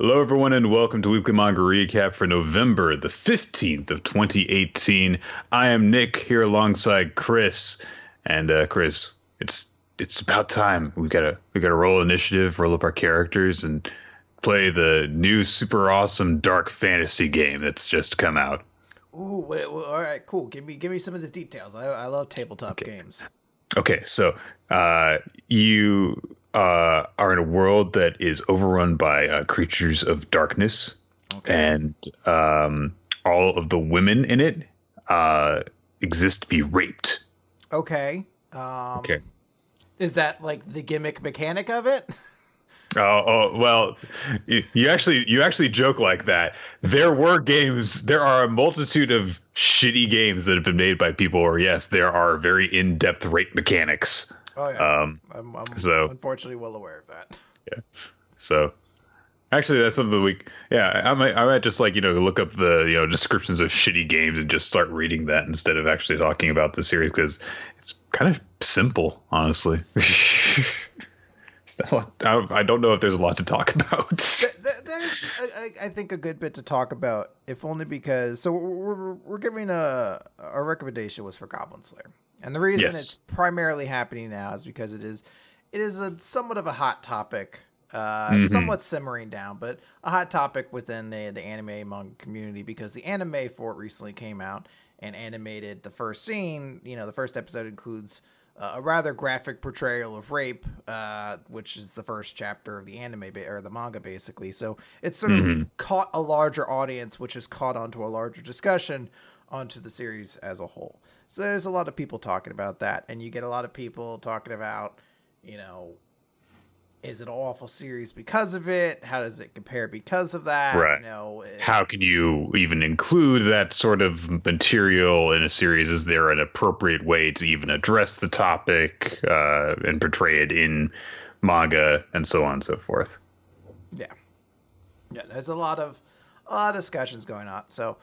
Hello, everyone, and welcome to Weekly Manga Recap for November the 15th of 2018. I am Nick here alongside Chris. And uh, Chris, it's it's about time. We've got to we got to roll initiative, roll up our characters, and play the new super awesome dark fantasy game that's just come out. Ooh, wait, well, all right, cool. Give me give me some of the details. I, I love tabletop Okay. games. Okay, so uh, you uh, are in a world that is overrun by uh, creatures of darkness, Okay. and um, all of the women in it uh, exist to be raped. Okay. Um, Okay. Is that like the gimmick mechanic of it? Oh, oh well, you, you actually you actually joke like that. There were games. There are a multitude of shitty games that have been made by people. Or yes, there are very in depth rape mechanics. Oh yeah. Um, I'm, I'm so- unfortunately well aware of that. Yeah. So actually, that's something that we yeah. I might I might just like you know look up the you know descriptions of shitty games and just start reading that instead of actually talking about the series because it's kind of simple, honestly. It's not a lot- I don't know if there's a lot to talk about. Th- th- There's, I, think, a good bit to talk about, if only because. So we're, we're, we're giving a our recommendation was for Goblin Slayer, and the reason Yes. it's primarily happening now is because it is it is a somewhat of a hot topic, uh, Mhm. somewhat simmering down, but a hot topic within the the anime manga community because the anime for it recently came out and animated the first scene. You know, the first episode includes uh, a rather graphic portrayal of rape, uh, which is the first chapter of the anime ba- or the manga, basically. So it's sort Mhm. of caught a larger audience, which has caught onto a larger discussion onto the series as a whole. So there's a lot of people talking about that, and you get a lot of people talking about, you know, is it an awful series because of it? How does it compare because of that? Right. You know, it- how can you even include that sort of material in a series? Is there an appropriate way to even address the topic uh, and portray it in manga and so on and so forth? Yeah. Yeah, there's a lot of a lot of discussions going on. So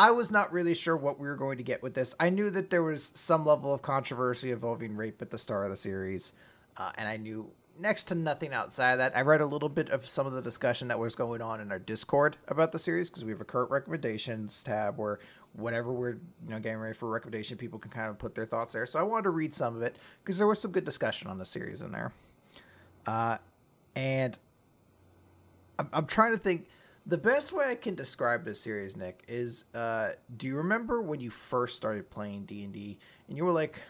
I was not really sure what we were going to get with this. I knew that there was some level of controversy involving rape at the start of the series, uh, and I knew next to nothing outside of that. I read a little bit of some of the discussion that was going on in our Discord about the series because we have a current recommendations tab where whatever we're you know getting ready for a recommendation, people can kind of put their thoughts there. So I wanted to read some of it because there was some good discussion on the series in there. Uh, and I'm, I'm trying to think. The best way I can describe this series, Nick, is uh, do you remember when you first started playing D and D and you were like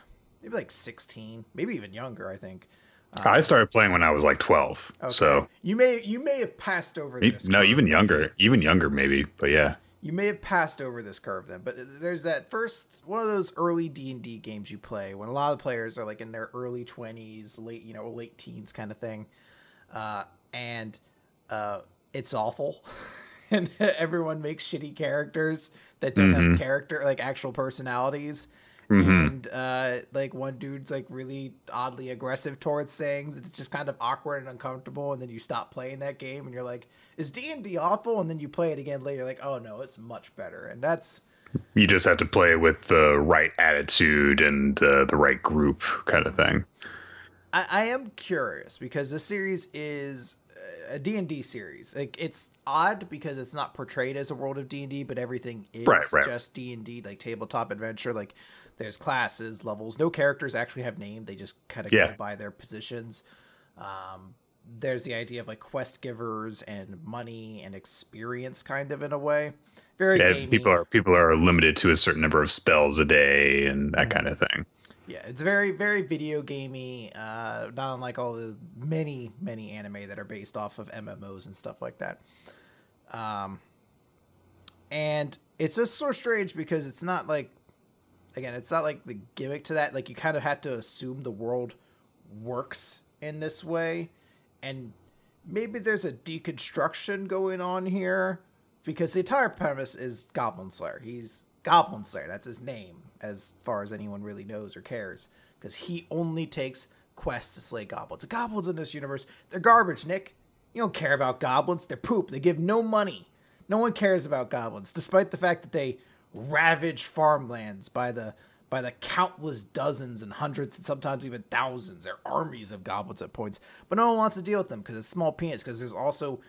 maybe like 16, maybe even younger, I think. I started playing when I was like 12. Okay. So, you may you may have passed over this. no, curve. even younger, even younger maybe, but yeah. You may have passed over this curve then, but there's that first one of those early D and D games you play when a lot of players are like in their early twenties, late you know late teens kind of thing, uh, and uh, it's awful, and everyone makes shitty characters that don't Mhm. have character like actual personalities. Mhm. And uh, like one dude's like really oddly aggressive towards things. It's just kind of awkward and uncomfortable. And then you stop playing that game, and you're like, "Is D and D awful?" And then you play it again later, like, "Oh no, it's much better." And that's You just have to play with the right attitude and uh, the right group kind of thing. I, I am curious because the series is a D&D series. Like it's odd because it's not portrayed as a world of D&D, but everything is Right, right. just D&D like tabletop adventure like there's classes, levels. No characters actually have name. They just kind of Yeah. go by their positions. Um there's the idea of like quest givers and money and experience kind of in a way. Very Yeah, gamey. people are people are limited to a certain number of spells a day and that kind of thing. Yeah, it's very, very video gamey. Uh, not unlike all the many, many anime that are based off of MMOs and stuff like that. Um, and it's just sort of strange because it's not like, again, it's not like the gimmick to that. Like you kind of have to assume the world works in this way, and maybe there's a deconstruction going on here because the entire premise is Goblin Slayer. He's Goblin Slayer. That's his name, as far as anyone really knows or cares, because he only takes quests to slay goblins. The goblins in this universe, they're garbage, Nick. You don't care about goblins. They're poop. They give no money. No one cares about goblins, despite the fact that they ravage farmlands by the by the countless dozens and hundreds and sometimes even thousands. They're armies of goblins at points, but no one wants to deal with them because it's small peanuts. Because there's also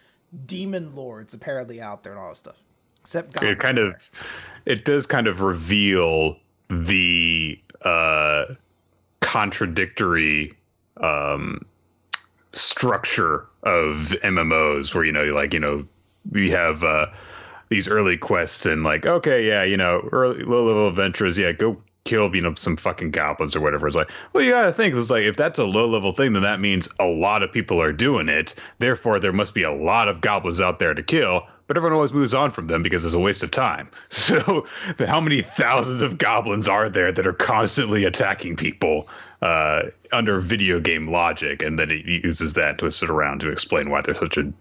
demon lords apparently out there and all this stuff. Except it kind of, it does kind of reveal the uh, contradictory um, structure of MMOs, where you know, like you know, we have uh, these early quests and like, okay, yeah, you know, early low level adventures yeah, go kill you know some fucking goblins or whatever. It's like, well, you gotta think. It's like if that's a low level thing, then that means a lot of people are doing it. Therefore, there must be a lot of goblins out there to kill. But everyone always moves on from them because it's a waste of time. So, the, how many thousands of goblins are there that are constantly attacking people uh, under video game logic? And then it uses that to sit around to explain why they're such a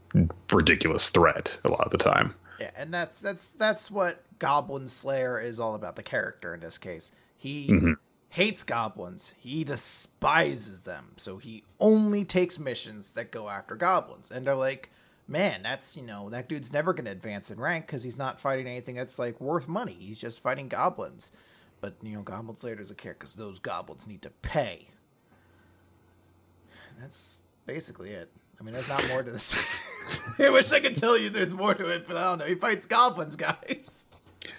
ridiculous threat a lot of the time. Yeah, and that's that's that's what Goblin Slayer is all about. The character in this case, he Mhm. hates goblins. He despises them. So he only takes missions that go after goblins. And they're like, man, that's you know that dude's never gonna advance in rank because he's not fighting anything that's like worth money. He's just fighting goblins. But you know, Goblin Slayer doesn't care because those goblins need to pay. That's basically it. I mean, there's not more to this. I wish I could tell you there's more to it, but I don't know. He fights goblins, guys.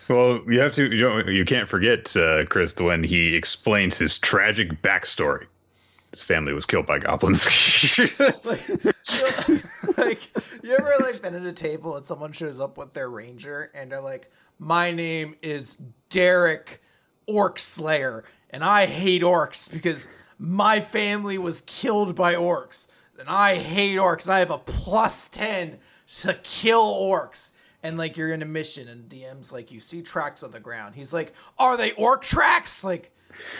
Well, you have to. You don't. You can't forget, uh, Chris, when he explains his tragic backstory. His family was killed by goblins. like, like you ever like been at a table and someone shows up with their ranger and they're like, "My name is Derek Orc Slayer, and I hate orcs because my family was killed by orcs, and I hate orcs, and I have a plus ten to kill orcs." And like you're in a mission, and DM's like, you see tracks on the ground. He's like, "Are they orc tracks?" Like,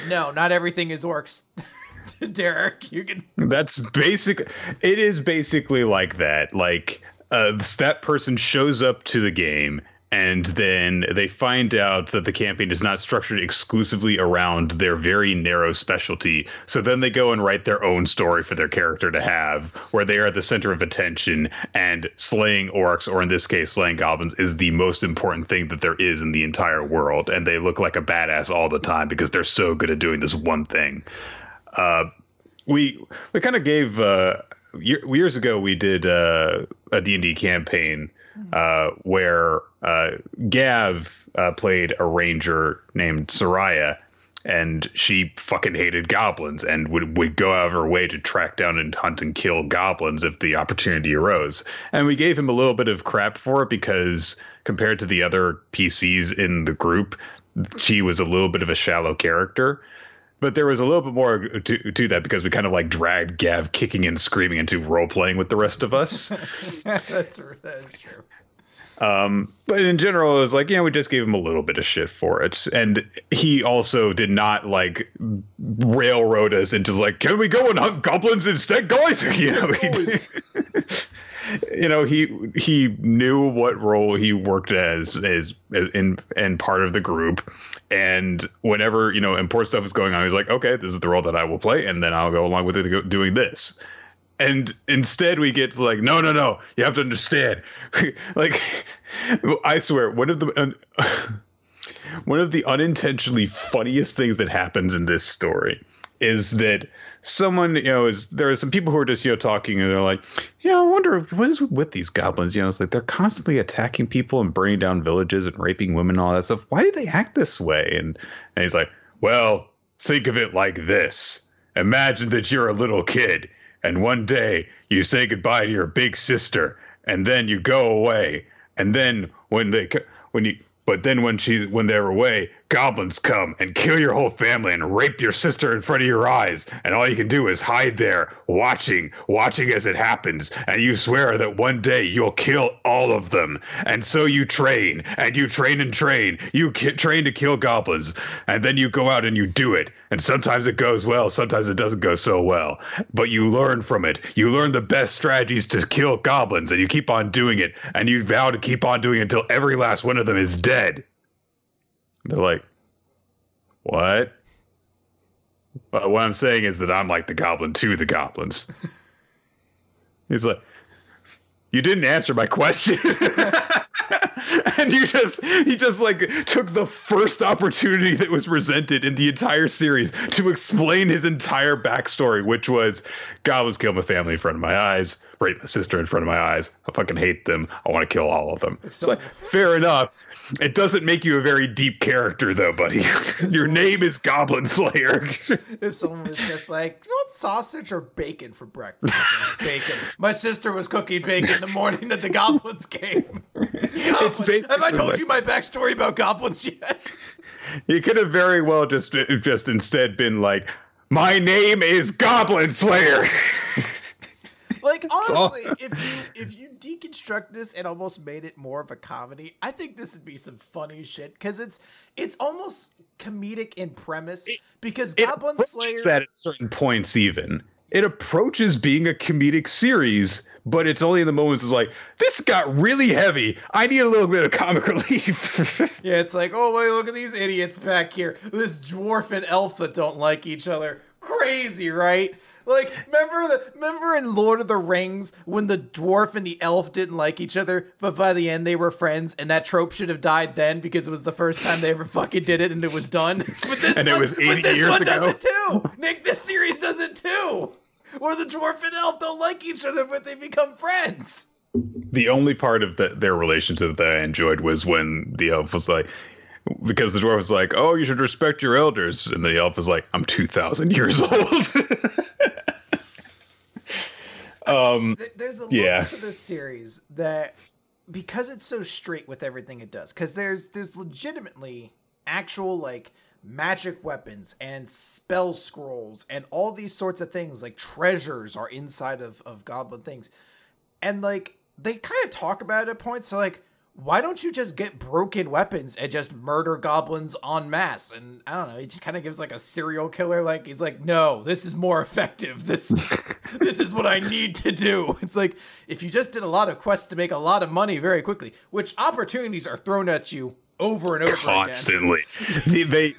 no, not everything is orcs. Derek, you can That's basic. It is basically like that. Like uh, that person shows up to the game, and then they find out that the campaign is not structured exclusively around their very narrow specialty. So then they go and write their own story for their character to have, where they are the center of attention, and slaying orcs, or in this case, slaying goblins, is the most important thing that there is in the entire world. And they look like a badass all the time because they're so good at doing this one thing. Uh, we we kind of gave uh, years ago we did uh, a D&D campaign uh, where uh, Gav uh, played a ranger named Soraya and she fucking hated goblins and would, would go out of her way to track down and hunt and kill goblins if the opportunity arose. And we gave him a little bit of crap for it because compared to the other PCs in the group, she was a little bit of a shallow character but there was a little bit more to, to that because we kind of like dragged Gav kicking and screaming into role playing with the rest of us. that's that's true. Um, but in general, it was like, yeah, we just gave him a little bit of shit for it. And he also did not like railroad us into like, can we go and hunt goblins instead, guys? You know, he, you know, he he knew what role he worked as as in in part of the group, and whenever you know important stuff is going on, he's like, okay, this is the role that I will play, and then I'll go along with it doing this. And instead, we get like, no, no, no, you have to understand. like, I swear, one of the uh, one of the unintentionally funniest things that happens in this story is that someone you know is there are some people who are just you know talking and they're like yeah i wonder what is with these goblins? You know it's like they're constantly attacking people and burning down villages and raping women and all that stuff. Why do they act this way? And and he's like well think of it like this. Imagine that you're a little kid and one day you say goodbye to your big sister and then you go away. And then when they when you but then when she when they're away, goblins come and kill your whole family and rape your sister in front of your eyes, and all you can do is hide there, watching, watching as it happens, and you swear that one day you'll kill all of them. And so you train, and you train and train. You ki- train to kill goblins, and then you go out and you do it. And sometimes it goes well, sometimes it doesn't go so well. But you learn from it. You learn the best strategies to kill goblins, and you keep on doing it, and you vow to keep on doing it until every last one of them is dead. They're like, what? Well, what I'm saying is that I'm like the goblin to the goblins. He's like, you didn't answer my question. and you just he just like took the first opportunity that was presented in the entire series to explain his entire backstory, which was goblins killed my family in front of my eyes, rape my sister in front of my eyes. I fucking hate them. I want to kill all of them. It's like fair enough. It doesn't make you a very deep character, though, buddy. Your name is Goblin Slayer. if someone was just like, you want sausage or bacon for breakfast? bacon. My sister was cooking bacon the morning that the goblins came. Goblins. Have I told like, you my backstory about goblins yet? You could have very well just uh, just instead been like, "My name is Goblin Slayer." like honestly, if you if you deconstruct this and almost made it more of a comedy, I think this would be some funny shit because it's it's almost comedic in premise it, because Goblin Slayer that at certain points even it approaches being a comedic series, but it's only in the moments it's like, this got really heavy. I need a little bit of comic relief. yeah, it's like, oh wait, look at these idiots back here. This dwarf and elf that don't like each other. Crazy, right? Like, remember the remember in Lord of the Rings when the dwarf and the elf didn't like each other, but by the end they were friends, and that trope should have died then because it was the first time they ever fucking did it and it was done. But this and one, it was eighty this years one ago. does it too. Nick, this series does it too. Where the dwarf and elf don't like each other, but they become friends. The only part of the, their relationship that I enjoyed was when the elf was like, because the dwarf was like, "Oh, you should respect your elders," and the elf was like, "I'm two thousand years old." um, there's a yeah. to this series that because it's so straight with everything it does, because there's there's legitimately actual like magic weapons and spell scrolls and all these sorts of things like treasures are inside of of goblin things and like they kind of talk about it at points so like why don't you just get broken weapons and just murder goblins en masse? And I don't know, he just kind of gives like a serial killer, like he's like, no, this is more effective. This this is what I need to do. It's like if you just did a lot of quests to make a lot of money very quickly, which opportunities are thrown at you over and over constantly. they, they,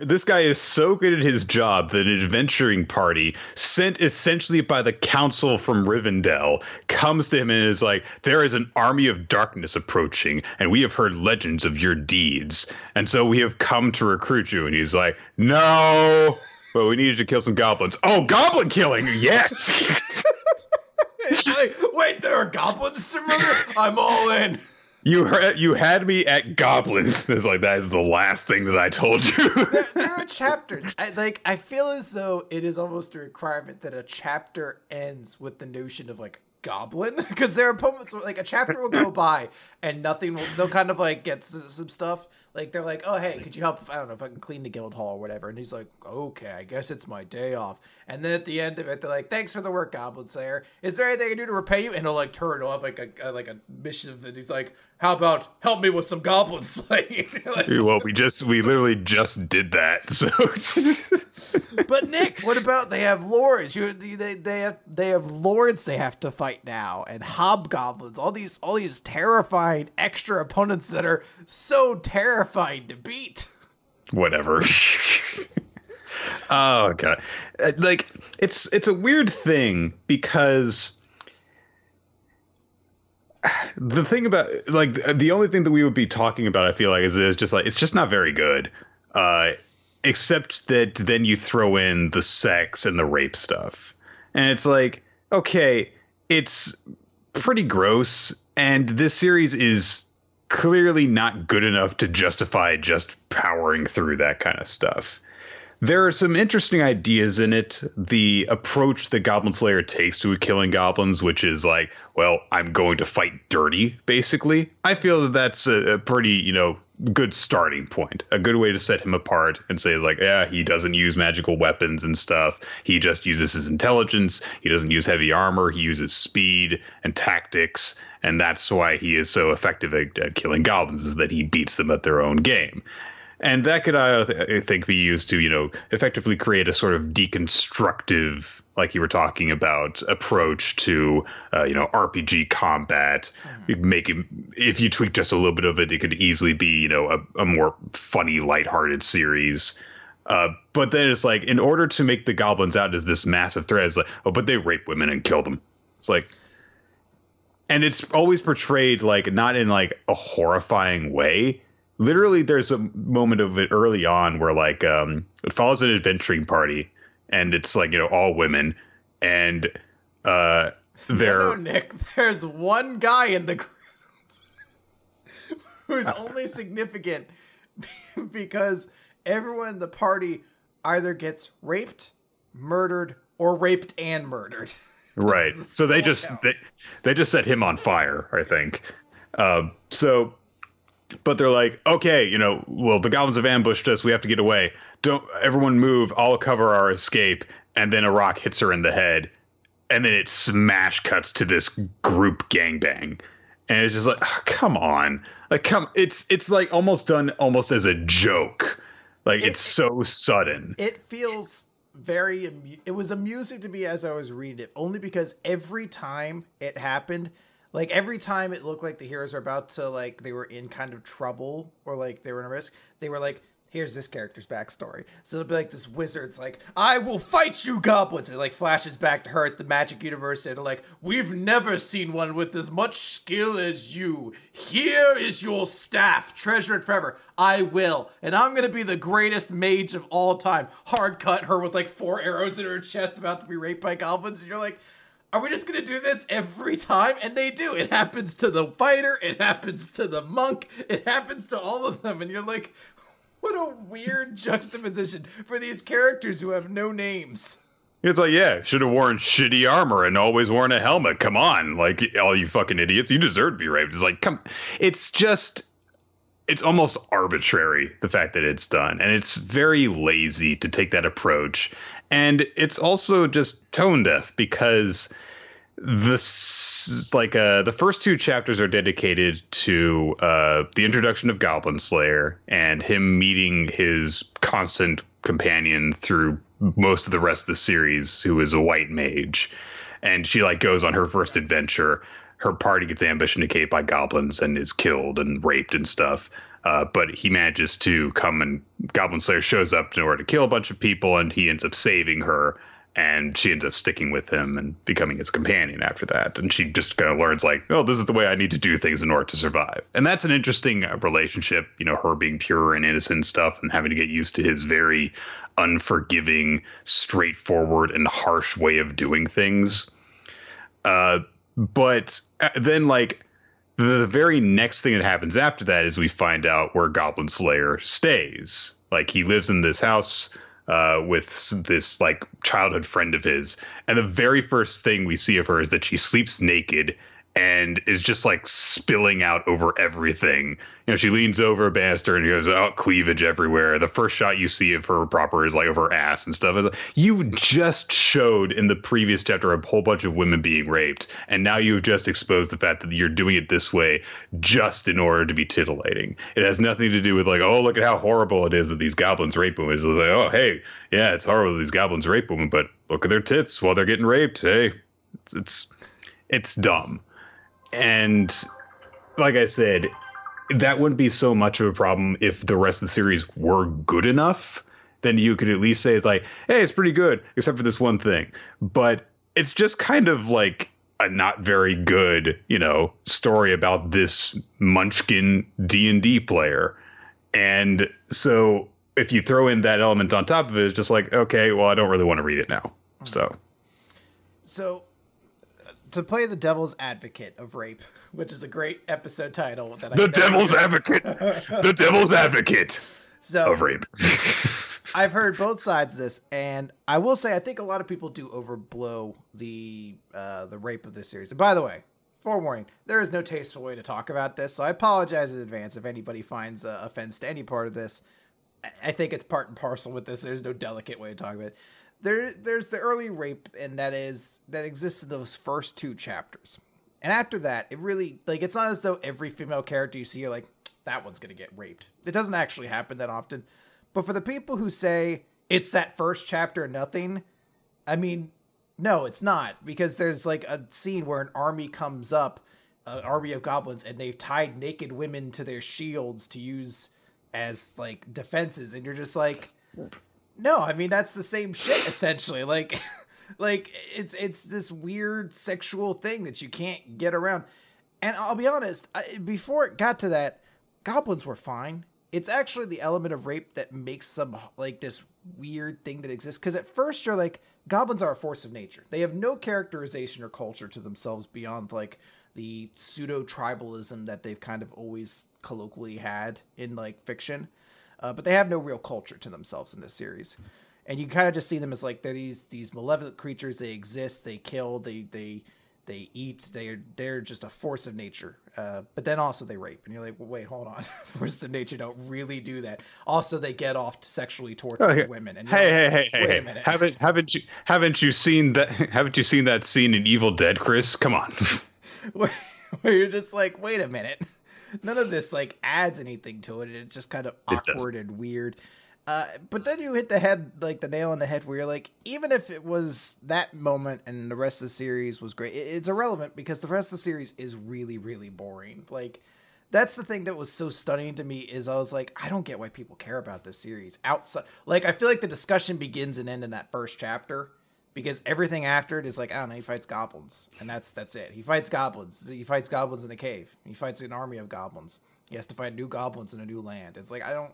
this guy is so good at his job that an adventuring party sent essentially by the council from Rivendell comes to him and is like, "There is an army of darkness approaching, and we have heard legends of your deeds, and so we have come to recruit you." And he's like, "No." But we needed to kill some goblins. Oh, goblin killing! Yes. it's like, wait, there are goblins to murder. I'm all in you heard, you had me at goblins. It's like that is the last thing that I told you. there, there, are chapters. I like. I feel as though it is almost a requirement that a chapter ends with the notion of like goblin because there are moments where like a chapter will go by and nothing will. They'll kind of like get some stuff like they're like, oh hey, could you help? I don't know if I can clean the guild hall or whatever. And he's like, okay, I guess it's my day off. And then at the end of it, they're like, thanks for the work, Goblin Slayer. Is there anything I can do to repay you? And he'll like turn off like a, a like a mission that he's like, how about help me with some goblin slaying? like, well, we just we literally just did that. So, but Nick, what about they have lords? You they they have they have lords they have to fight now, and hobgoblins. All these all these terrifying extra opponents that are so terrifying to beat. Whatever. Oh god, uh, like it's it's a weird thing because the thing about like the only thing that we would be talking about, I feel like, is, is just like it's just not very good. Uh, except that then you throw in the sex and the rape stuff, and it's like okay, it's pretty gross, and this series is clearly not good enough to justify just powering through that kind of stuff there are some interesting ideas in it. The approach that Goblin Slayer takes to killing goblins, which is like, well, I'm going to fight dirty, basically. I feel that that's a, a pretty, you know, good starting point, a good way to set him apart and say, like, yeah, he doesn't use magical weapons and stuff. He just uses his intelligence. He doesn't use heavy armor. He uses speed and tactics. And that's why he is so effective at, at killing goblins, is that he beats them at their own game and that could I think be used to you know effectively create a sort of deconstructive like you were talking about approach to uh, you know RPG combat. Mm-hmm. Make it if you tweak just a little bit of it, it could easily be you know a, a more funny, lighthearted series. Uh, but then it's like in order to make the goblins out as this massive threat, it's like oh, but they rape women and kill them. It's like and it's always portrayed like not in like a horrifying way literally there's a moment of it early on where like um it follows an adventuring party and it's like you know all women and uh they're no, no, Nick. There's one guy in the group who's only significant because everyone in the party either gets raped, murdered, or raped and murdered. right. the So they just count. they, they just set him on fire, I think. Um, so, but they're like, okay, you know, well, the goblins have ambushed us. We have to get away. Don't everyone move. I'll cover our escape. And then a rock hits her in the head, and then it smash cuts to this group gangbang, and it's just like, oh, come on, like come. It's it's like almost done almost as a joke. Like it's so sudden. it feels very it was amusing to me as i was reading it only because every time it happened like every time it looked like the heroes are about to like they were in kind of trouble or like they were in a risk they were like here's this character's backstory. So it'll be like this wizard's like i will fight you goblins! It like flashes back to her at the magic university and like we've never seen one with as much skill as you. Here is your staff treasure it forever. I will and i'm gonna be the greatest mage of all time. Hard cut her with like four arrows in her chest about to be raped by goblins and you're like are we just gonna do this every time? And they do. It happens to the fighter, it happens to the monk, it happens to all of them. And you're like, what a weird juxtaposition for these characters who have no names. It's like, yeah, should have worn shitty armor and always worn a helmet. Come on, like all you fucking idiots, you deserve to be raped. It's like, come, it's just, it's almost arbitrary the fact that it's done, and it's very lazy to take that approach, and it's also just tone deaf because this like uh the first two chapters are dedicated to uh the introduction of goblin slayer and him meeting his constant companion through most of the rest of the series who is a white mage. And she like goes on her first adventure. Her party gets ambushed into cave by goblins and is killed and raped and stuff uh, but he manages to come and goblin slayer shows up in order to kill a bunch of people and he ends up saving her and she ends up sticking with him and becoming his companion after that. And she just kind of learns like oh this is the way i need to do things in order to survive. And that's an interesting uh, relationship you know her being pure and innocent stuff and having to get used to his very unforgiving straightforward and harsh way of doing things. Uh, but uh, then like the very next thing that happens after that is we find out where goblin slayer stays like he lives in this house uh, with this like childhood friend of his. And the very first thing we see of her is that she sleeps naked and is just like spilling out over everything. You know, she leans over a banister and goes, "Oh, cleavage everywhere." The first shot you see of her proper is like of her ass and stuff. Like, You just showed in the previous chapter a whole bunch of women being raped, and now you've just exposed the fact that you're doing it this way just in order to be titillating. It has nothing to do with like, oh, look at how horrible it is that these goblins rape women. It's like, oh, hey, yeah, it's horrible that these goblins rape women, but look at their tits while they're getting raped. Hey, it's it's, it's dumb and like I said, that wouldn't be so much of a problem if the rest of the series were good enough. Then you could at least say it's like, hey, it's pretty good, except for this one thing. But it's just kind of like a not very good, you know, story about this Munchkin D and D player. And so if you throw in that element on top of it, it's just like, okay, well, I don't really want to read it now. So So, to play the devil's advocate of rape, which is a great episode title that I the devil's advocate, the devil's advocate So of rape. I've heard both sides of this, and I will say I think a lot of people do overblow the uh, the rape of this series. And by the way, forewarning: there is no tasteful way to talk about this, so I apologize in advance if anybody finds uh, offense to any part of this. I- I think it's part and parcel with this. There's no delicate way to talk about it. There, there's the early rape, and that is that exists in those first two chapters. And after that, it really like it's not as though every female character you see, you're like, that one's gonna get raped. It doesn't actually happen that often. But for the people who say it's that first chapter, nothing, I mean, no, it's not because there's like a scene where an army comes up, an army of goblins, and they've tied naked women to their shields to use as like defenses, and you're just like, no, I mean that's the same shit essentially. Like, like it's it's this weird sexual thing that you can't get around. And I'll be honest, I, before it got to that, goblins were fine. It's actually the element of rape that makes some like this weird thing that exists. Because at first you're like, goblins are a force of nature. They have no characterization or culture to themselves beyond like the pseudo tribalism that they've kind of always colloquially had in like fiction. Uh, but they have no real culture to themselves in this series. And you kind of just see them as like they're these these malevolent creatures. They exist. They kill. They they they eat. They're they're just a force of nature. Uh, but then also they rape, and you're like, well, wait, hold on. Forces of nature don't really do that. Also, they get off to sexually torture okay. women. And hey, like, hey, hey, hey, hey! Haven't haven't you haven't you seen that? Haven't you seen that scene in Evil Dead, Chris? Come on. where, where you're just like, wait a minute. None of this like adds anything to it. It's just kind of awkward and weird. Uh, but then you hit the head, like the nail on the head, where you're like, even if it was that moment and the rest of the series was great, it's irrelevant because the rest of the series is really, really boring. Like, that's the thing that was so stunning to me is I was like, I don't get why people care about this series outside. Like, I feel like the discussion begins and ends in that first chapter because everything after it is like, I don't know, he fights goblins and that's that's it. He fights goblins. He fights goblins in a cave. He fights an army of goblins. He has to fight new goblins in a new land. It's like I don't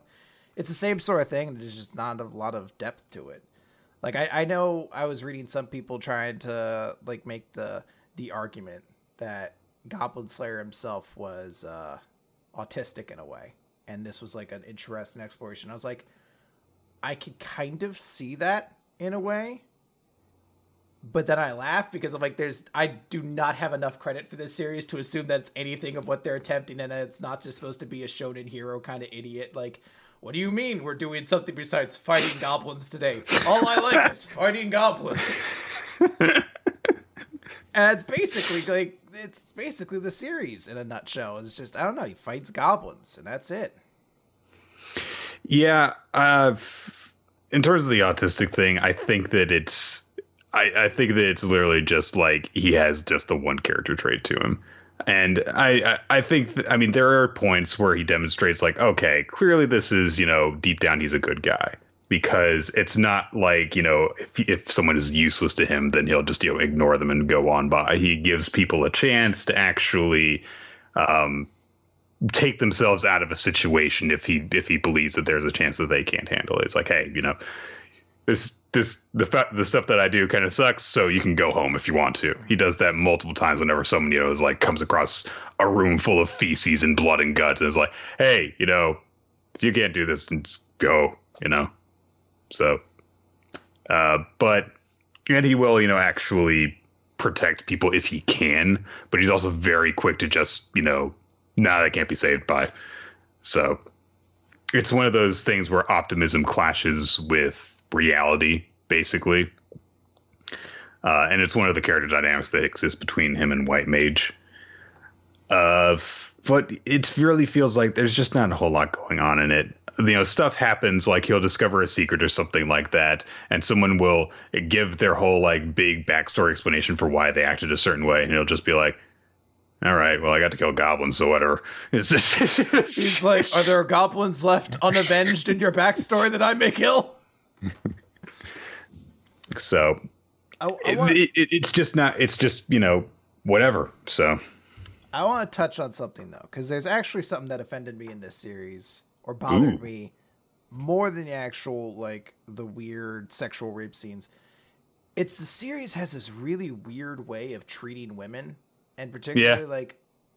it's the same sort of thing. There's just not a lot of depth to it. Like I, I know I was reading some people trying to like make the the argument that Goblin Slayer himself was uh, autistic in a way, and this was like an interesting exploration. I was like, I could kind of see that in a way, but then I laugh because I'm like, there's I do not have enough credit for this series to assume that's anything of what they're attempting, and it's not just supposed to be a shonen hero kind of idiot like what do you mean we're doing something besides fighting goblins today? All I like is fighting goblins. and it's basically like it's basically the series in a nutshell. It's just I don't know, he fights goblins and that's it. Yeah, uh, in terms of the autistic thing, I think that it's I, I think that it's literally just like he has just the one character trait to him. And I, I think, th- I mean, there are points where he demonstrates, like, okay, clearly this is, you know, deep down he's a good guy because it's not like, you know, if, if someone is useless to him, then he'll just, you know, ignore them and go on by. He gives people a chance to actually um, take themselves out of a situation if he if he believes that there's a chance that they can't handle it. It's like, hey, you know, this this the fa- the stuff that I do kind of sucks, so you can go home if you want to. He does that multiple times whenever someone you know is like comes across a room full of feces and blood and guts, and is like, hey, you know, if you can't do this, then just go, you know. So, uh, but and he will, you know, actually protect people if he can, but he's also very quick to just, you know, nah, that can't be saved by. So, it's one of those things where optimism clashes with reality, basically. Uh, and it's one of the character dynamics that exists between him and White Mage. Uh, but it really feels like there's just not a whole lot going on in it. You know, stuff happens like he'll discover a secret or something like that, and someone will give their whole like big backstory explanation for why they acted a certain way, and he'll just be like, all right, well, I got to kill goblins, so whatever. He's like, are there goblins left unavenged in your backstory that I may kill? so I, I want, it, it, it's just not. It's just you know whatever. So I want to touch on something though, because there's actually something that offended me in this series or bothered Ooh. me more than the actual like the weird sexual rape scenes. It's the series has this really weird way of treating women, and particularly yeah. like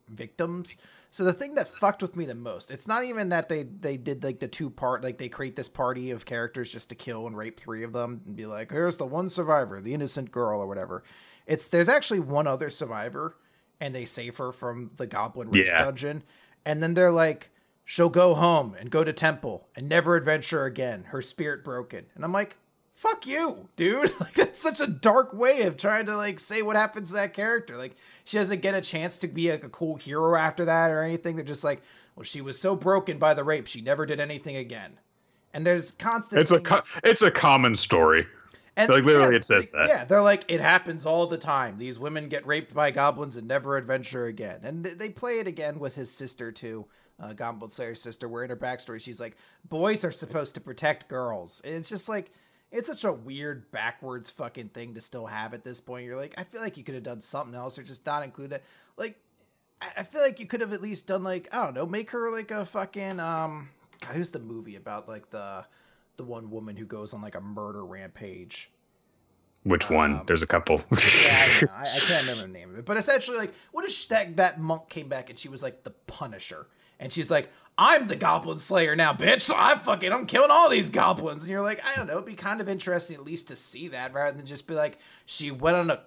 victims. So the thing that fucked with me the most, it's not even that they they did like the two part like they create this party of characters just to kill and rape three of them and be like, here's the one survivor, the innocent girl or whatever. It's there's actually one other survivor and they save her from the goblin rich yeah. dungeon. And then they're like, she'll go home and go to temple and never adventure again. Her spirit broken. And I'm like, fuck you, dude. Like that's such a dark way of trying to like say what happens to that character. Like she doesn't get a chance to be like a cool hero after that or anything. They're just like, well, she was so broken by the rape, she never did anything again. And there's constant. It's a co- it's a common story. And like literally, yeah, it says that. Yeah, they're like it happens all the time. These women get raped by goblins and never adventure again. And they play it again with his sister too. Uh, Goblin Slayer's sister, where in her backstory she's like, boys are supposed to protect girls. And it's just like it's such a weird backwards fucking thing to still have at this point. You're like, I feel like you could have done something else or just not include it. Like, I feel like you could have at least done like I don't know, make her like a fucking um. God, who's the movie about like the the one woman who goes on like a murder rampage? Which one? Um, There's a couple. yeah, I. I, I can't remember the name of it. But essentially, like, what if that that monk came back and she was like the Punisher, and she's like, "I'm the Goblin Slayer now, bitch. So I'm fucking, I'm killing all these goblins." And you're like, I don't know. It'd be kind of interesting at least to see that, rather than just be like, she went on a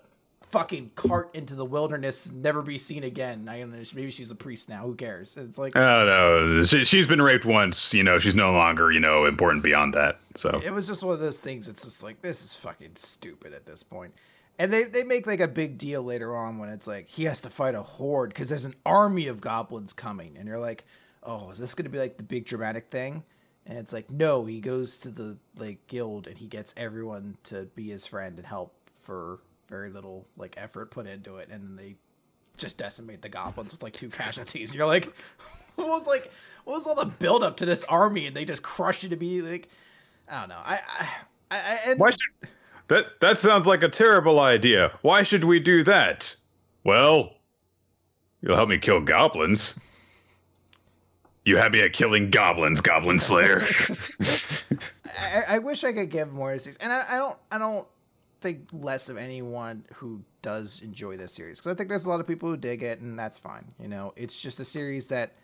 fucking cart into the wilderness, never be seen again. I don't know. Maybe she's a priest now. Who cares? It's like, oh no, she, she's been raped once. You know, she's no longer you know important beyond that. So it was just one of those things. It's just like this is fucking stupid at this point. And they, they make like a big deal later on when it's like he has to fight a horde because there's an army of goblins coming, and you're like, oh, is this gonna be like the big dramatic thing? And it's like, no, he goes to the like guild and he gets everyone to be his friend and help for very little like effort put into it, and then they just decimate the goblins with like two casualties. You're like, what was like, what was all the build up to this army, and they just crush it to be like, I don't know. I, I, I and, why should that? That sounds like a terrible idea. Why should we do that? Well, you'll help me kill goblins. You had me at killing goblins, Goblin Slayer. I, I, wish I could give more of these, and I, I don't, I don't think less of anyone who does enjoy this series because I think there's a lot of people who dig it, and that's fine. You know, it's just a series that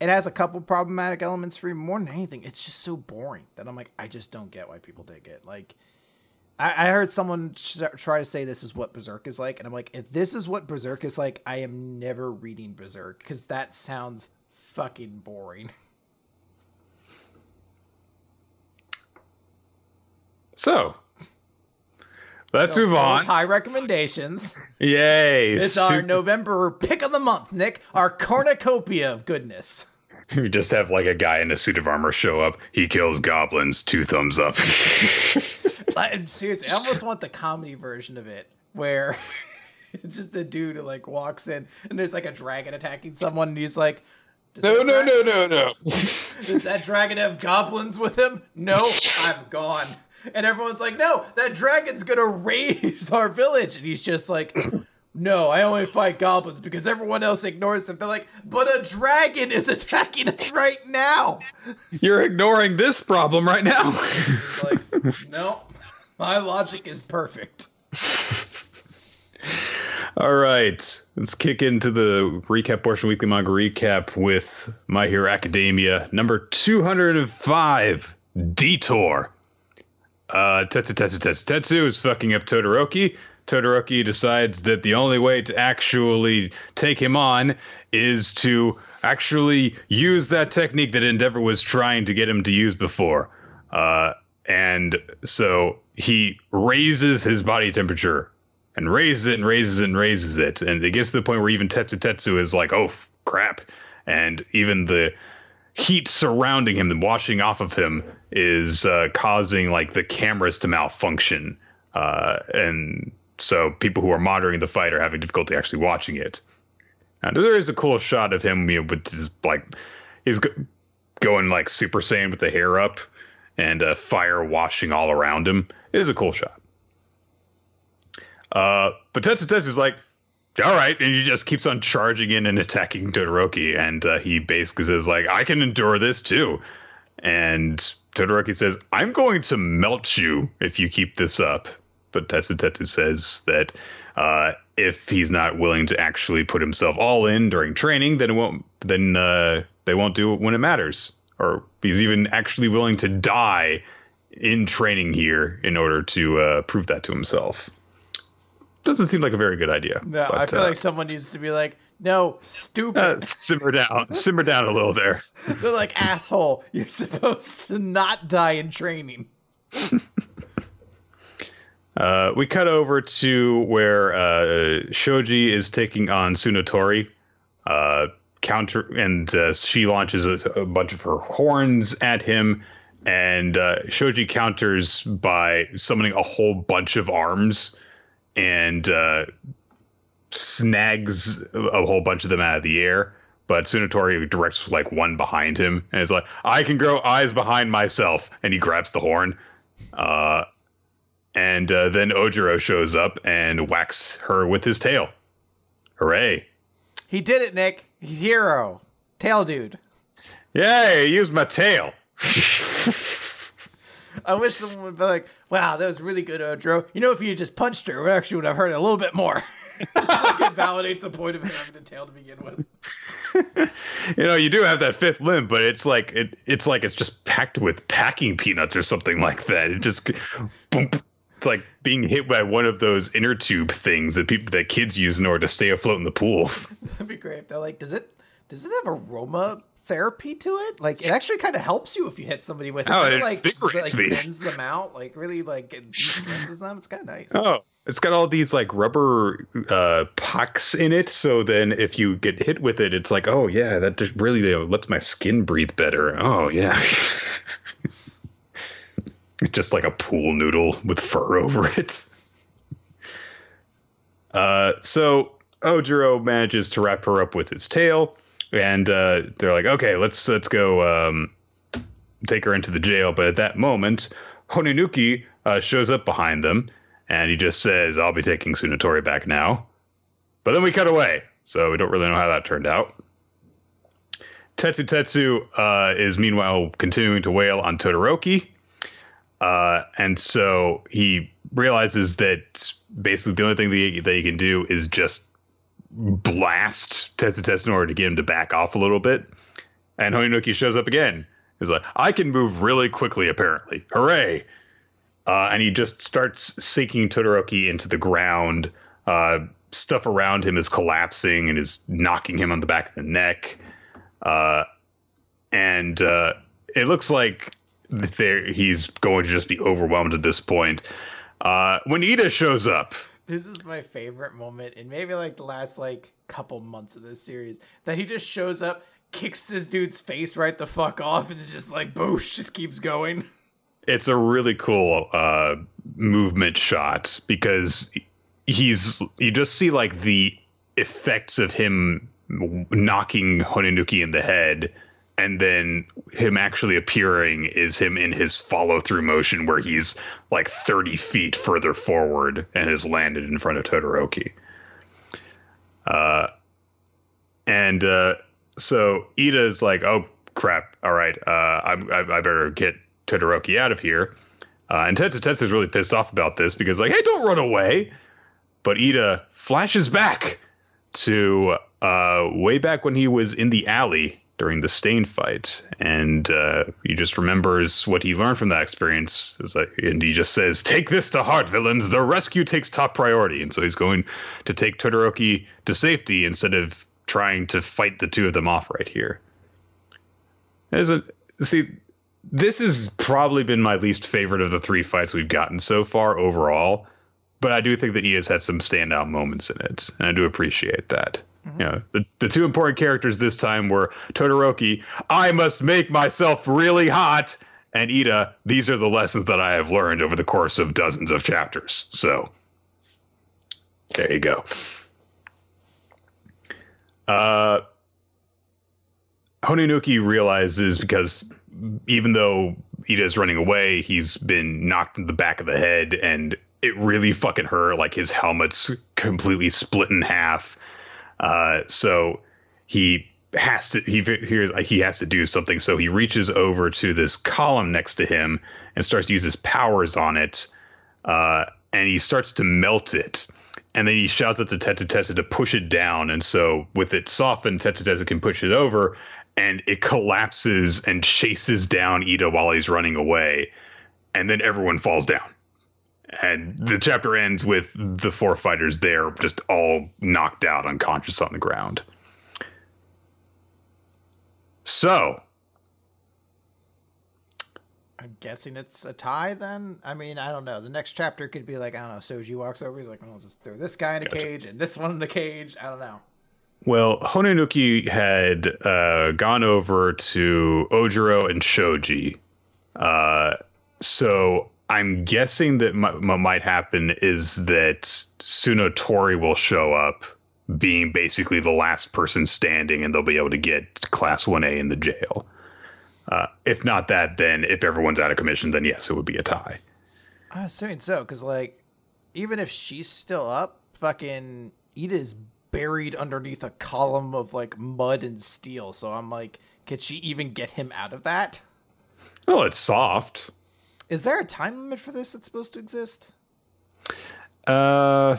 it has a couple problematic elements for me. More than anything, it's just so boring that I'm like, I just don't get why people dig it. Like, I, I heard someone try to say this is what Berserk is like, and I'm like, if this is what Berserk is like, I am never reading Berserk because that sounds fucking boring. So, Let's so, move on. High recommendations. Yay! It's Super. our November pick of the month, Nick. Our cornucopia of goodness. We just have like a guy in a suit of armor show up. He kills goblins. Two thumbs up. I'm seriously, I almost want the comedy version of it where it's just a dude who like walks in and there's like a dragon attacking someone and he's like, no, no, no, no, no. Does that dragon have goblins with him? No, I'm gone. And everyone's like, no, that dragon's gonna raze our village. And he's just like, no, I only fight goblins because everyone else ignores them. They're like, but a dragon is attacking us right now. You're ignoring this problem right now. It's like, no, my logic is perfect. All right, let's kick into the recap portion, weekly manga recap with My Hero Academia, number 205, Detour. Uh, Tetsu Tetsu Tetsu Tetsu is fucking up Todoroki. Todoroki decides that the only way to actually take him on is to actually use that technique that Endeavor was trying to get him to use before. Uh, and so he raises his body temperature and raises it and raises it and raises it. And it gets to the point where even Tetsu Tetsu is like, oh, crap. And even the heat surrounding him and washing off of him is uh, causing like the cameras to malfunction, uh, and so people who are monitoring the fight are having difficulty actually watching it. And there is a cool shot of him you know, with his like he's go- going like Super Saiyan with the hair up and uh, fire washing all around him. It is a cool shot. Uh, but Tetsu is like, all right, and he just keeps on charging in and attacking Todoroki, and uh, he basically says like, I can endure this too, and Todoroki says, I'm going to melt you if you keep this up. But Tetsu Tetsu says that uh, if he's not willing to actually put himself all in during training, then it won't. Then uh, they won't do it when it matters. Or he's even actually willing to die in training here in order to uh, prove that to himself doesn't seem like a very good idea. No, but, I feel uh, like someone needs to be like, no, stupid. Uh, simmer down, simmer down a little there. They're like, asshole, you're supposed to not die in training. uh, we cut over to where uh, Shoji is taking on Tsunotori. Uh, counter and uh, she launches a, a, bunch of her horns at him, and uh, Shoji counters by summoning a whole bunch of arms and uh, snags a whole bunch of them out of the air. But Tsunotori directs like one behind him, and it's like, "I can grow eyes behind myself," and he grabs the horn. Uh, and uh, then Ojiro shows up and whacks her with his tail. Hooray! He did it, Nick. Hero, tail dude. Yay! Use my tail. I wish someone would be like, "Wow, that was really good, Ojiro." You know, if you just punched her, we actually would have heard a little bit more. I could validate the point of having a tail to begin with. you know, you do have that fifth limb, but it's like it, it's like it's just packed with packing peanuts or something like that. It just boom, it's like being hit by one of those inner tube things that people that kids use in order to stay afloat in the pool. That'd be great. They're like, does it does it have aroma therapy to it? Like, it actually kind of helps you if you hit somebody with it. Oh, it like, like me. sends them out. Like, really, like it them. It's kind of nice. Oh, it's got all these like rubber uh, pucks in it. So then if you get hit with it, it's like, oh yeah, that just really you know, lets my skin breathe better. Oh yeah. it's just like a pool noodle with fur over it. Uh, so Ojiro manages to wrap her up with his tail, and uh, they're like, okay, let's let's go um, take her into the jail. But at that moment, Honenuki uh, shows up behind them, and he just says, "I'll be taking Tsunotori back now." But then we cut away, so we don't really know how that turned out. Tetsu Tetsu uh, is meanwhile continuing to wail on Todoroki, uh, and so he realizes that basically the only thing that he, that he can do is just blast Tetsu Tetsu in order to get him to back off a little bit. And Honenuki shows up again. He's like, I can move really quickly, apparently. Hooray! Uh, and he just starts sinking Todoroki into the ground. Uh, stuff around him is collapsing and is knocking him on the back of the neck. Uh, and uh, it looks like he's going to just be overwhelmed at this point. Uh, when Iida shows up, This is my favorite moment in maybe like the last like couple months of this series that he just shows up, kicks this dude's face right the fuck off, and just like boosh, just keeps going. it's a really cool uh, movement shot because he's you just see like the effects of him knocking Honenuki in the head and then him actually appearing is him in his follow through motion where he's like 30 feet further forward and has landed in front of Todoroki. Uh, and uh, so is like, oh crap, all right, uh, I'm, I, I better get Todoroki out of here. Uh, and Tetsu Tetsu is really pissed off about this because like, hey, don't run away. But Iida flashes back to uh, way back when he was in the alley during the Stain fight, and uh, he just remembers what he learned from that experience. It's like, and he just says, "Take this to heart, villains. The rescue takes top priority." And so he's going to take Todoroki to safety instead of trying to fight the two of them off right here. As a see, this has probably been my least favorite of the three fights we've gotten so far overall. But I do think that he has had some standout moments in it, and I do appreciate that. You know, the, the two important characters this time were Todoroki, I must make myself really hot, and Iida, these are the lessons that I have learned over the course of dozens of chapters. So there you go. Uh Honenuki realizes because even though Iida is running away, he's been knocked in the back of the head and it really fucking hurt. Like his helmet's completely split in half. Uh, so he has to he hears he has to do something. So he reaches over to this column next to him and starts to use his powers on it. Uh, and he starts to melt it. And then he shouts at the Tetsu to push it down. And so with it softened, Tetsu Tetsu can push it over and it collapses and chases down Iida while he's running away. And then everyone falls down. And the chapter ends with the four fighters there just all knocked out unconscious on the ground. So, I'm guessing it's a tie then. I mean, I don't know. The next chapter could be like, I don't know, Shoji walks over, he's like, I'll just throw this guy in a Gotcha. cage and this one in a cage. I don't know. well, Honenuki had uh, gone over to Ojiro and Shoji. Uh, so I'm guessing that m- what might happen is that Tsunotori will show up, being basically the last person standing, and they'll be able to get Class 1A in the jail. Uh, if not that, then if everyone's out of commission, then yes, it would be a tie. I'm assuming so, because like, even if she's still up, fucking Iida is buried underneath a column of like mud and steel. So I'm like, could she even get him out of that? Well, it's soft. Is there a time limit for this that's supposed to exist? Uh,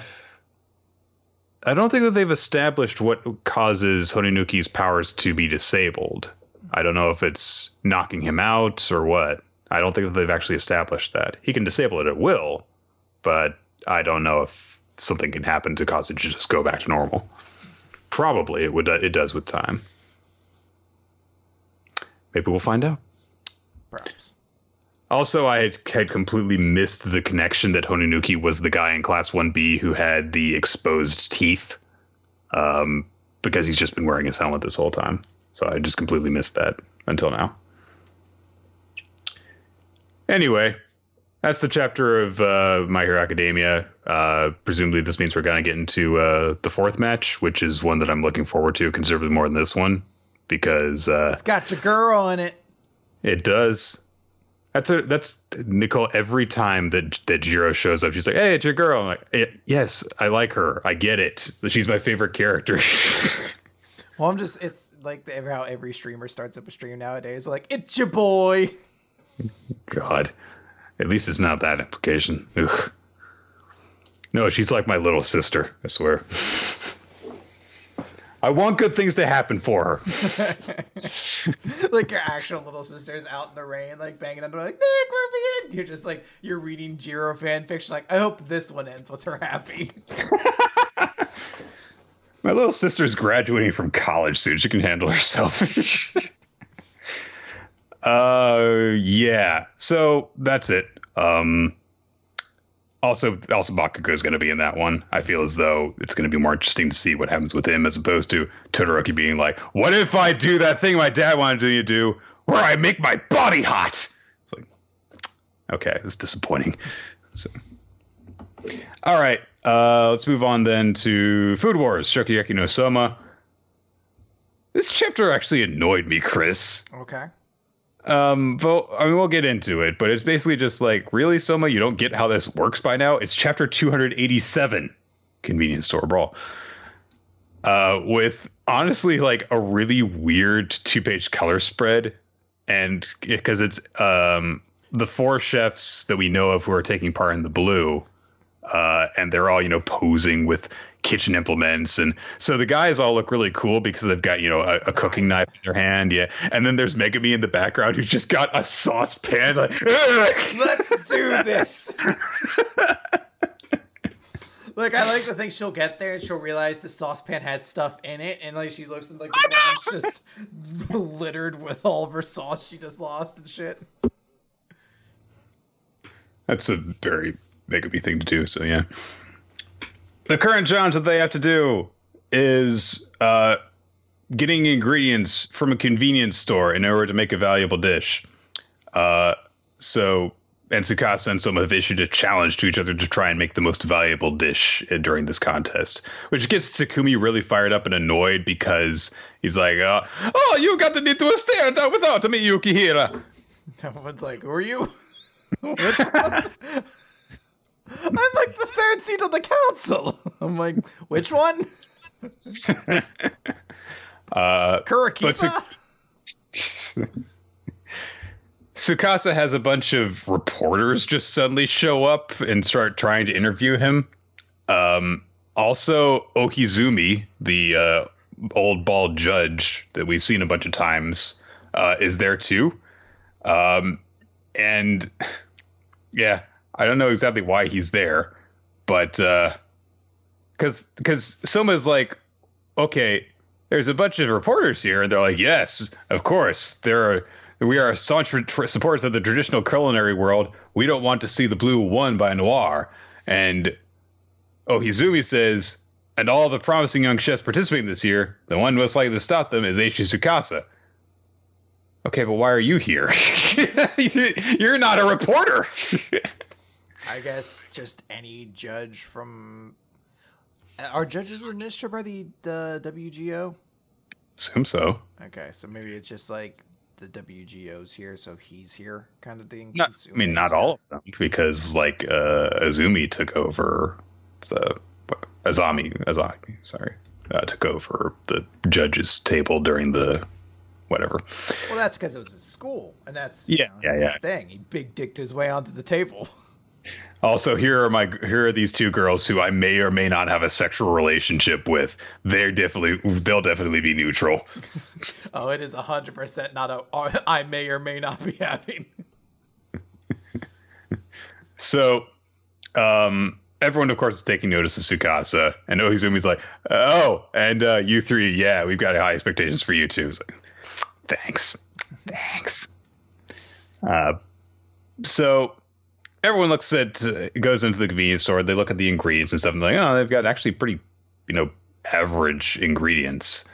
I don't think that they've established what causes Honenuki's powers to be disabled. I don't know if it's knocking him out or what. I don't think that they've actually established that. He can disable it at will, but I don't know if something can happen to cause it to just go back to normal. Probably it would. It does with time. Maybe we'll find out. Perhaps. Also, I had, had completely missed the connection that Honenuki was the guy in Class 1B who had the exposed teeth um, because he's just been wearing his helmet this whole time. So I just completely missed that until now. Anyway, that's the chapter of uh, My Hero Academia. Uh, presumably, this means we're going to get into uh, the fourth match, which is one that I'm looking forward to considerably more than this one because uh, It's got your girl in it. it does. That's a that's Nicole. Every time that that Jiro shows up, she's like, "Hey, it's your girl." I'm like, "Eh, "Yes, I like her. I get it. She's my favorite character." Well, I'm just, it's like the, how every streamer starts up a stream nowadays. Like, it's your boy. God, at least it's not that implication. Ugh. No, she's like my little sister. I swear. I want good things to happen for her. like your actual little sister's out in the rain, like banging on the door, like, Nick, let me in. You're just like, you're reading Jiro fan fiction. Like, I hope this one ends with her happy. My little sister's graduating from college soon. She can handle herself. uh, yeah. So that's it. Um, also, also Bakugo is going to be in that one. I feel as though it's going to be more interesting to see what happens with him as opposed to Todoroki being like, "What if I do that thing my dad wanted me to do, where I make my body hot?" It's like, okay, it's disappointing. So, all right, uh, let's move on then to Food Wars, Shokugeki no Soma. This chapter actually annoyed me, Chris. Okay. Um, but I mean, we'll get into it, but it's basically just like, really, Soma, you don't get how this works by now? It's chapter 287, Convenience Store Brawl. Uh, with honestly like a really weird two page color spread. And because it's um, the four chefs that we know of who are taking part in the blue, uh, and they're all, you know, posing with kitchen implements. And so the guys all look really cool because they've got you know a, a cooking knife in their hand. Yeah. And then there's Megumi in the background who's just got a saucepan like Let's do this. like I like to think she'll get there and she'll realize the saucepan had stuff in it, and like she looks and like the bottom's just littered with all of her sauce she just lost and shit. that's a very Megumi thing to do so yeah the current challenge that they have to do is uh, getting ingredients from a convenience store in order to make a valuable dish. Uh, so, and Tsukasa and Soma have issued a challenge to each other to try and make the most valuable dish uh, during this contest, which gets Takumi really fired up and annoyed because he's like, uh, "Oh, you got the need to stare down without to me, Yukihira." Everyone's like, "Who are you?" I'm like the third seat on the council. I'm like, which one? Uh, Kurikiba? Tsuk- Tsukasa has a bunch of reporters just suddenly show up and start trying to interview him. Um, also, Ohizumi, the uh, old bald judge that we've seen a bunch of times, uh, is there too. Um, and yeah, I don't know exactly why he's there, but uh, because because Soma's like, okay, there's a bunch of reporters here, and they're like, yes, of course, there are. We are staunch supporters of the traditional culinary world. We don't want to see the blue won by Noir. And Ohizumi says, and all the promising young chefs participating this year, the one most likely to stop them is Eishi Tsukasa. Okay, but why are you here? You're not a reporter. I guess just any judge from. Are judges administered by the, the WGO? Assume so. Okay, so maybe it's just like the WGO's here, so he's here kind of thing. Not, I mean, not all of them, because like uh, Azumi took over the Azami, Azami, sorry, uh, took over the judges' table during the whatever. Well, that's because it was his school, and that's yeah, know, yeah, yeah. His thing. He big dicked his way onto the table. Also, here are my here are these two girls who I may or may not have a sexual relationship with. They're definitely they'll definitely be neutral. oh, it is hundred percent not a I may or may not be having. so, um, everyone of course is taking notice of Tsukasa, and Ohizumi's like, "Oh, and uh, you three, yeah, we've got high expectations for you too." Like, thanks, thanks. Uh, so everyone looks at uh, goes into the convenience store. They look at the ingredients and stuff, and they're like, oh, they've got actually pretty, you know, average ingredients.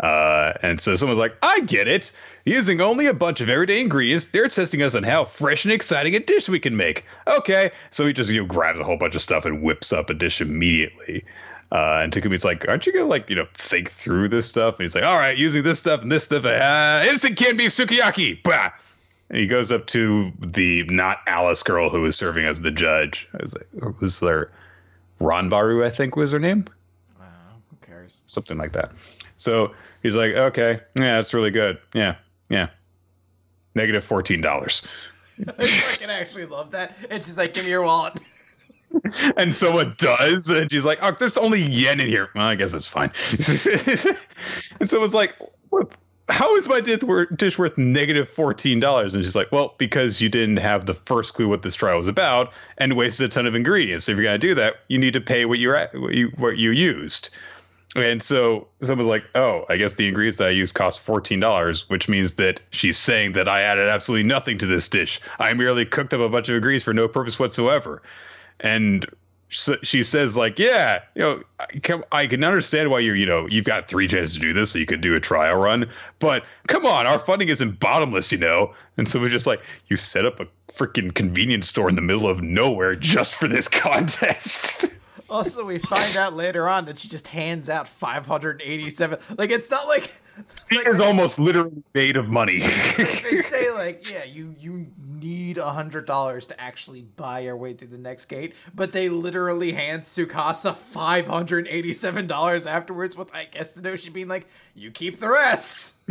Uh, and so someone's like, I get it. Using only a bunch of everyday ingredients, they're testing us on how fresh and exciting a dish we can make. Okay, so he just you know grabs a whole bunch of stuff and whips up a dish immediately. Uh, and Takumi's like, aren't you gonna like you know think through this stuff? And he's like, all right, using this stuff and this stuff, uh, instant canned beef sukiyaki. Bah! And he goes up to the not Alice girl who was serving as the judge. I was like, was there Ranbaru? I think was her name. Uh, who cares? Something like that. So he's like, okay, yeah, that's really good. Yeah, yeah. Negative Negative fourteen dollars. I fucking actually love that. It's just like, give me your wallet. and someone does, and she's like, "Oh, there's only yen in here." Well, I guess it's fine. and so someone's like, what? "How is my dish worth negative negative fourteen dollars?" And she's like, "Well, because you didn't have the first clue what this trial was about, and wasted a ton of ingredients. So if you're gonna do that, you need to pay what you're at, what you what you used." And so someone's like, "Oh, I guess the ingredients that I used cost fourteen dollars," which means that she's saying that I added absolutely nothing to this dish. I merely cooked up a bunch of ingredients for no purpose whatsoever. And she says, "Like, yeah, you know, I can, understand why you're, you know, you've got three chances to do this, so you could do a trial run. But come on, our funding isn't bottomless, you know." And so we're just like, "You set up a freaking convenience store in the middle of nowhere just for this contest." Also, we find out later on that she just hands out 587. Like, it's not like. like is almost literally made of money. they say, like, yeah, you, you need a $100 to actually buy your way through the next gate, but they literally hand Tsukasa $587 afterwards, with, I guess, the notion being like, you keep the rest.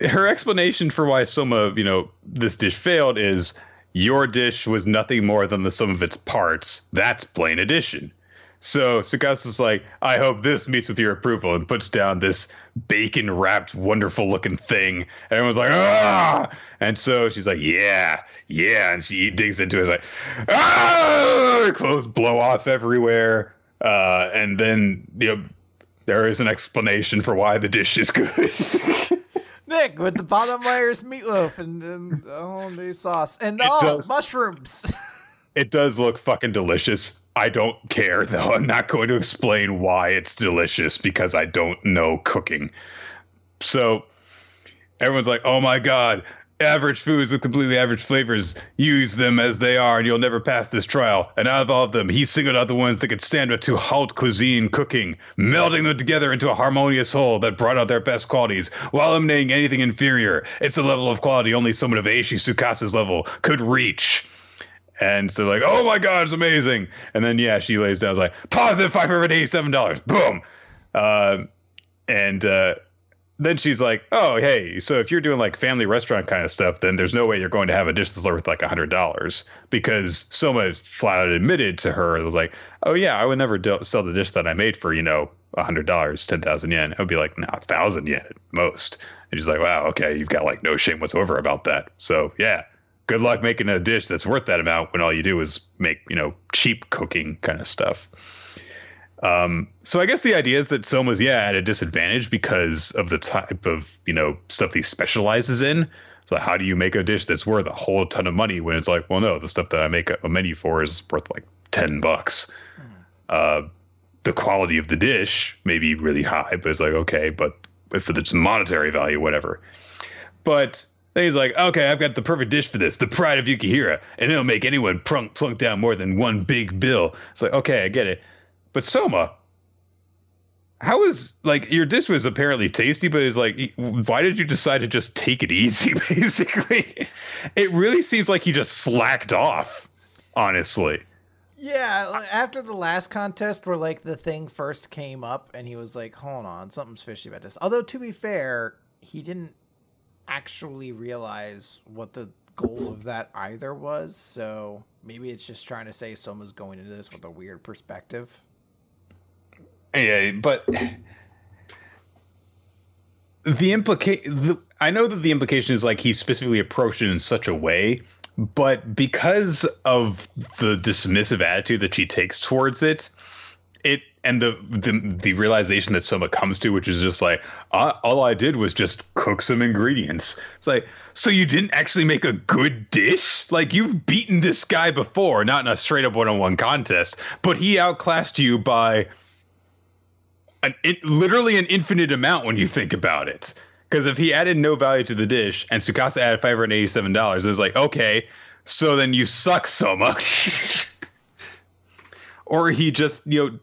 Her explanation for why Soma, you know, this dish failed is your dish was nothing more than the sum of its parts. That's plain addition. So Tsukasa's like, I hope this meets with your approval, and puts down this bacon wrapped, wonderful looking thing. And Everyone's like, ah! And so she's like, yeah, yeah. And she digs into it, like, ah! Clothes blow off everywhere. Uh, and then, you know, there is an explanation for why the dish is good. Nick with the bottom layers meatloaf and, and hollandaise sauce and oh does, mushrooms. it does look fucking delicious. I don't care though. I'm not going to explain why it's delicious because I don't know cooking. So everyone's like, "Oh my god, average foods with completely average flavors. Use them as they are, and you'll never pass this trial. And out of all of them, he singled out the ones that could stand up to haute cuisine cooking, melding them together into a harmonious whole that brought out their best qualities while eliminating anything inferior. It's a level of quality only someone of Eishi Tsukasa's level could reach. And so like, oh my god, it's amazing. And then yeah, she lays down, like, positive positive five hundred eighty-seven dollars. Boom. Uh, and uh, then she's like, "Oh, hey, so if you're doing like family restaurant kind of stuff, then there's no way you're going to have a dish that's worth like a hundred dollars because Soma flat out admitted to her it was like, "Oh yeah, I would never do- sell the dish that I made for you know a hundred dollars, ten thousand yen." I would be like, "No, a thousand yen at most." And she's like, "Wow, okay, you've got like no shame whatsoever about that." So yeah, good luck making a dish that's worth that amount when all you do is make you know cheap cooking kind of stuff. Um, so I guess the idea is that Soma's yeah at a disadvantage because of the type of you know stuff he specializes in. So how do you make a dish that's worth a whole ton of money when it's like, well, no, the stuff that I make a menu for is worth like ten bucks. Mm. Uh, the quality of the dish may be really high, but it's like okay, but if it's monetary value, whatever. But then he's like, okay, I've got the perfect dish for this, the pride of Yukihira, and it'll make anyone plunk plunk down more than one big bill. It's like, okay, I get it. But Soma, how is like your dish was apparently tasty, but it's like, why did you decide to just take it easy? Basically, it really seems like he just slacked off. Honestly, Yeah, after the last contest where like the thing first came up and he was like, "Hold on, something's fishy about this." Although to be fair, he didn't actually realize what the goal of that either was, so maybe it's just trying to say someone's going into this with a weird perspective. Yeah, but the implication I know that the implication is like he specifically approached it in such a way but because of the dismissive attitude that she takes towards it it and the the, the realization that Soma comes to which is just like uh, all i did was just cook some ingredients. It's like so you didn't actually make a good dish? Like you've beaten this guy before not in a straight up one-on-one contest but he outclassed you by an it, literally an infinite amount when you think about it because if he added no value to the dish and Tsukasa added five hundred eighty-seven dollars, it was like, okay, so then you suck so much. or he just, you know,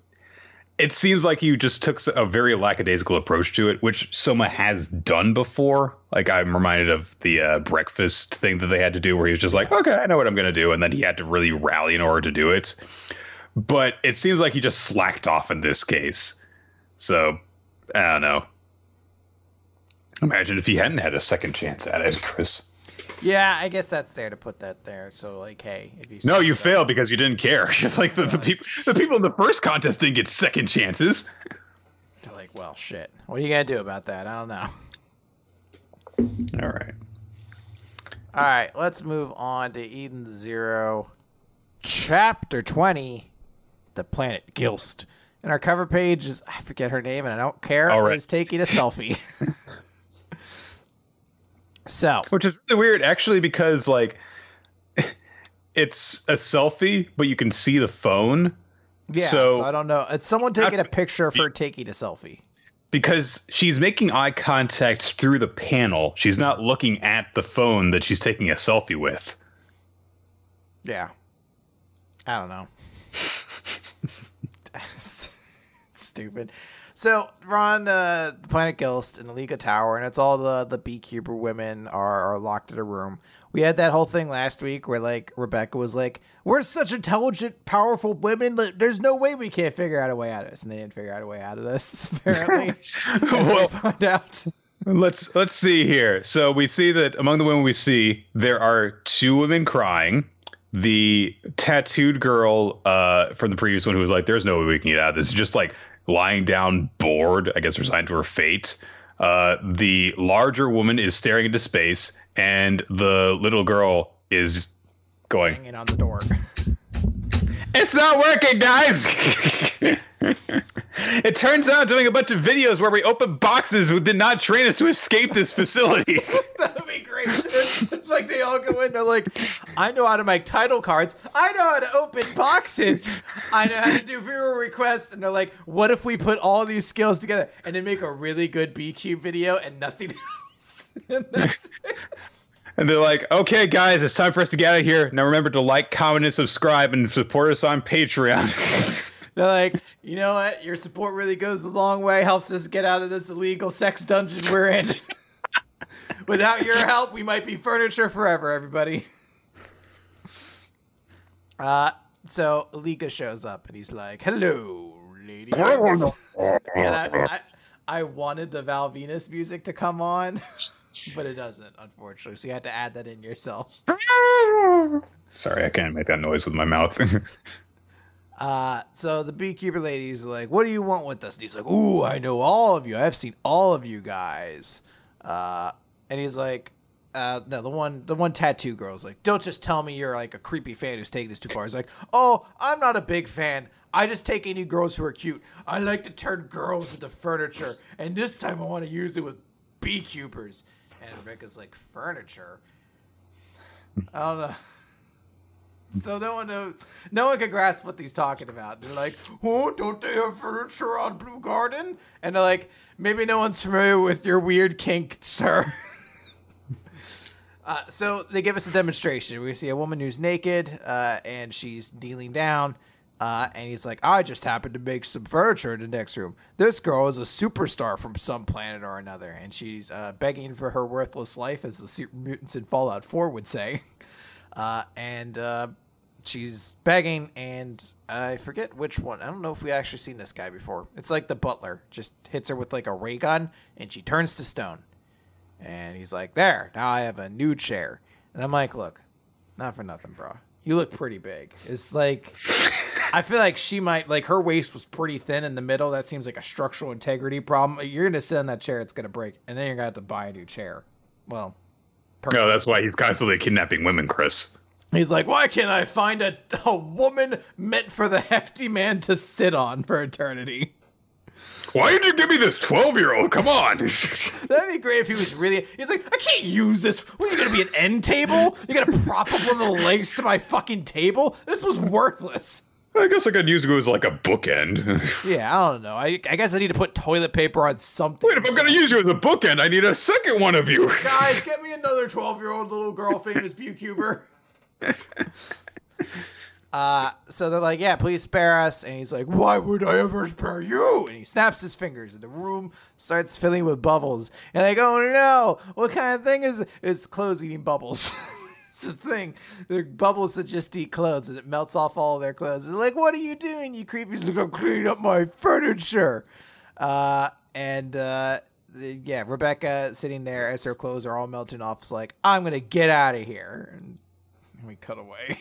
it seems like you just took a very lackadaisical approach to it, which Soma has done before. Like I'm reminded of the uh, breakfast thing that they had to do, where he was just like, "Okay, I know what I'm going to do," and then he had to really rally in order to do it. But it seems like he just slacked off in this case. So I don't know. Imagine if he hadn't had a second chance at it, Chris. Yeah, I guess that's there to put that there. So like, hey, if you no, you failed because you didn't care. It's like the, the people the people in the first contest didn't get second chances. They're like, well, shit. What are you gonna do about that? I don't know. All right. All right, let's move on to Eden Zero, Chapter Twenty, the planet Gilst. And our cover page is I forget her name, and I don't care. All right. Is taking a selfie. So, which is really weird, actually, because like it's a selfie, but you can see the phone. Yeah, so, so I don't know. It's someone it's taking not, a picture of her taking a selfie. Because she's making eye contact through the panel. She's not looking at the phone that she's taking a selfie with. Yeah. I don't know. Stupid. So Ron, uh, Planet Gilst and the League of Tower, and it's all the the B-Cuber women are, are locked in a room. We had that whole thing last week where like Rebecca was like, "We're such intelligent, powerful women. There's no way we can't figure out a way out of this," and they didn't figure out a way out of this. Apparently, well, find out. Let's let's see here. So we see that among the women we see, there are two women crying the tattooed girl uh, from the previous one who was like, "There's no way we can get out of this." Just like lying down bored, I guess resigned to her fate. Uh, the larger woman is staring into space, and the little girl is going hanging on the door. It's not working, guys. it turns out doing a bunch of videos where we open boxes did not train us to escape this facility. That'd be great. It's like they all go in, they're like, I know how to make title cards. I know how to open boxes. I know how to do viewer requests. And they're like, what if we put all these skills together and then make a really good BQ video and nothing else? and that's it. And they're like, okay, guys, it's time for us to get out of here. Now remember to like, comment, and subscribe and support us on Patreon. they're like, you know what? Your support really goes a long way, helps us get out of this illegal sex dungeon we're in. Without your help, we might be furniture forever, everybody. Uh, so Liga shows up and he's like, hello, ladies. and I, I, I wanted the Val Venis music to come on. but it doesn't, unfortunately. So you had to add that in yourself. Sorry, I can't make that noise with my mouth. uh, so the B-Cuber lady's like, "What do you want with us?" And he's like, "Ooh, I know all of you. I've seen all of you guys." Uh, and he's like, uh, no, the one, the one tattoo girl's like, "Don't just tell me you're like a creepy fan who's taking this too far." He's like, "Oh, I'm not a big fan. I just take any girls who are cute. I like to turn girls into furniture, and this time I want to use it with B-Cubers." and is like furniture. I don't know. So no one knows, no one can grasp what he's talking about. They're like, "Oh, don't they have furniture on Blue Garden?" And they're like, "Maybe no one's familiar with your weird kink, sir." uh, so they give us a demonstration. We see a woman who's naked, uh, and she's kneeling down, uh, and he's like, I just happened to make some furniture in the next room. This girl is a superstar from some planet or another, and she's uh, begging for her worthless life, as the super mutants in Fallout 4 would say. Uh, and uh, she's begging, and I forget which one. I don't know if we actually seen this guy before. It's like the butler just hits her with like a ray gun, and she turns to stone. And he's like, "There, now I have a new chair." And I'm like, "Look, not for nothing, bro. You look pretty big. It's like." I feel like she might like her waist was pretty thin in the middle. That seems like a structural integrity problem. You're gonna sit in that chair, it's gonna break, and then you're gonna have to buy a new chair. Well, no, that's why he's constantly kidnapping women, Chris. He's like, why can't I find a, a woman meant for the hefty man to sit on for eternity? Why did you give me this 12 year old? Come on. That'd be great if he was really. He's like, I can't use this. What, are you going to be an end table? You got to prop up one of the legs to my fucking table? This was worthless. I guess I could use it as like a bookend. yeah, I don't know. I, I guess I need to put toilet paper on something. Wait, if I'm going to use you as a bookend, I need a second one of you. Guys, get me another 12 year old little girl famous B-Cuber. uh, so they're like, yeah, please spare us. And he's like, why would I ever spare you? And he snaps his fingers, and the room starts filling with bubbles. And they go, oh, no, what kind of thing is it? It's clothes eating bubbles. It's the thing. They're bubbles that just eat clothes, and it melts off all their clothes. They're like, what are you doing, you creepy? Like, I'm cleaning up my furniture. Uh, and uh, yeah, Rebecca sitting there as her clothes are all melting off is like, I'm gonna get out of here. And we cut away.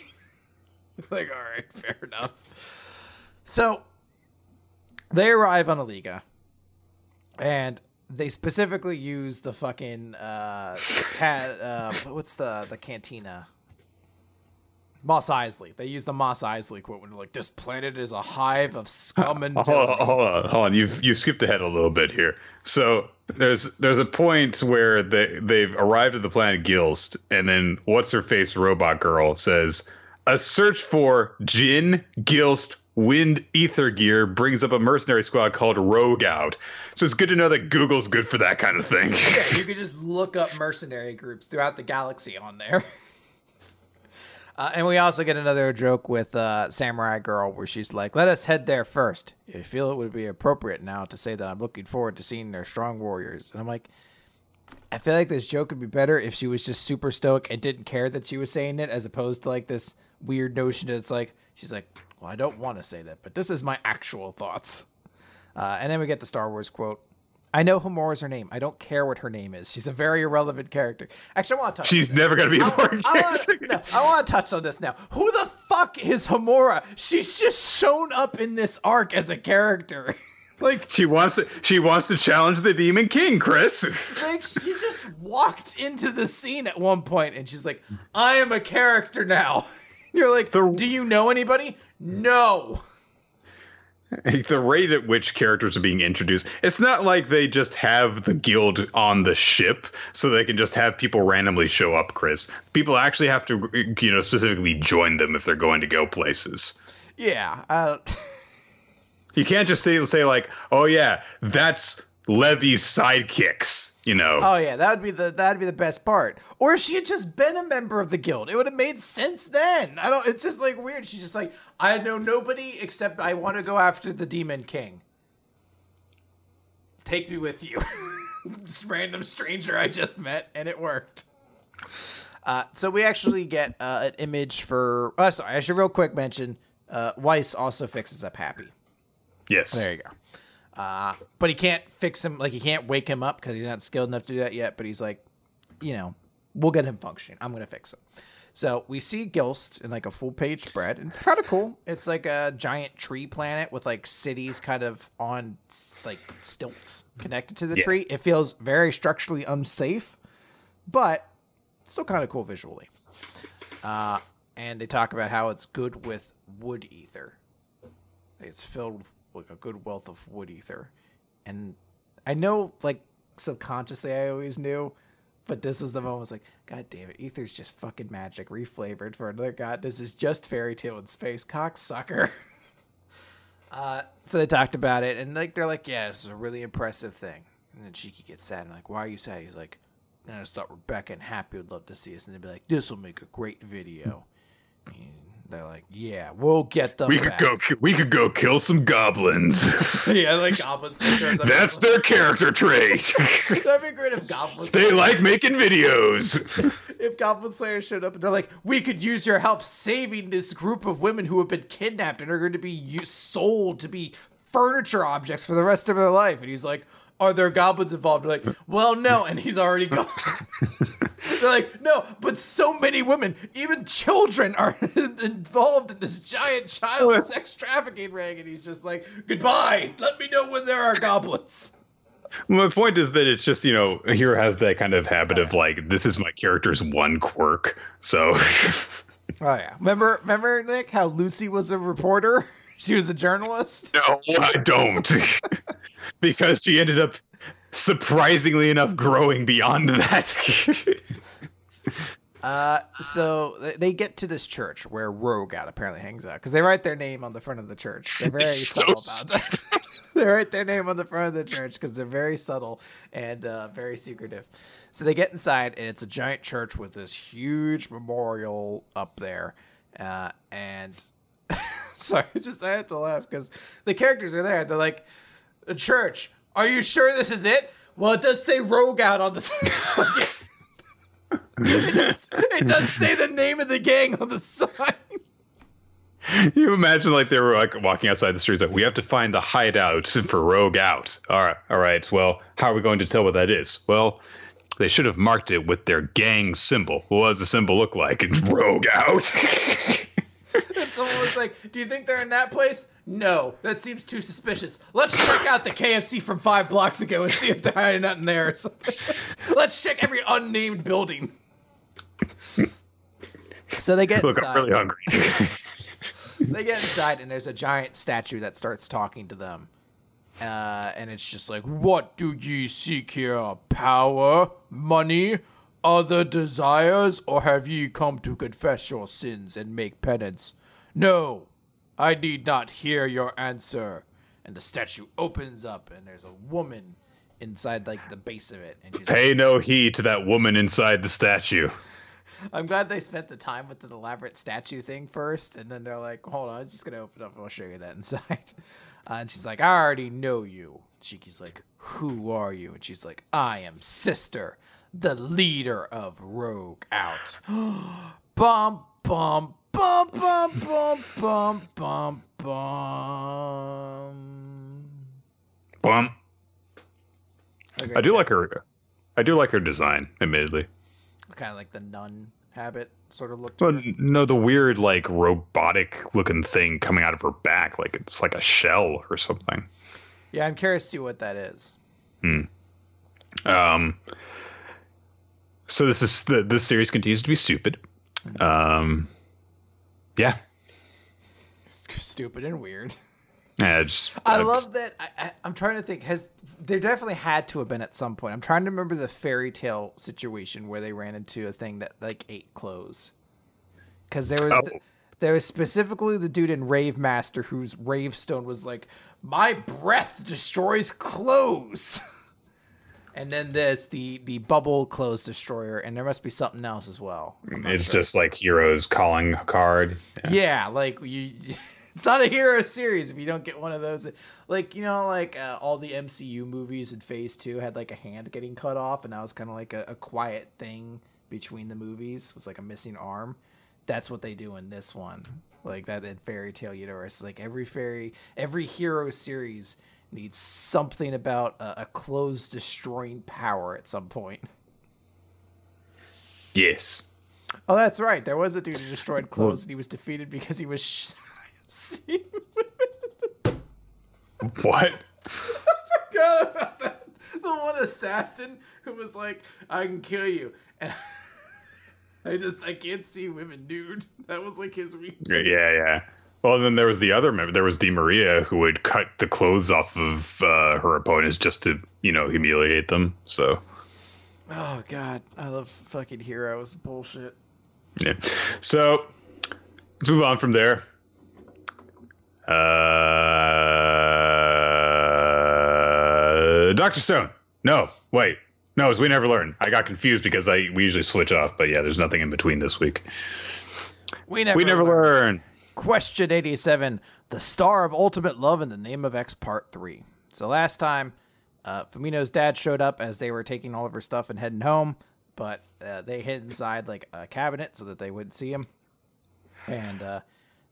like, all right, fair enough. So they arrive on Aliga, and they specifically use the fucking uh, ta- uh what's the the cantina Mos Eisley. They use the Mos Eisley quote when they're like, "This planet is a hive of scum and." hold, on, hold on, hold on. You've you've skipped ahead a little bit here. So there's there's a point where they they've arrived at the planet Gilst, and then what's her face robot girl says, "A search for Jin Gilst." Wind Ether Gear brings up a mercenary squad called Rogue Out. So it's good to know that Google's good for that kind of thing. yeah, you could just look up mercenary groups throughout the galaxy on there. Uh, and we also get another joke with uh, Samurai Girl where she's like, let us head there first. I feel it would be appropriate now to say that I'm looking forward to seeing their strong warriors. And I'm like, I feel like this joke would be better if she was just super stoic and didn't care that she was saying it, as opposed to like this weird notion that it's like, she's like, well, I don't want to say that, but this is my actual thoughts. Uh, and then we get the Star Wars quote I know Homura is her name. I don't care what her name is. She's a very irrelevant character. Actually, I want to touch. She's never going to be important. I, I, want, no, I want to touch on this now. Who the fuck is Homura? She's just shown up in this arc as a character. like she wants to. She wants to challenge the Demon King, Chris. like she just walked into the scene at one point, and she's like, "I am a character now." You're like, the, "Do you know anybody?" No. the rate at which characters are being introduced it's not like they just have the guild on the ship so they can just have people randomly show up chris people actually have to you know specifically join them if they're going to go places yeah uh... you can't just say and say like oh yeah that's levy's sidekicks you know. Oh yeah, that would be the that'd be the best part. Or if she had just been a member of the guild, it would have made sense then. I don't. It's just like weird. She's just like, I know nobody except I want to go after the Demon King. Take me with you. this random stranger I just met, and it worked. Uh, so we actually get uh, an image for. Oh, sorry, I should real quick mention. Uh, Weisz also fixes up Happy. Yes. There you go. Uh, but he can't fix him. Like he can't wake him up because he's not skilled enough to do that yet. But he's like, you know, we'll get him functioning. I'm gonna fix him. So we see Gilst in like a full page spread. And it's kind of cool. It's like a giant tree planet with like cities kind of on like stilts connected to the yeah. tree. It feels very structurally unsafe, but still kind of cool visually. Uh, and they talk about how it's good with wood ether. It's filled with like a good wealth of wood ether. And I know like subconsciously I always knew, but this was the moment I was like, God damn it, ether's just fucking magic, reflavored for another god. This is just Fairy Tail in space, cocksucker. uh, so they talked about it, and like they're like, yeah, this is a really impressive thing. And then Shiki gets sad and like, why are you sad? He's like, I just thought Rebecca and Happy would love to see us, and they'd be like, this will make a great video. And they're like, yeah, we'll get them. We could go. We could go kill some goblins. yeah, like goblins. That's their character trait. That'd be great if goblins. They like making videos. if Goblin Slayer showed up and they're like, "We could use your help saving this group of women who have been kidnapped and are going to be sold to be furniture objects for the rest of their life," and he's like, "Are there goblins involved?" They're like, "Well, no," and he's already gone. They're like, no, but so many women, even children, are involved in this giant child sex trafficking ring. And he's just like, goodbye. Let me know when there are goblins. My point is that it's just, you know, Hiro has that kind of habit of like, this is my character's one quirk. So. oh, yeah. Remember, remember, Nick, how Lucy was a reporter? She was a journalist? No, I don't. because she ended up surprisingly enough growing beyond that. uh, so they get to this church where Rogue out apparently hangs out because they write their name on the front of the church. They're very it's subtle so about that. they write their name on the front of the church because they're very subtle and uh, very secretive. So they get inside and it's a giant church with this huge memorial up there, uh, and sorry, just I had to laugh because the characters are there. They're like, a church are you sure this is it? Well, it does say Rogue out on the. it, does, it does say the name of the gang on the sign. You imagine like they were like walking outside the streets, like we have to find the hideout for Rogue Out. All right, all right. Well, how are we going to tell what that is? Well, they should have marked it with their gang symbol. What does the symbol look like? It's Rogue Out. if someone was like, "Do you think they're in that place?" No, that seems too suspicious. Let's check out the KFC from five blocks ago and see if they're hiding nothing there or something. Let's check every unnamed building. So they get Look, inside. I'm really hungry. they get inside and there's a giant statue that starts talking to them. Uh, and it's just like, What do ye seek here? Power? Money? Other desires? Or have ye come to confess your sins and make penance? No, I need not hear your answer. And the statue opens up, and there's a woman inside, like the base of it. And she's pay like, no heed to that woman inside the statue. I'm glad they spent the time with the elaborate statue thing first, and then they're like, "Hold on, I'm just gonna open up and I'll show you that inside." Uh, and she's like, "I already know you." Shiki's like, "Who are you?" And she's like, "I am Sister, the leader of Rogue Out." bum bum bum bum bum bum bum bum. Bum. I do like her. I do like her design, admittedly. It's Kind of like the nun habit sort of look. But no, the weird like robotic looking thing coming out of her back, like it's like a shell or something. Yeah, I'm curious to see what that is. Hmm. Um. So this is the this series continues to be stupid. Um. Yeah. Stupid and weird. Yeah, just, I love that. I, I'm trying to think. Has there definitely had to have been at some point? I'm trying to remember the Fairy Tail situation where they ran into a thing that like ate clothes. Because there was Oh. the- there was specifically the dude in Rave Master whose Ravestone was like, "My breath destroys clothes." And then there's the the bubble clothes destroyer, and there must be something else as well. It's sure. just like Hiro's calling card. Yeah, like you. It's not a Hiro series if you don't get one of those. Like you know, like uh, all the MCU movies in Phase Two had like a hand getting cut off, and that was kind of like a, a quiet thing between the movies. Was like a missing arm. That's what they do in this one. Like that in Fairy Tail universe. Like every fairy, every Hiro series needs something about a, a clothes destroying power at some point. Yes. Oh, that's right. There was a dude who destroyed clothes, and he was defeated because he was. Sh- What? forgot about that. The one assassin who was like, "I can kill you," and I just I can't see women nude. That was like his weakness. Yeah, yeah. Well, then there was the other member. There was Dimaria who would cut the clothes off of uh, her opponents just to, you know, humiliate them. So, Oh god, I love fucking Hiro's. Bullshit. yeah. So, let's move on from there. Uh, Doctor Stone. No, wait. No, it's We Never Learn. I got confused because I we usually switch off, but yeah, there's nothing in between this week. We never. We never learn. Question eighty-seven: The star of ultimate love in the name of X Part Three. So last time, uh, dad showed up as they were taking all of her stuff and heading home. but uh, they hid inside like a cabinet so that they wouldn't see him. And uh,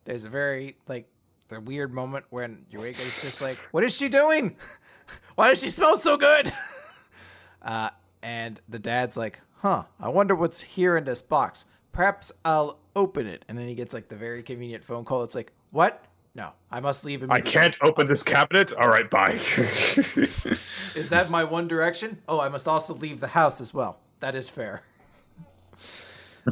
there's a very like the weird moment when Eureka is just like, "What is she doing? Why does she smell so good?" uh, and the dad's like, "Huh? I wonder what's here in this box. Perhaps I'll open it." And then he gets like the very convenient phone call. It's like, "What? No, I must leave." I can't open this cabinet. All right, bye. is that my one direction? Oh, I must also leave the house as well. That is fair.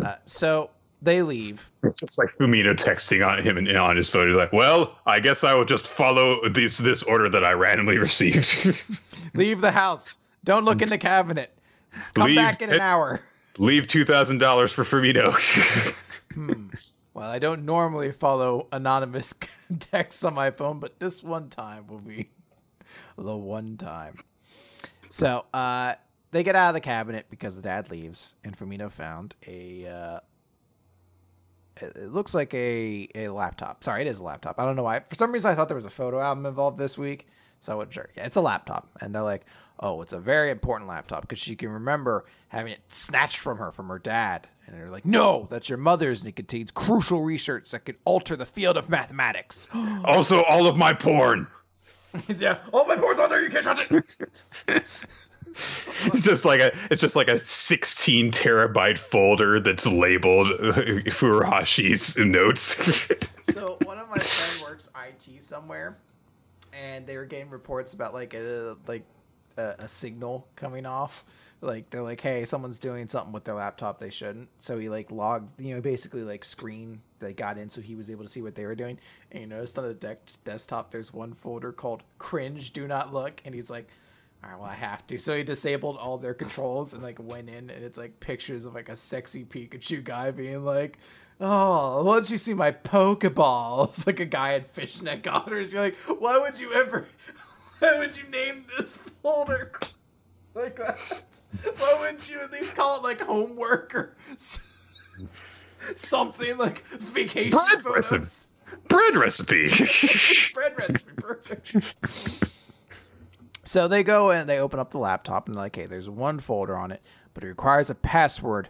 Uh, so they leave. It's just like Fumino texting on him and on his phone. He's like, "Well, I guess I will just follow this this order that I randomly received. leave the house. Don't look in the cabinet. Come leave, back in an hour. Leave two thousand dollars for Fumino." hmm. Well, I don't normally follow anonymous texts on my phone, but this one time will be the one time. So, uh, they get out of the cabinet because the dad leaves, and Fumino found a uh, it looks like a, a laptop. Sorry, it is a laptop. I don't know why. For some reason, I thought there was a photo album involved this week. So I wasn't sure. Yeah, it's a laptop. And they're like, oh, it's a very important laptop because she can remember having it snatched from her from her dad. And they're like, no, that's your mother's and it contains crucial research that could alter the field of mathematics. also, all of my porn. yeah, all my porn's on there. You can't touch it. it's just like a it's just like a 16 terabyte folder that's labeled Furuhashi's notes. so one of my friends works IT somewhere, and they were getting reports about like a like a, a signal coming off. Like they're like, hey, someone's doing something with their laptop they shouldn't. So he like logged, you know, basically like screen they got in so he was able to see what they were doing. And you noticed on the de- desktop there's one folder called "Cringe, Do Not Look," and he's like all right, well, I have to. So he disabled all their controls and like went in, and it's like pictures of like a sexy Pikachu guy being like, "Oh, why don't you see my Pokeball?" Like a guy at fishnet garters. You're like, why would you ever? Why would you name this folder like that? Why wouldn't you at least call it like homework or something like vacation bread photos? Recipe. Bread recipe. bread recipe, perfect. So they go and they open up the laptop and they're like, hey, there's one folder on it, but it requires a password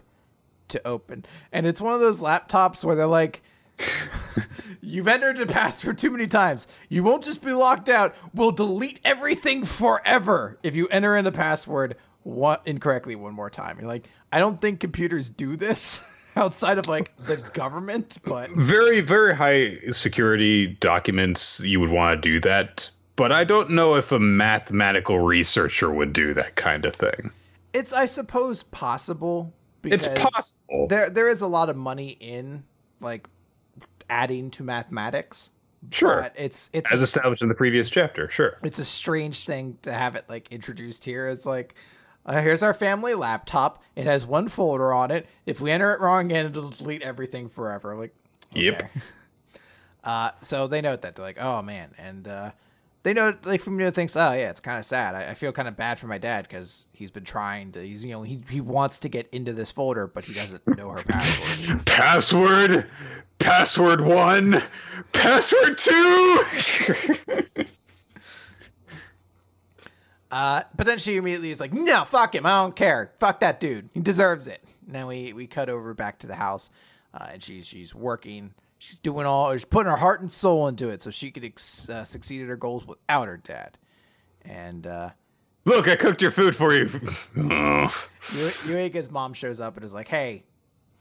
to open. And it's one of those laptops where they're like, You've entered a password too many times. You won't just be locked out. We'll delete everything forever if you enter in the password one, incorrectly one more time. You're like, I don't think computers do this outside of like the government, but very, very high security documents, you would want to do that but I don't know if a mathematical researcher would do that kind of thing. It's, I suppose, possible. It's possible. There, there is a lot of money in like adding to mathematics. Sure, it's it's as a, established in the previous chapter. Sure, it's a strange thing to have it like introduced here. It's like uh, here's our family laptop. It has one folder on it. If we enter it wrong again, it'll delete everything forever. Like, okay. yep. Uh, so they note that they're like, oh man, and uh, they know like from you know thinks oh yeah it's kind of sad. I, I feel kind of bad for my dad because he's been trying to he's you know he, he wants to get into this folder but he doesn't know her password. Password? Password one? Password two? Uh but then she immediately is like no fuck him. I don't care. Fuck that dude. He deserves it. And then we we cut over back to the house uh, and she's she's working she's doing all she's putting her heart and soul into it so she could ex- uh, succeed at her goals without her dad. And uh look i cooked your food for you. Yuiga's mom shows up and is like hey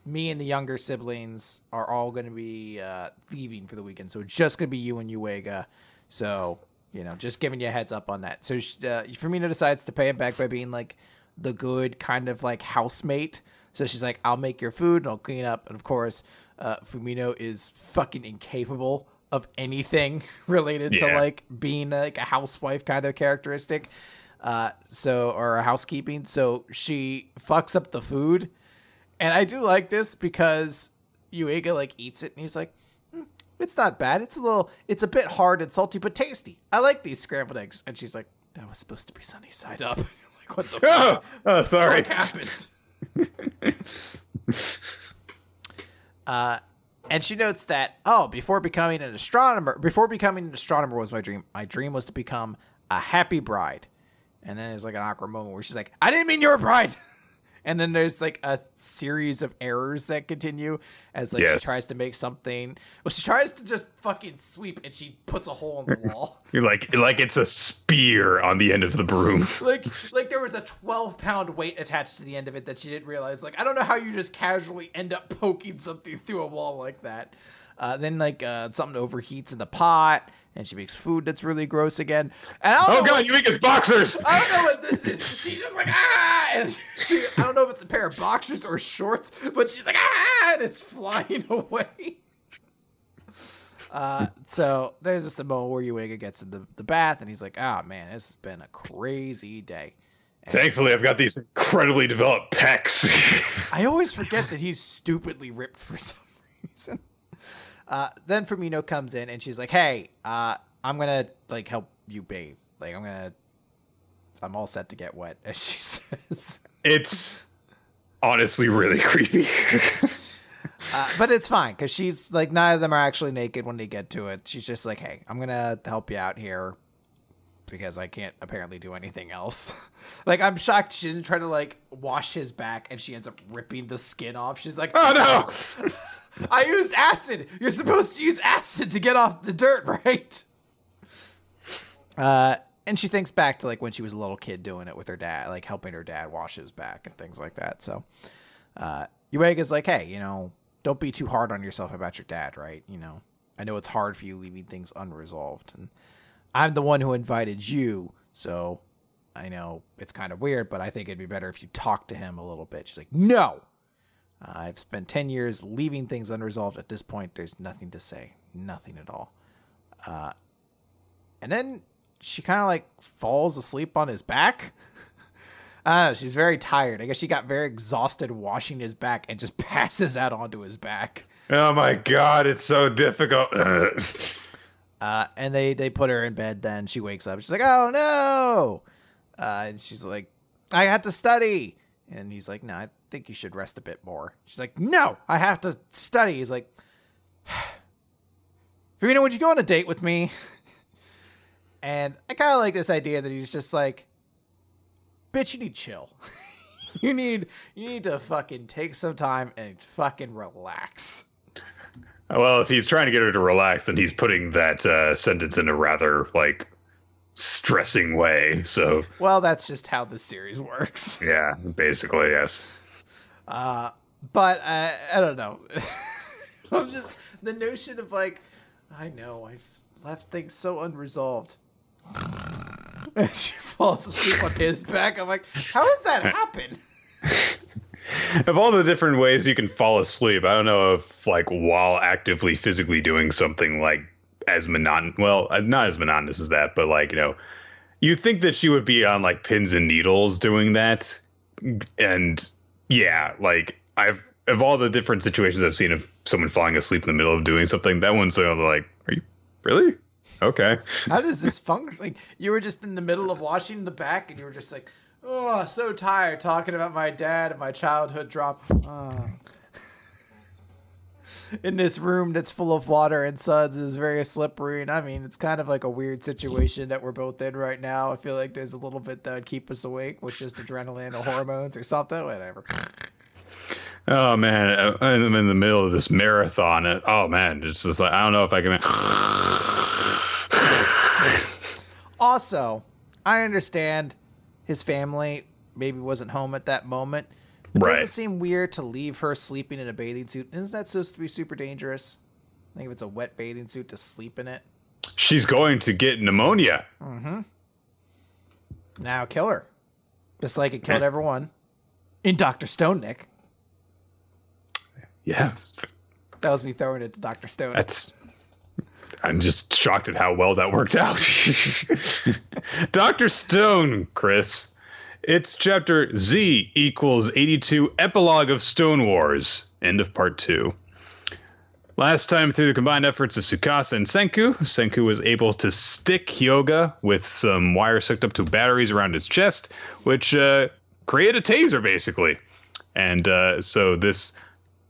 me and the younger siblings are all going to be uh, leaving for the weekend. So it's just going to be you and Yuiga. So you know just giving you a heads up on that. So she, uh, Fumino decides to pay him back by being like the good kind of like housemate. So she's like i'll make your food and i'll clean up. And of course uh, Fumino is fucking incapable of anything related yeah. to like being like a housewife kind of characteristic. Uh, so or a housekeeping. So she fucks up the food, and I do like this because Yuiga like eats it and he's like, mm, "It's not bad. It's a little. It's a bit hard and salty, but tasty. I like these scrambled eggs." And she's like, "That was supposed to be sunny side up." like what the? Oh, fuck? oh sorry. What happened? Uh, and she notes that oh, before becoming an astronomer, before becoming an astronomer was my dream. My dream was to become a happy bride. And then it's like an awkward moment where she's like, "I didn't mean you're a bride. and then there's like a series of errors that continue as like Yes. she tries to make something. Well, she tries to just fucking sweep, and she puts a hole in the wall. You're like like it's a spear on the end of the broom. like like there was a 12 pound weight attached to the end of it that she didn't realize like i don't know how you just casually end up poking something through a wall like that uh, then like uh, something overheats in the pot and she makes food that's really gross again and i don't Oh god, what, you make us boxers! i don't know what this is she's just like ah and she, i don't know if it's a pair of boxers or shorts but she's like ah and it's flying away uh, so there's just a moment where Yuiga gets in the, the bath and he's like, "Ah, man, this has been a crazy day." And Thankfully, I've got these incredibly developed pecs. I always forget that he's stupidly ripped for some reason. Uh, then Fumino comes in and she's like, "Hey, uh, I'm gonna like help you bathe. Like, I'm gonna, I'm all set to get wet," as she says. it's honestly really creepy. Uh, but it's fine because she's like, neither of them are actually naked when they get to it. She's just like, "Hey, I'm gonna help you out here." Because I can't apparently do anything else. like I'm shocked she didn't try to like wash his back and she ends up ripping the skin off. She's like, oh no! I used acid. You're supposed to use acid to get off the dirt, right? Uh, and she thinks back to like when she was a little kid doing it with her dad, like helping her dad wash his back and things like that. So, uh, Yuiga's like, hey, you know, don't be too hard on yourself about your dad, right? You know, I know it's hard for you leaving things unresolved, and I'm the one who invited you, so I know it's kind of weird, but I think it'd be better if you talk to him a little bit. She's like, no. Uh, I've spent 10 years leaving things unresolved. At this point, there's nothing to say. Nothing at all. Uh, and then she kind of like falls asleep on his back. I. She's very tired. I guess she got very exhausted washing his back and just passes out onto his back. Oh my god, it's so difficult. Uh, and they, they put her in bed. Then she wakes up. She's like, oh no. Uh, and she's like, I had to study. And he's like, no, I think you should rest a bit more. She's like, no, I have to study. He's like, Farina, would you go on a date with me? And I kind of like this idea that he's just like, bitch, you need chill. you need you need to fucking take some time and fucking relax. Well, if he's trying to get her to relax, then he's putting that uh, sentence in a rather like stressing way. So Well, that's just how the series works. yeah, basically yes. Uh, but uh, I don't know. I'm just the notion of like, I know I've left things so unresolved. And she falls asleep on his back. I'm like, how does that happen? Of all the different ways you can fall asleep, I don't know if like while actively physically doing something like as monotonous. Well, uh, not as monotonous as that, but like you know, you think that she would be on like pins and needles doing that, and yeah, like I've of all the different situations I've seen of someone falling asleep in the middle of doing something, that one's like, are you really? Okay. How does this function? Like, you were just in the middle of washing the back, and you were just like, oh, so tired talking about my dad and my childhood drop. Oh. in this room that's full of water and suds is very slippery. And I mean, it's kind of like a weird situation that we're both in right now. I feel like there's a little bit that would keep us awake which is adrenaline or hormones or something, whatever. Oh man, I'm in the middle of this marathon. And, oh man, it's just like I don't know if I can. Also, I understand his family maybe wasn't home at that moment. Right. Does it seem weird to leave her sleeping in a bathing suit? Isn't that supposed to be super dangerous? I think if it's a wet bathing suit to sleep in it. She's going to get pneumonia. Mm-hmm. Now kill her. Just like it killed everyone in Dr. Stone, Nick. Yeah, That was me throwing it to Dr. Stone. that's. I'm just shocked at how well that worked out. Dr. Stone, Chris. It's chapter Z equals 82 Epilogue of Stone Wars. End of part two. Last time, through the combined efforts of Tsukasa and Senku, Senku was able to stick Hyoga with some wires hooked up to batteries around his chest, which uh, created a taser, basically. And uh, so this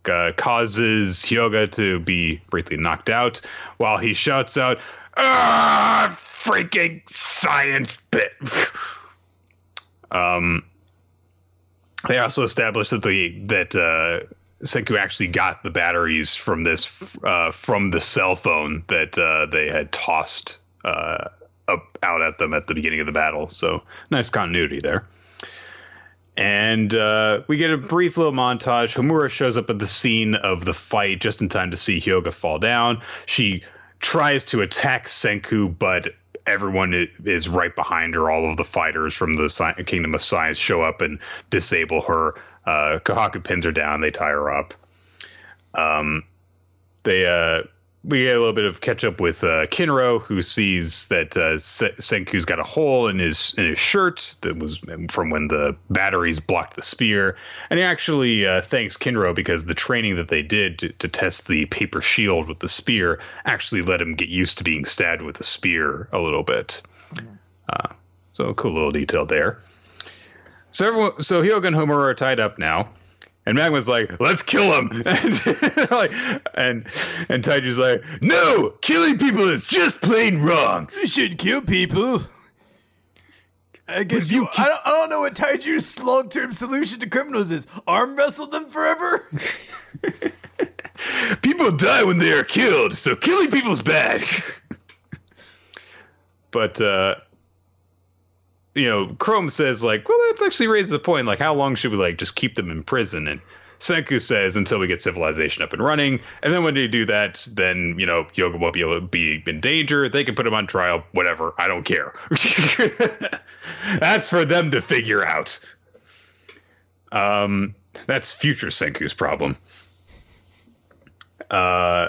uh, causes Hyoga to be briefly knocked out while he shouts out, Ah, freaking science bit. um, they also established that the that uh, Senku actually got the batteries from this uh, from the cell phone that uh, they had tossed uh, up out at them at the beginning of the battle. So nice continuity there. And uh, we get a brief little montage. Homura shows up at the scene of the fight just in time to see Hyoga fall down. She tries to attack Senku, but everyone is right behind her. All of the fighters from the Kingdom of Science show up and disable her. Uh, Kohaku pins her down. They tie her up. Um, they uh, we get a little bit of catch up with uh, Kinro, who sees that uh, Senku's got a hole in his in his shirt that was from when the batteries blocked the spear, and he actually uh, thanks Kinro because the training that they did to, to, test the paper shield with the spear actually let him get used to being stabbed with a spear a little bit. Mm-hmm. so cool little detail there. So everyone, so Hyoga and Homura are tied up now. And Magma's like, let's kill him. And like, and and Taiju's like, no, killing people is just plain wrong. You should kill people. I guess you. I, don't, I don't know what Taiju's long term solution to criminals is. Arm wrestle them forever. people die when they are killed, so killing people's bad. but uh, you know, Chrome says like, well, that's actually raises a point. Like, how long should we like just keep them in prison? And Senku says until we get civilization up and running. And then when they do that, then you know, Hyoga won't be able to be in danger. They can put him on trial. Whatever. I don't care. that's for them to figure out. Um, that's future Senku's problem. Uh,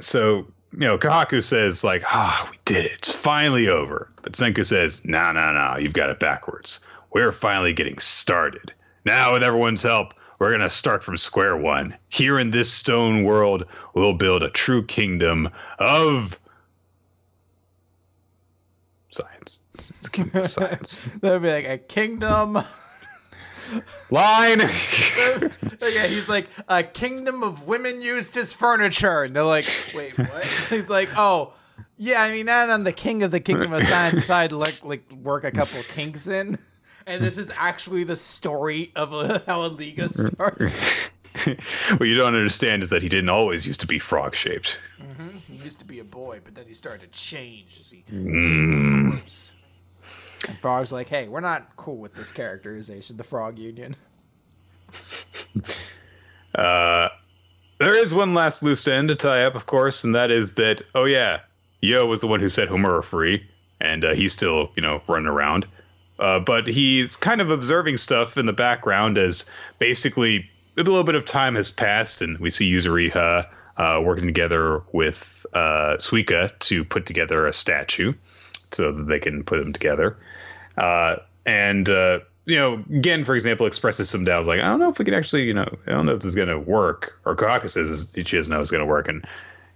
so you know, Kohaku says like, "Ah, we did it. It's finally over." But Senku says, "No, no, no. You've got it backwards. We're finally getting started. Now, with everyone's help, we're gonna start from square one. Here in this stone world, we'll build a true kingdom of science. It's, it's a kingdom of science. That'd be like a kingdom." Line. yeah, he's like a kingdom of women used his furniture, and they're like, wait, what? he's like, oh, yeah. I mean, not on the king of the kingdom of science side, like like work a couple kinks in, and this is actually the story of a, how a Liga started. what you don't understand is that he didn't always used to be frog shaped. Mm-hmm. He used to be a boy, but then he started to change as he. Mm. And Frog's like, hey, we're not cool with this characterization, the Frog Union. uh, there is one last loose end to tie up, of course, and that is that, oh, yeah, Yo was the one who set Homura free, and uh, he's still, you know, running around. Uh, but he's kind of observing stuff in the background as basically a little bit of time has passed, and we see Yuzuriha uh, working together with uh, Suika to put together a statue so that they can put them together. Uh, and uh, you know, Gen, for example, expresses some doubts, like I don't know if we can actually, you know, I don't know if this is going to work. Or Kohaku says she doesn't know it's going to work, and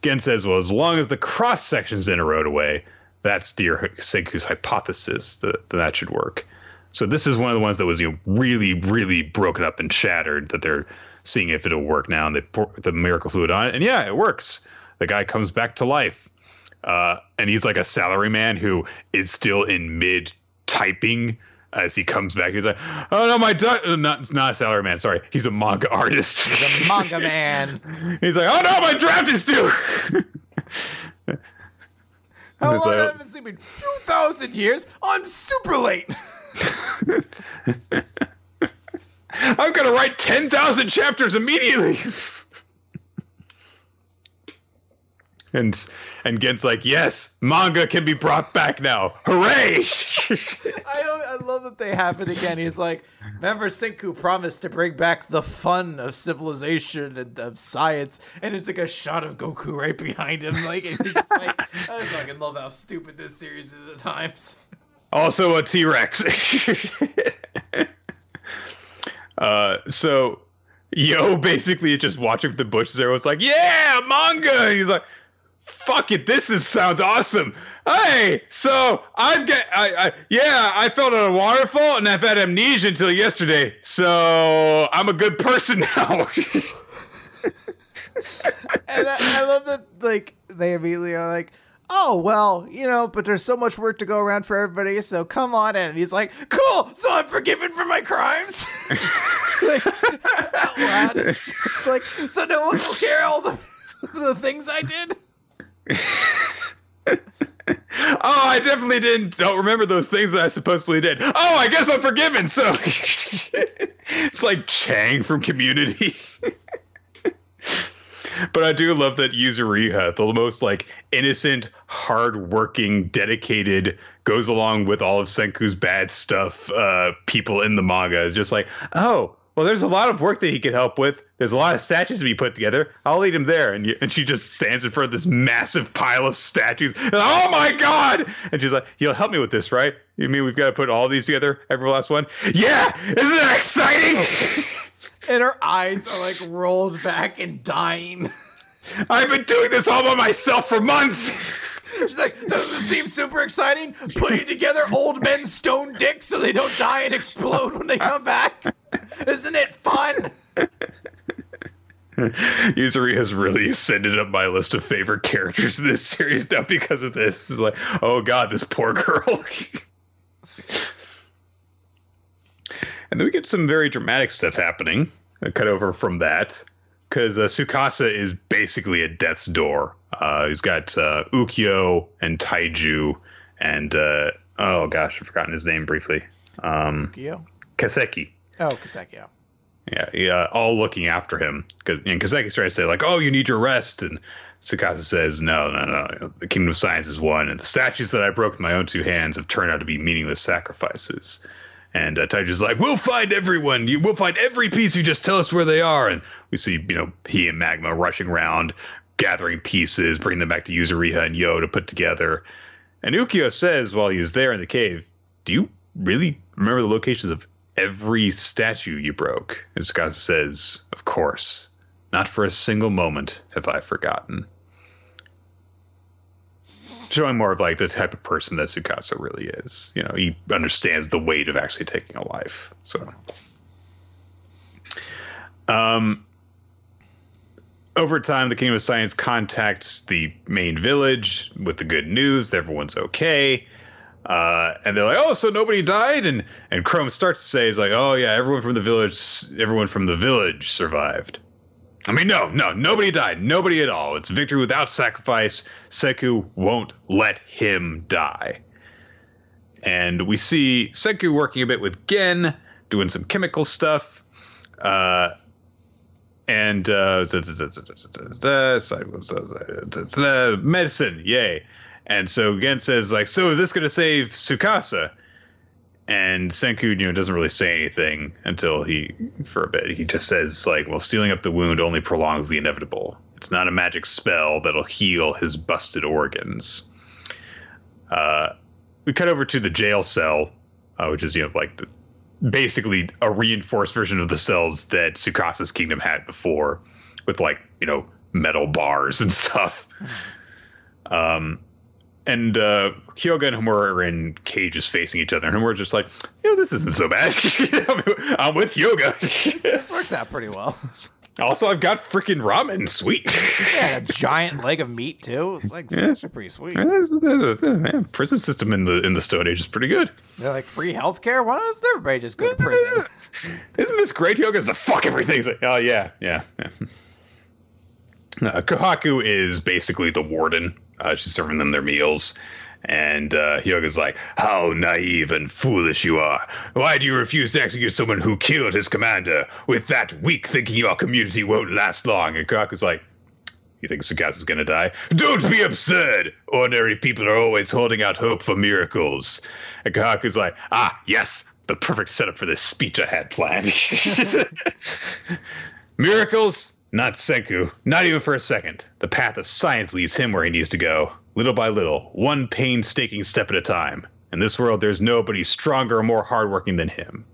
Gen says, well, as long as the cross sections in a road away, that's dear Senku's hypothesis that, that that should work. So this is one of the ones that was you know really really broken up and shattered that they're seeing if it'll work now and they pour the miracle fluid on it and yeah it works. The guy comes back to life. Uh, and he's like a salary man who is still in mid typing as he comes back. He's like, "Oh no, my du- uh, not it's not a salary man. Sorry, he's a manga artist. He's a manga man. he's like, "Oh no, my draft is due." How long like, have I been sleeping? Two thousand years. I'm super late. I'm gonna write ten thousand chapters immediately. And and Gen's like, yes, manga can be brought back now. Hooray! I, I love that they have it again. He's like, remember Senku promised to bring back the fun of civilization and of science, and it's like a shot of Goku right behind him. Like, just like, I fucking love how stupid this series is at times. Also a T Rex. uh, so Yo basically just watching the bush there was like, yeah, manga. And he's like, fuck it, this is sounds awesome. Hey, so I've got, I, I, yeah, I felt on a waterfall and I've had amnesia until yesterday, so I'm a good person now. and I, I love that, like, they immediately are like, oh well you know but there's so much work to go around for everybody so come on in and he's like cool so i'm forgiven for my crimes like it's like so no one will care all the the things I did. oh, I definitely didn't. Don't remember those things that I supposedly did. Oh, I guess I'm forgiven. So it's like Chang from Community. but I do love that Yuzuriha, the most like innocent, hardworking, dedicated, goes along with all of Senku's bad stuff. Uh, people in the manga is just like, oh, well, there's a lot of work that he could help with. There's a lot of statues to be put together. I'll lead him there. And, you, and she just stands in front of this massive pile of statues. And, oh my God! And she's like, You'll help me with this, right? You mean we've got to put all these together, every last one? Yeah! Isn't that exciting? and her eyes are like rolled back and dying. I've been doing this all by myself for months. She's like, doesn't this seem super exciting? Putting together old men's stone dicks so they don't die and explode when they come back. Isn't it fun? Yuzuri has really ascended up my list of favorite characters in this series now because of this. It's like, oh god, this poor girl. and then we get some very dramatic stuff happening. I cut over from that because uh, Tsukasa is basically at death's door. Uh, he's got uh, Ukyo and Taiju, and uh, oh gosh, I've forgotten his name briefly. Um, Ukyo? Kaseki. Oh, Kaseki. Yeah. Yeah, yeah, all looking after him because and Kaseki's trying to say like, "Oh, you need your rest," and Tsukasa says, "No, no, no. The kingdom of science is one, and the statues that I broke with my own two hands have turned out to be meaningless sacrifices." And uh, Taiju's like, "We'll find everyone. You, we'll find every piece. You just tell us where they are." And we see, you know, he and Magma rushing around, gathering pieces, bringing them back to Yuzuriha and Yo to put together. And Ukyo says while he's there in the cave, "Do you really remember the locations of every statue you broke?" And Scott says, "Of course. Not for a single moment have I forgotten." Showing more of like the type of person that Tsukasa really is. You know, he understands the weight of actually taking a life. So, um, over time, the Kingdom of Science contacts the main village with the good news that everyone's okay. Uh, and they're like, "Oh, so nobody died?" And and Chrome starts to say, "Is like, oh yeah, everyone from the village, everyone from the village survived." I mean, no, no, nobody died, nobody at all. It's victory without sacrifice. Senku won't let him die. And we see Senku working a bit with Gen, doing some chemical stuff. Uh, and uh, medicine, yay. And so Gen says, like, so is this going to save Tsukasa? And Senku, you know, doesn't really say anything until he, for a bit, he just says, like, well, sealing up the wound only prolongs the inevitable. It's not a magic spell that'll heal his busted organs. Uh, we cut over to the jail cell, uh, which is, you know, like the, basically a reinforced version of the cells that Tsukasa's kingdom had before, with like you know metal bars and stuff. Um, and uh, Hyoga and Homura are in cages facing each other, and Homura's just like, you know, this isn't so bad. I'm with Hyoga. this works out pretty well. Also, I've got freaking ramen. Sweet. yeah, a giant leg of meat too. It's like yeah. actually pretty sweet. Man, prison system in the in the Stone Age is pretty good. They're like free healthcare. Why doesn't everybody just go to prison? Isn't this great? Hyoga's the fuck everything. Like, oh yeah, yeah. yeah. Uh, Kohaku is basically the warden. Uh, she's serving them their meals. And uh, Hyoga's like, How naive and foolish you are. Why do you refuse to execute someone who killed his commander with that weak thinking your community won't last long? And Kohaku's like, You think Tsukasa's gonna die? Don't be absurd! Ordinary people are always holding out hope for miracles. And Kohaku's like, Ah, yes, the perfect setup for this speech I had planned. miracles? Not Senku, not even for a second. The path of science leads him where he needs to go, little by little, one painstaking step at a time. In this world, there's nobody stronger or more hardworking than him.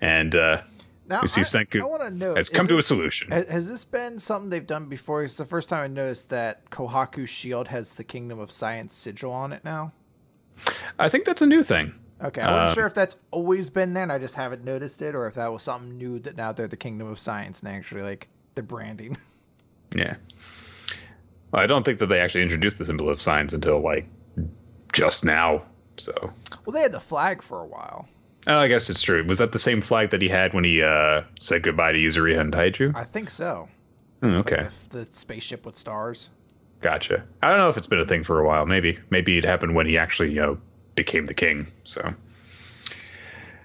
And uh, now, we see I, Senku I know, has come this, to a solution. Has this been something they've done before? It's the first time I noticed that Kohaku's shield has the Kingdom of Science sigil on it now. I think that's a new thing. Okay, I wasn't um, sure if that's always been there and I just haven't noticed it, or if that was something new that now they're the Kingdom of Science and actually like the branding. Yeah. Well, I don't think that they actually introduced the symbol of science until like just now. So. Well, they had the flag for a while. Oh, I guess it's true. Was that the same flag that he had when he uh, said goodbye to Yuzuriha and Taiju? I think so. Hmm, okay. Like the, the spaceship with stars. Gotcha. I don't know if it's been a thing for a while. Maybe. Maybe it happened when he actually, you know, became the king. So.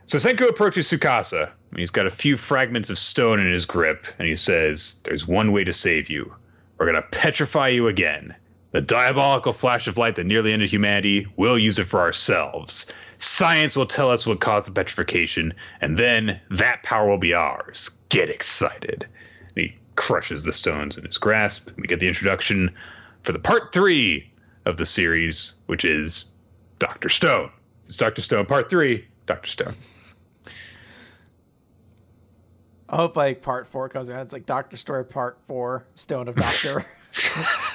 So Senku approaches Tsukasa. He's got a few fragments of stone in his grip, and he says, There's one way to save you. We're going to petrify you again. The diabolical flash of light that nearly ended humanity, we'll use it for ourselves. Science will tell us what caused the petrification, and then that power will be ours. Get excited. And he crushes the stones in his grasp. We get the introduction for the part three of the series, which is Dr. Stone. It's Dr. Stone part three, Dr. Stone. I hope like part four comes around. It's like Doctor Story part four, Stone of Doctor.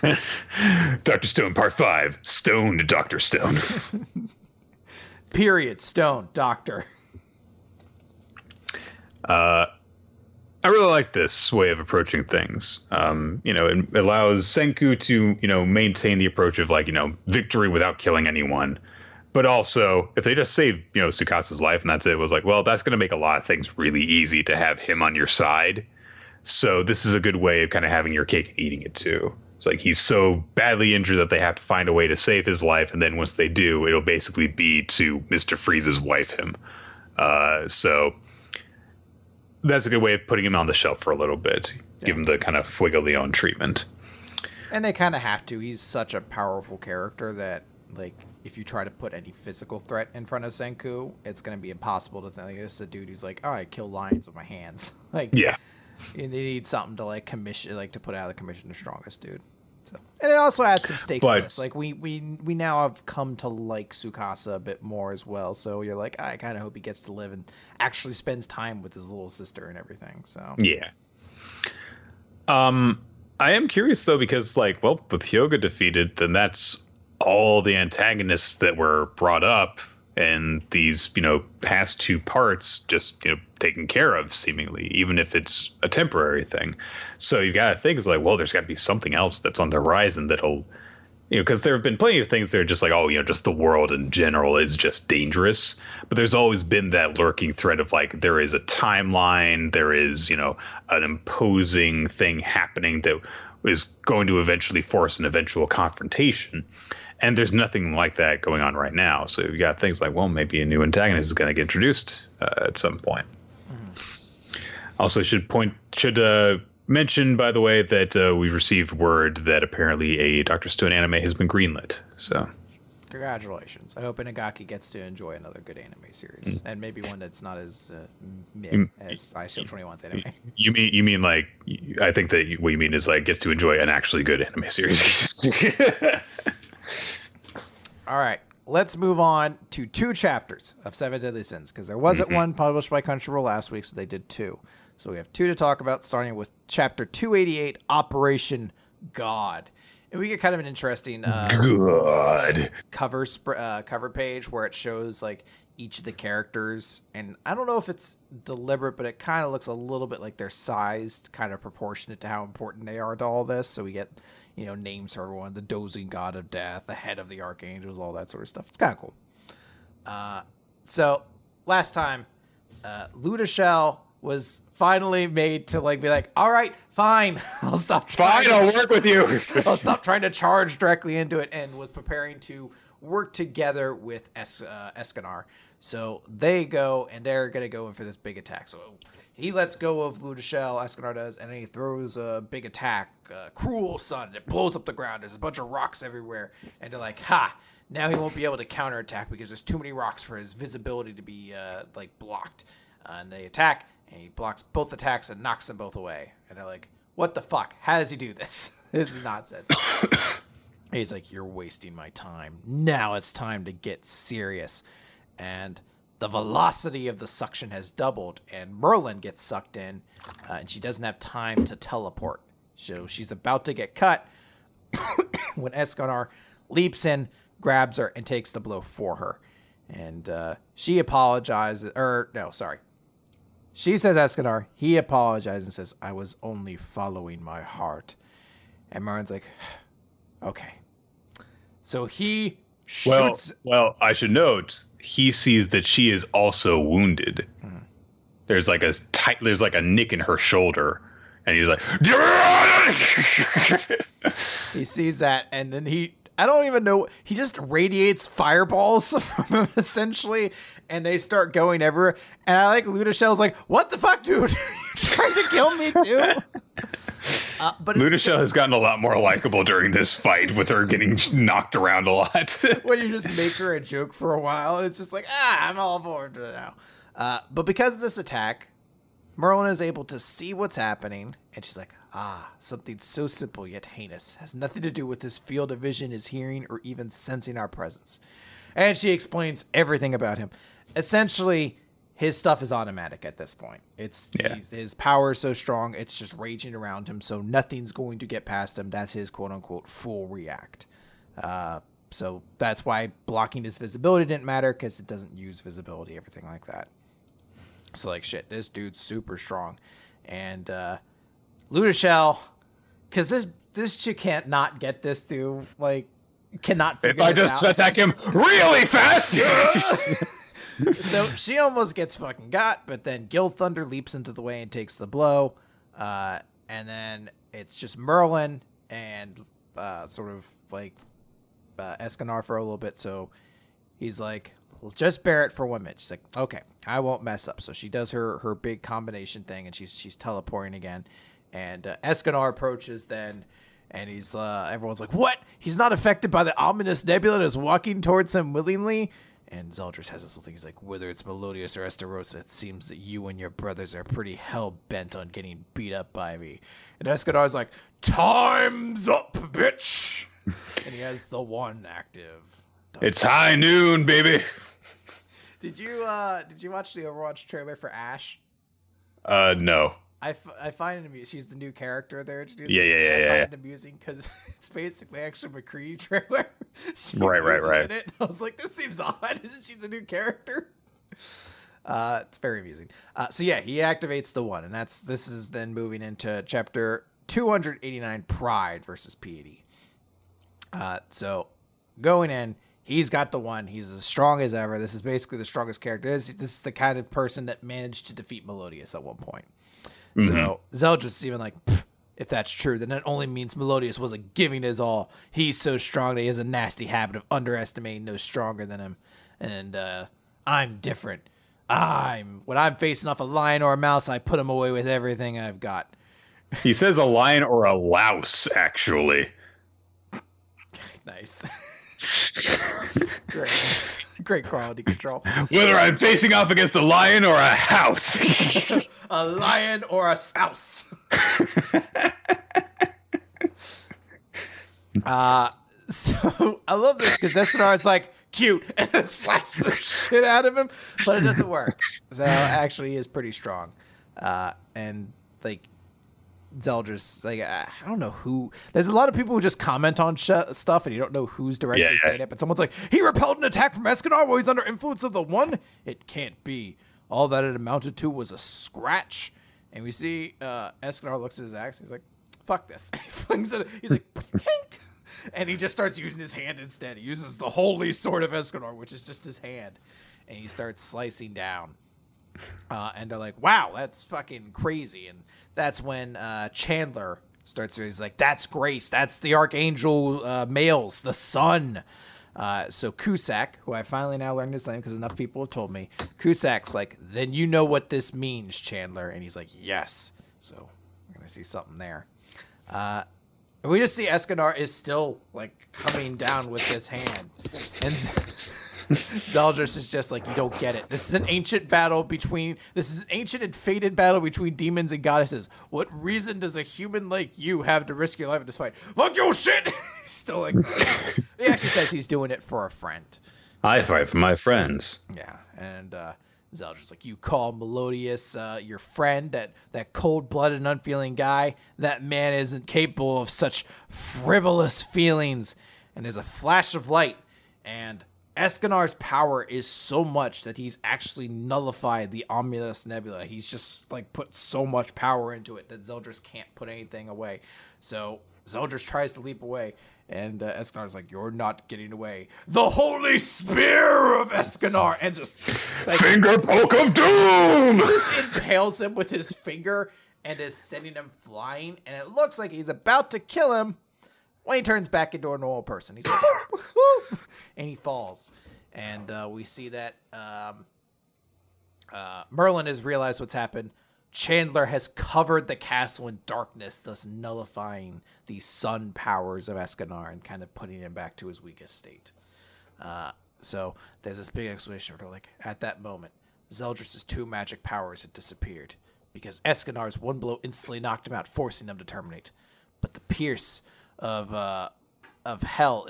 Dr. Stone part five, Stone to Dr. Stone. Period. Stone Doctor. Uh, I really like this way of approaching things. Um, you know, it allows Senku to, you know, maintain the approach of like, you know, victory without killing anyone. But also, if they just save, you know, Tsukasa's life and that's it, it was like, well, that's going to make a lot of things really easy to have him on your side. So this is a good way of kind of having your cake and eating it too. It's like he's so badly injured that they have to find a way to save his life, and then once they do, it'll basically be to Mister Freeze's wife him. Uh, so that's a good way of putting him on the shelf for a little bit, Yeah. give him the kind of Fuegoleon treatment. And they kind of have to. He's such a powerful character that, like, if you try to put any physical threat in front of Senku, it's going to be impossible to think. Like, this is a dude who's like, oh, I kill lions with my hands. like, Yeah, you need something to like commission, like to put out of the commission the strongest dude. So, and it also adds some stakes But- to this. Like we we we now have come to like Tsukasa a bit more as well. So you're like, I kind of hope he gets to live and actually spends time with his little sister and everything. So yeah. Um, I am curious though because, like, well, with Hyoga defeated, then that's all the antagonists that were brought up and these, you know, past two parts just, you know, taken care of seemingly, even if it's a temporary thing. So you've got to think it's like, well, there's got to be something else that's on the horizon that'll, you know, because there have been plenty of things that are just like, oh, you know, just the world in general is just dangerous. But there's always been that lurking threat of like, there is a timeline, there is, you know, an imposing thing happening that is going to eventually force an eventual confrontation. And there's nothing like that going on right now. So you got things like, well, maybe a new antagonist is going to get introduced uh, at some point. Also, should point should uh, mention by the way that uh, we've received word that apparently a Doctor Stone anime has been greenlit. So congratulations. I hope Inagaki gets to enjoy another good anime series and maybe one that's not as uh, meh Mm. as Eyeshield 21's anime. you mean you mean like I think that what you mean is like gets to enjoy an actually good anime series. All right, let's move on to two chapters of Seven Deadly Sins because there wasn't one published by Crunchyroll last week, so they did two. So we have two to talk about, starting with chapter 288, Operation God. And we get kind of an interesting uh, cover sp- uh, cover page where it shows like each of the characters, and I don't know if it's deliberate, but it kind of looks a little bit like they're sized, kind of proportionate to how important they are to all this. So we get, you know, names for everyone: the dozing god of death, the head of the archangels, all that sort of stuff. It's kind of cool. Uh, so last time, uh, Ludociel was finally made to like be like, all right, fine, I'll stop. trying Fine, to I'll work with you. I'll stop trying to charge directly into it and was preparing to work together with es- uh, Escanor. So they go and they're going to go in for this big attack. So he lets go of Ludociel, Escanor does, and then he throws a big attack, uh, Cruel Sun. It blows up the ground. There's a bunch of rocks everywhere. And they're like, ha! Now he won't be able to counterattack because there's too many rocks for his visibility to be uh, like blocked. Uh, and they attack, and he blocks both attacks and knocks them both away. And they're like, what the fuck? How does he do this? this is nonsense. He's like, You're wasting my time. Now it's time to get serious. And the velocity of the suction has doubled, and Merlin gets sucked in, uh, and she doesn't have time to teleport. So she's about to get cut when Escanor leaps in, grabs her, and takes the blow for her. And uh, she apologizes, or no, sorry. She says Escanor. He apologizes and says, I was only following my heart. And Merlin's like, okay. So he Well, shoots. well, I should note he sees that she is also wounded. Mm-hmm. There's like a tight, there's like a nick in her shoulder, and he's like, he sees that, and then he, I don't even know, he just radiates fireballs from him essentially, and they start going everywhere. And I like Ludociel's like, "What the fuck, dude? you trying to kill me too?" Uh, but Ludociel has gotten a lot more likable during this fight, with her getting knocked around a lot. when you just make her a joke for a while, it's just like, ah, I'm all bored now. Uh, but because of this attack, Merlin is able to see what's happening, and she's like, ah, something so simple yet heinous has nothing to do with this field of vision, his hearing, or even sensing our presence. And she explains everything about him essentially his stuff is automatic at this point. It's yeah. his power is so strong, it's just raging around him, so nothing's going to get past him. That's his quote unquote full react. Uh, so that's why blocking his visibility didn't matter because it doesn't use visibility, everything like that. So like shit, this dude's super strong, and uh, Ludociel, because this this chick can't not get this through like cannot. If I just out. attack him really fast. so she almost gets fucking got, but then Gilthunder leaps into the way and takes the blow. Uh, and then it's just Merlin and uh, sort of like uh, Escanor for a little bit. So he's like, just bear it for one minute. She's like, okay, I won't mess up. So she does her her big combination thing, and she's she's teleporting again. And uh, approaches then, and he's uh, everyone's like, what? He's not affected by the ominous nebula that is walking towards him willingly. And Zeldris has this little thing. He's like, whether it's Meliodas or Estarossa, it seems that you and your brothers are pretty hell bent on getting beat up by me. And Escanor's like, time's up, bitch. and he has the one active. It's high noon, baby. Did you uh did you watch the Overwatch trailer for Ashe? Uh no. I, f- I find it amusing. She's the new character they're introducing. Yeah, yeah, yeah. I yeah, find yeah. it amusing because it's basically actually McCree trailer. right, right, right. It. I was like, this seems odd. Isn't she the new character? Uh, it's very amusing. Uh, so yeah, he activates the one, and that's this is then moving into chapter 289, Pride versus Piety. Uh, so going in, he's got the one. He's as strong as ever. This is basically the strongest character. This, is the kind of person that managed to defeat Meliodas at one point. Mm-hmm. So Zeldris even like, if that's true, then it only means Meliodas wasn't giving his all. He's so strong that he has a nasty habit of underestimating those stronger than him. And uh, I'm different. I'm when I'm facing off a lion or a mouse, I put him away with everything I've got. He says a lion or a louse, actually. nice. Great. Great quality control. Whether I'm facing off against a lion or a house. a lion or a spouse. uh, so I love this because Escanor is like cute and it slaps the shit out of him, but it doesn't work. So actually, he is pretty strong. Uh, and like Zeldris, like I don't know who. There's a lot of people who just comment on sh- stuff, and you don't know who's directly yeah, saying it. But someone's like, "He repelled an attack from Escanor while he's under influence of the one." It can't be. All that it amounted to was a scratch. And we see uh, Escanor looks at his axe. He's like, "Fuck this!" he flings it. He's like, and he just starts using his hand instead. He uses the holy sword of Escanor, which is just his hand, and he starts slicing down. Uh, and they're like, "Wow, that's fucking crazy!" And that's when uh, Chandler starts. He's like, "That's Grace. That's the Archangel uh, Mael's, the sun." Uh, so Cusack, who I finally now learned his name because enough people have told me, Cusack's like, "Then you know what this means, Chandler," and he's like, "Yes." So I'm gonna see something there. Uh, and we just see Escanor is still like coming down with his hand, and Zeldris is just like, you don't get it. This is an ancient battle between, this is an ancient and fated battle between demons and goddesses. What reason does a human like you have to risk your life in this fight? Fuck your shit! he's still like, he actually says he's doing it for a friend. I fight for my friends. Yeah, and uh, Zeldris like, you call Meliodas uh, your friend, that, that cold-blooded and unfeeling guy? That man isn't capable of such frivolous feelings. And there's a flash of light, and Escanor's power is so much that he's actually nullified the Ominous Nebula. He's just like put so much power into it that Zeldris can't put anything away. So Zeldris tries to leap away, and uh, Escanor's like, "You're not getting away." The holy spear of Escanar, and just like, Finger poke of doom. just impales him with his finger and is sending him flying. And it looks like he's about to kill him when he turns back into a normal person. He's like, and he falls. And uh, we see that um, uh, Merlin has realized what's happened. Chandler has covered the castle in darkness, thus nullifying the sun powers of Escanor and kind of putting him back to his weakest state. Uh, so there's this big explanation for like at that moment, Zeldris' two magic powers had disappeared because Escanor's one blow instantly knocked him out, forcing him to terminate. But the pierce of uh, of hell,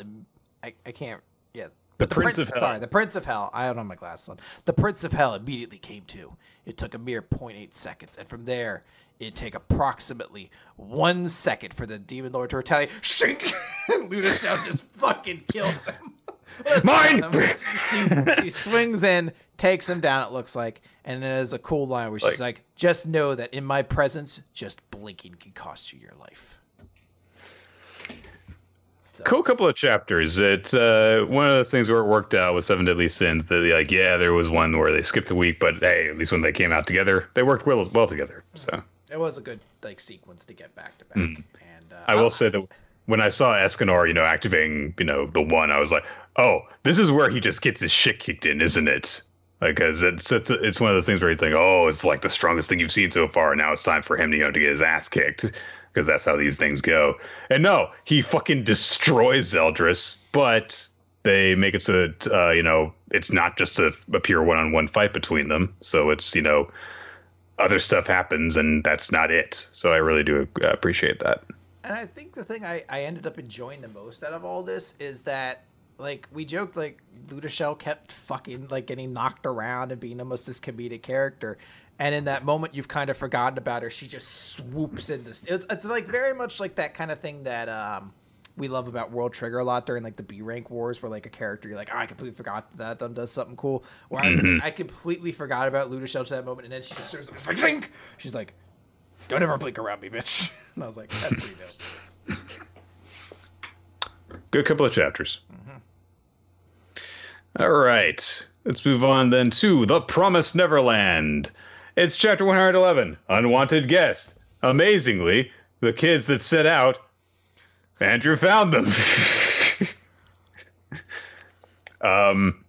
I, I can't, yeah. The but Prince of Hell. Sorry, the Prince of Hell. I don't have my glasses on. The Prince of Hell immediately came to. It took a mere 0.8 seconds, and from there, it'd take approximately one second for the Demon Lord to retaliate. Shink! and Ludociel just fucking kills him. Mine! she, she swings in, takes him down, it looks like, and then there's a cool line where she's like, just know that in my presence, just blinking can cost you your life. Cool couple of chapters. It's uh, one of those things where it worked out with Seven Deadly Sins. That like, yeah, there was one where they skipped a week, but hey, at least when they came out together, they worked well well together. So It was a good like sequence to get back to back. And uh, I will say that when I saw Escanor, you know, activating, you know, the one, I was like, oh, this is where he just gets his shit kicked in, isn't it? Because it's it's it's one of those things where you think, oh, it's like the strongest thing you've seen so far. and Now it's time for him, to you know, to get his ass kicked because that's how these things go. And no, he fucking destroys Zeldris, but they make it so that uh, you know it's not just a, a pure one-on-one fight between them. So it's you know other stuff happens, and that's not it. So I really do uh, appreciate that. And I think the thing I, I ended up enjoying the most out of all this is that like we joked like Ludociel kept fucking like getting knocked around and being almost this comedic character. And in that moment you've kind of forgotten about her. She just swoops into it's it's like very much like that kind of thing that um we love about World Trigger a lot during like the B rank wars where like a character you're like, oh, I completely forgot that done does something cool. Whereas I completely forgot about Ludociel to that moment and then she just starts it's like Zink! She's like, Don't ever blink around me, bitch. And I was like, that's pretty dope. Good couple of chapters. All right. Let's move on then to The Promised Neverland. It's chapter 111 Unwanted Guest. Amazingly, the kids that set out, Andrew found them. um,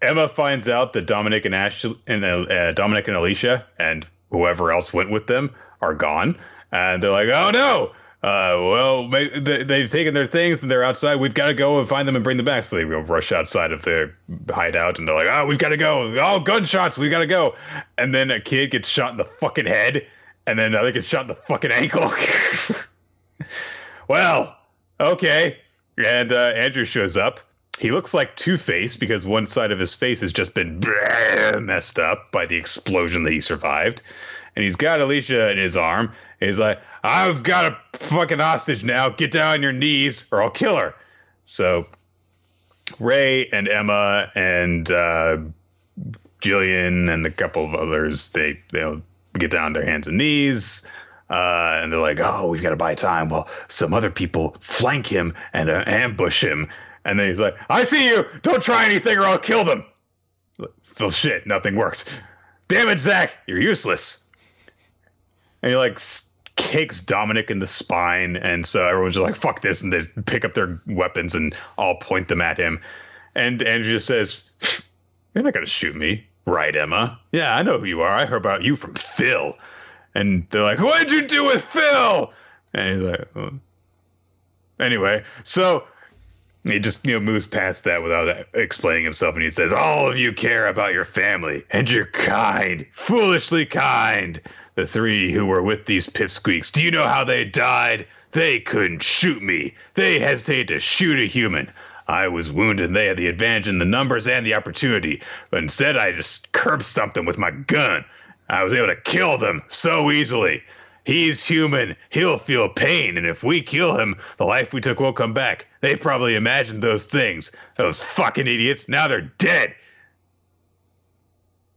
Emma finds out that Dominic and Ash and uh, Dominic and Alicia and whoever else went with them are gone, and they're like, "Oh no! Uh, well, they, they've taken their things and they're outside. We've got to go and find them and bring them back." So they rush outside of their hideout and they're like, "Oh, we've got to go! Oh, gunshots! We've got to go!" And then a kid gets shot in the fucking head, and then another gets shot in the fucking ankle. well, okay. And uh, Andrew shows up. He looks like Two Face because one side of his face has just been messed up by the explosion that he survived. And he's got Alicia in his arm. He's like, I've got a fucking hostage now. Get down on your knees or I'll kill her. So Ray and Emma and uh, Jillian and a couple of others, they they get down on their hands and knees. Uh, and they're like, "Oh, we've got to buy time." Well, some other people flank him and uh, ambush him, and then he's like, "I see you! Don't try anything, or I'll kill them." Well, shit, nothing worked. Damn it, Zach, you're useless. And he like kicks Dominic in the spine, and so everyone's just like, "Fuck this!" and they pick up their weapons and all point them at him. And Andrew just says, "You're not gonna shoot me, right, Emma? Yeah, I know who you are. I heard about you from Phil." And they're like, "What did you do with Phil?" And he's like. "Anyway, so." He just you know moves past that without explaining himself, and he says, "All of you care about your family, and you're kind, foolishly kind. The three who were with these pipsqueaks. Do you know how they died? They couldn't shoot me. They hesitated to shoot a human. I was wounded, and they had the advantage in the numbers and the opportunity. But instead, I just curb stomped them with my gun. I was able to kill them so easily." He's human. He'll feel pain, and if we kill him, the life we took won't come back. They probably imagined those things. Those fucking idiots. Now they're dead.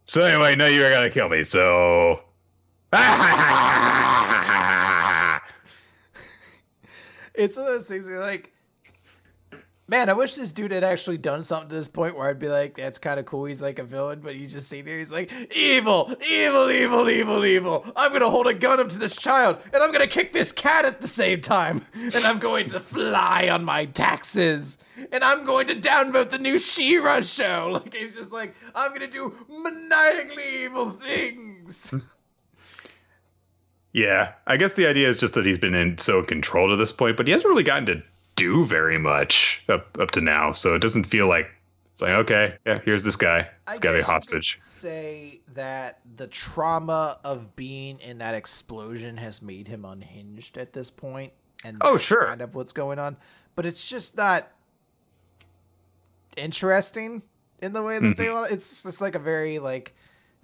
So anyway, no, you're gonna kill me. So, it's one of those things where you're like Man, I wish this dude had actually done something to this point where I'd be like, that's kind of cool. He's like a villain, but he's just sitting there. He's like, evil, evil, evil, evil, evil. I'm going to hold a gun up to this child and I'm going to kick this cat at the same time. And I'm going to fly on my taxes. And I'm going to downvote the new She-Ra show. Like, he's just like, I'm going to do maniacally evil things. Yeah, I guess the idea is just that he's been in so control to this point, but he hasn't really gotten to do very much up up to now. So it doesn't feel like it's like okay, yeah, here's this guy. He's got to be a hostage. say that the trauma of being in that explosion has made him unhinged at this point, and oh sure, kind of what's going on. But it's just not interesting in the way that they mm-hmm. want. It's just like a very like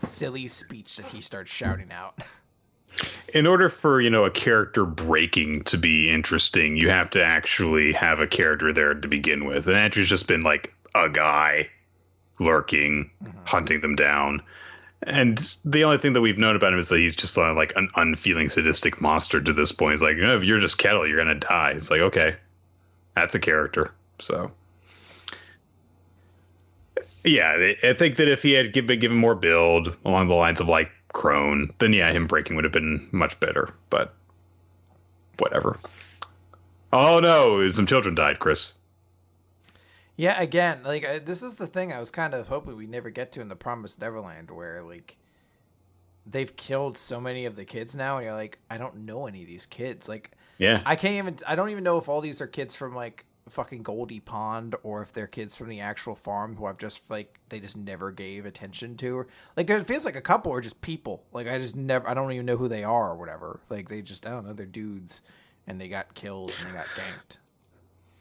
silly speech that he starts shouting out. in order for you know a character breaking to be interesting you have to actually have a character there to begin with. And andrew's just been like a guy lurking mm-hmm. hunting them down. And the only thing that we've known about him is that he's just uh, like an unfeeling sadistic monster to this point. He's like oh, if you're just kettle you're gonna die. It's like okay that's a character so. Yeah i think that if he had been given more build along the lines of like Crone, then yeah, him breaking would have been much better. But whatever. Oh no, some children died, Chris. Yeah, again, like uh, this is the thing I was kind of hoping we'd never get to in the Promised Neverland, where like they've killed so many of the kids now, and you're like, I don't know any of these kids. Like, yeah, I can't even. I don't even know if all these are kids from like fucking Goldie Pond or if they're kids from the actual farm who I've just like they just never gave attention to. Like it feels like a couple are just people. Like I just never I don't even know who they are or whatever. Like they just I don't know they're dudes and they got killed and they got ganked.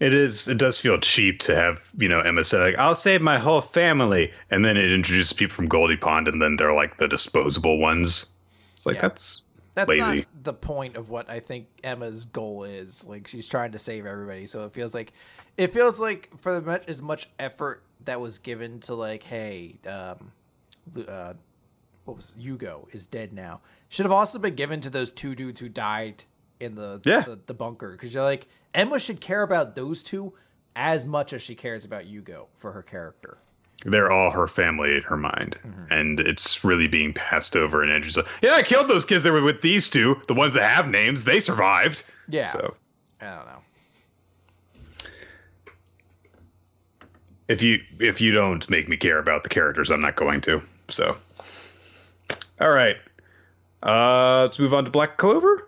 It is. It does feel cheap to have you know Emma say like I'll save my whole family, and then it introduces people from Goldie Pond, and then they're like the disposable ones. It's like yeah. that's that's lazy. not the point of what I think Emma's goal is. Like she's trying to save everybody, so it feels like it feels like for the much as much effort that was given to like, hey, um, uh, what was Hugo is dead now, should have also been given to those two dudes who died in the yeah. the, the bunker because you're like Emma should care about those two as much as she cares about Hugo for her character they're all her family in her mind, mm-hmm. and it's really being passed over. And Andrew's like, "Yeah, I killed those kids that were with these two, the ones that have names. They survived." Yeah. So I don't know. If you if you don't make me care about the characters, I'm not going to. So, all right, uh, let's move on to Black Clover.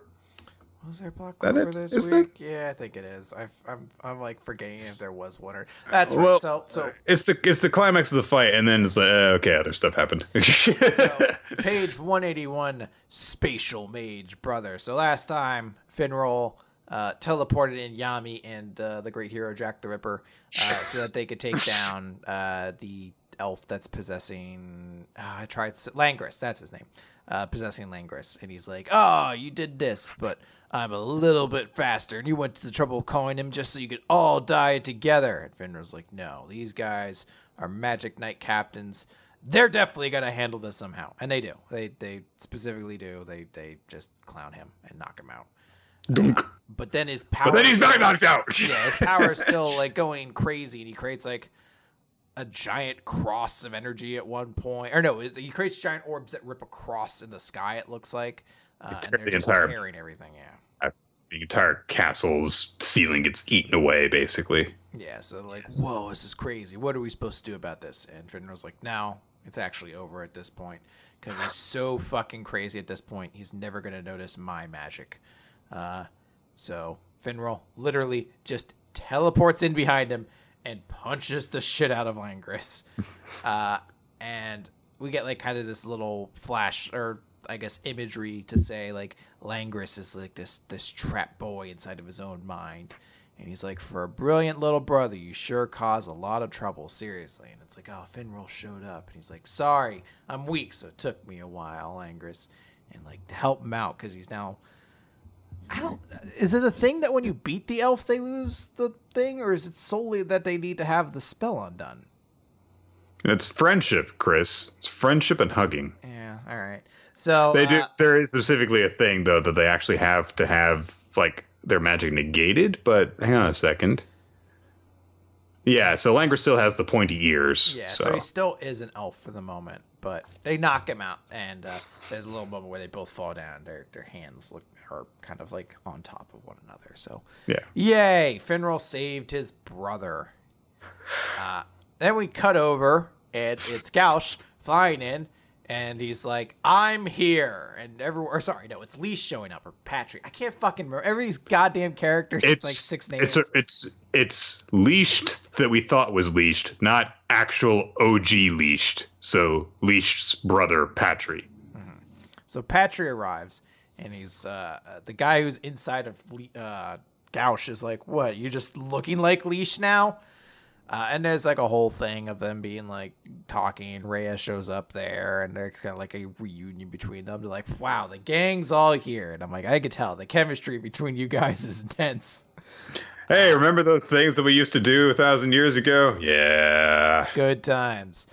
Was there Black Clover this is week? There? Yeah, I think it is. I, I'm I'm like forgetting if there was one or that's right. Well, so so it's the it's the climax of the fight, and then it's like uh, okay, other stuff happened. so, page 181, Spatial Mage Brother. So last time Finral uh, teleported in Yami and uh, the great hero Jack the Ripper, uh, so that they could take down uh, the elf that's possessing. Uh, I tried Langris. That's his name. possessing Langris, and he's like, "Oh, you did this, but." I'm a little bit faster. And you went to the trouble of calling him just so you could all die together. And Finral's like, no, these guys are Magic Knight captains. They're definitely gonna handle this somehow, and they do. They they specifically do. They they just clown him and knock him out. Dunk. Uh, but then his power. But then he's not knocked out. yeah, his power is still like going crazy, and he creates like a giant cross of energy at one point. Or no, he creates giant orbs that rip across in the sky. It looks like, uh, the entire, tearing everything. Yeah the entire castle's ceiling gets eaten away, basically. Yeah, so like, whoa, this is crazy. What are we supposed to do about this? And Finral's like, now it's actually over at this point because he's so fucking crazy at this point. He's never gonna notice my magic. Uh, so Finral literally just teleports in behind him and punches the shit out of Langris. uh, and we get like kind of this little flash or I guess imagery to say like Langris is like this this trap boy inside of his own mind. And he's like, for a brilliant little brother, you sure cause a lot of trouble, seriously. And it's like, oh, Finral showed up. And he's like, sorry, I'm weak, so it took me a while, Langris. And like, to help him out, because he's now. I don't. Is it a thing that when you beat the elf, they lose the thing? Or is it solely that they need to have the spell undone? It's friendship, Chris. It's friendship and hugging. Yeah, all right. So they do. Uh, there is specifically a thing though that they actually have to have like their magic negated, but hang on a second. Yeah, so Langer still has the pointy ears. Yeah, so, so. he still is an elf for the moment, but they knock him out, and uh, there's a little moment where they both fall down. Their their hands look are kind of like on top of one another. So yeah, yay! Finral saved his brother. Uh, then we cut over, and it's Gauche flying in, and he's like, "I'm here," and everywhere. Sorry, no, it's Leash showing up or Patrick. I can't fucking remember every these goddamn characters. It's like six names. It's it's it's leashed that we thought was leashed, not actual OG leashed. So leashed's brother Patrick. Mm-hmm. So Patrick arrives, and he's uh, the guy who's inside of uh, Gauche is like, "What? You're just looking like Leash now?" Uh, and there's like a whole thing of them being like talking. Rhea shows up there, and there's kind of like a reunion between them. They're like, "Wow, the gang's all here," and I'm like, I could tell the chemistry between you guys is intense. Hey, remember those things that we used to do a thousand years ago? Yeah, good times.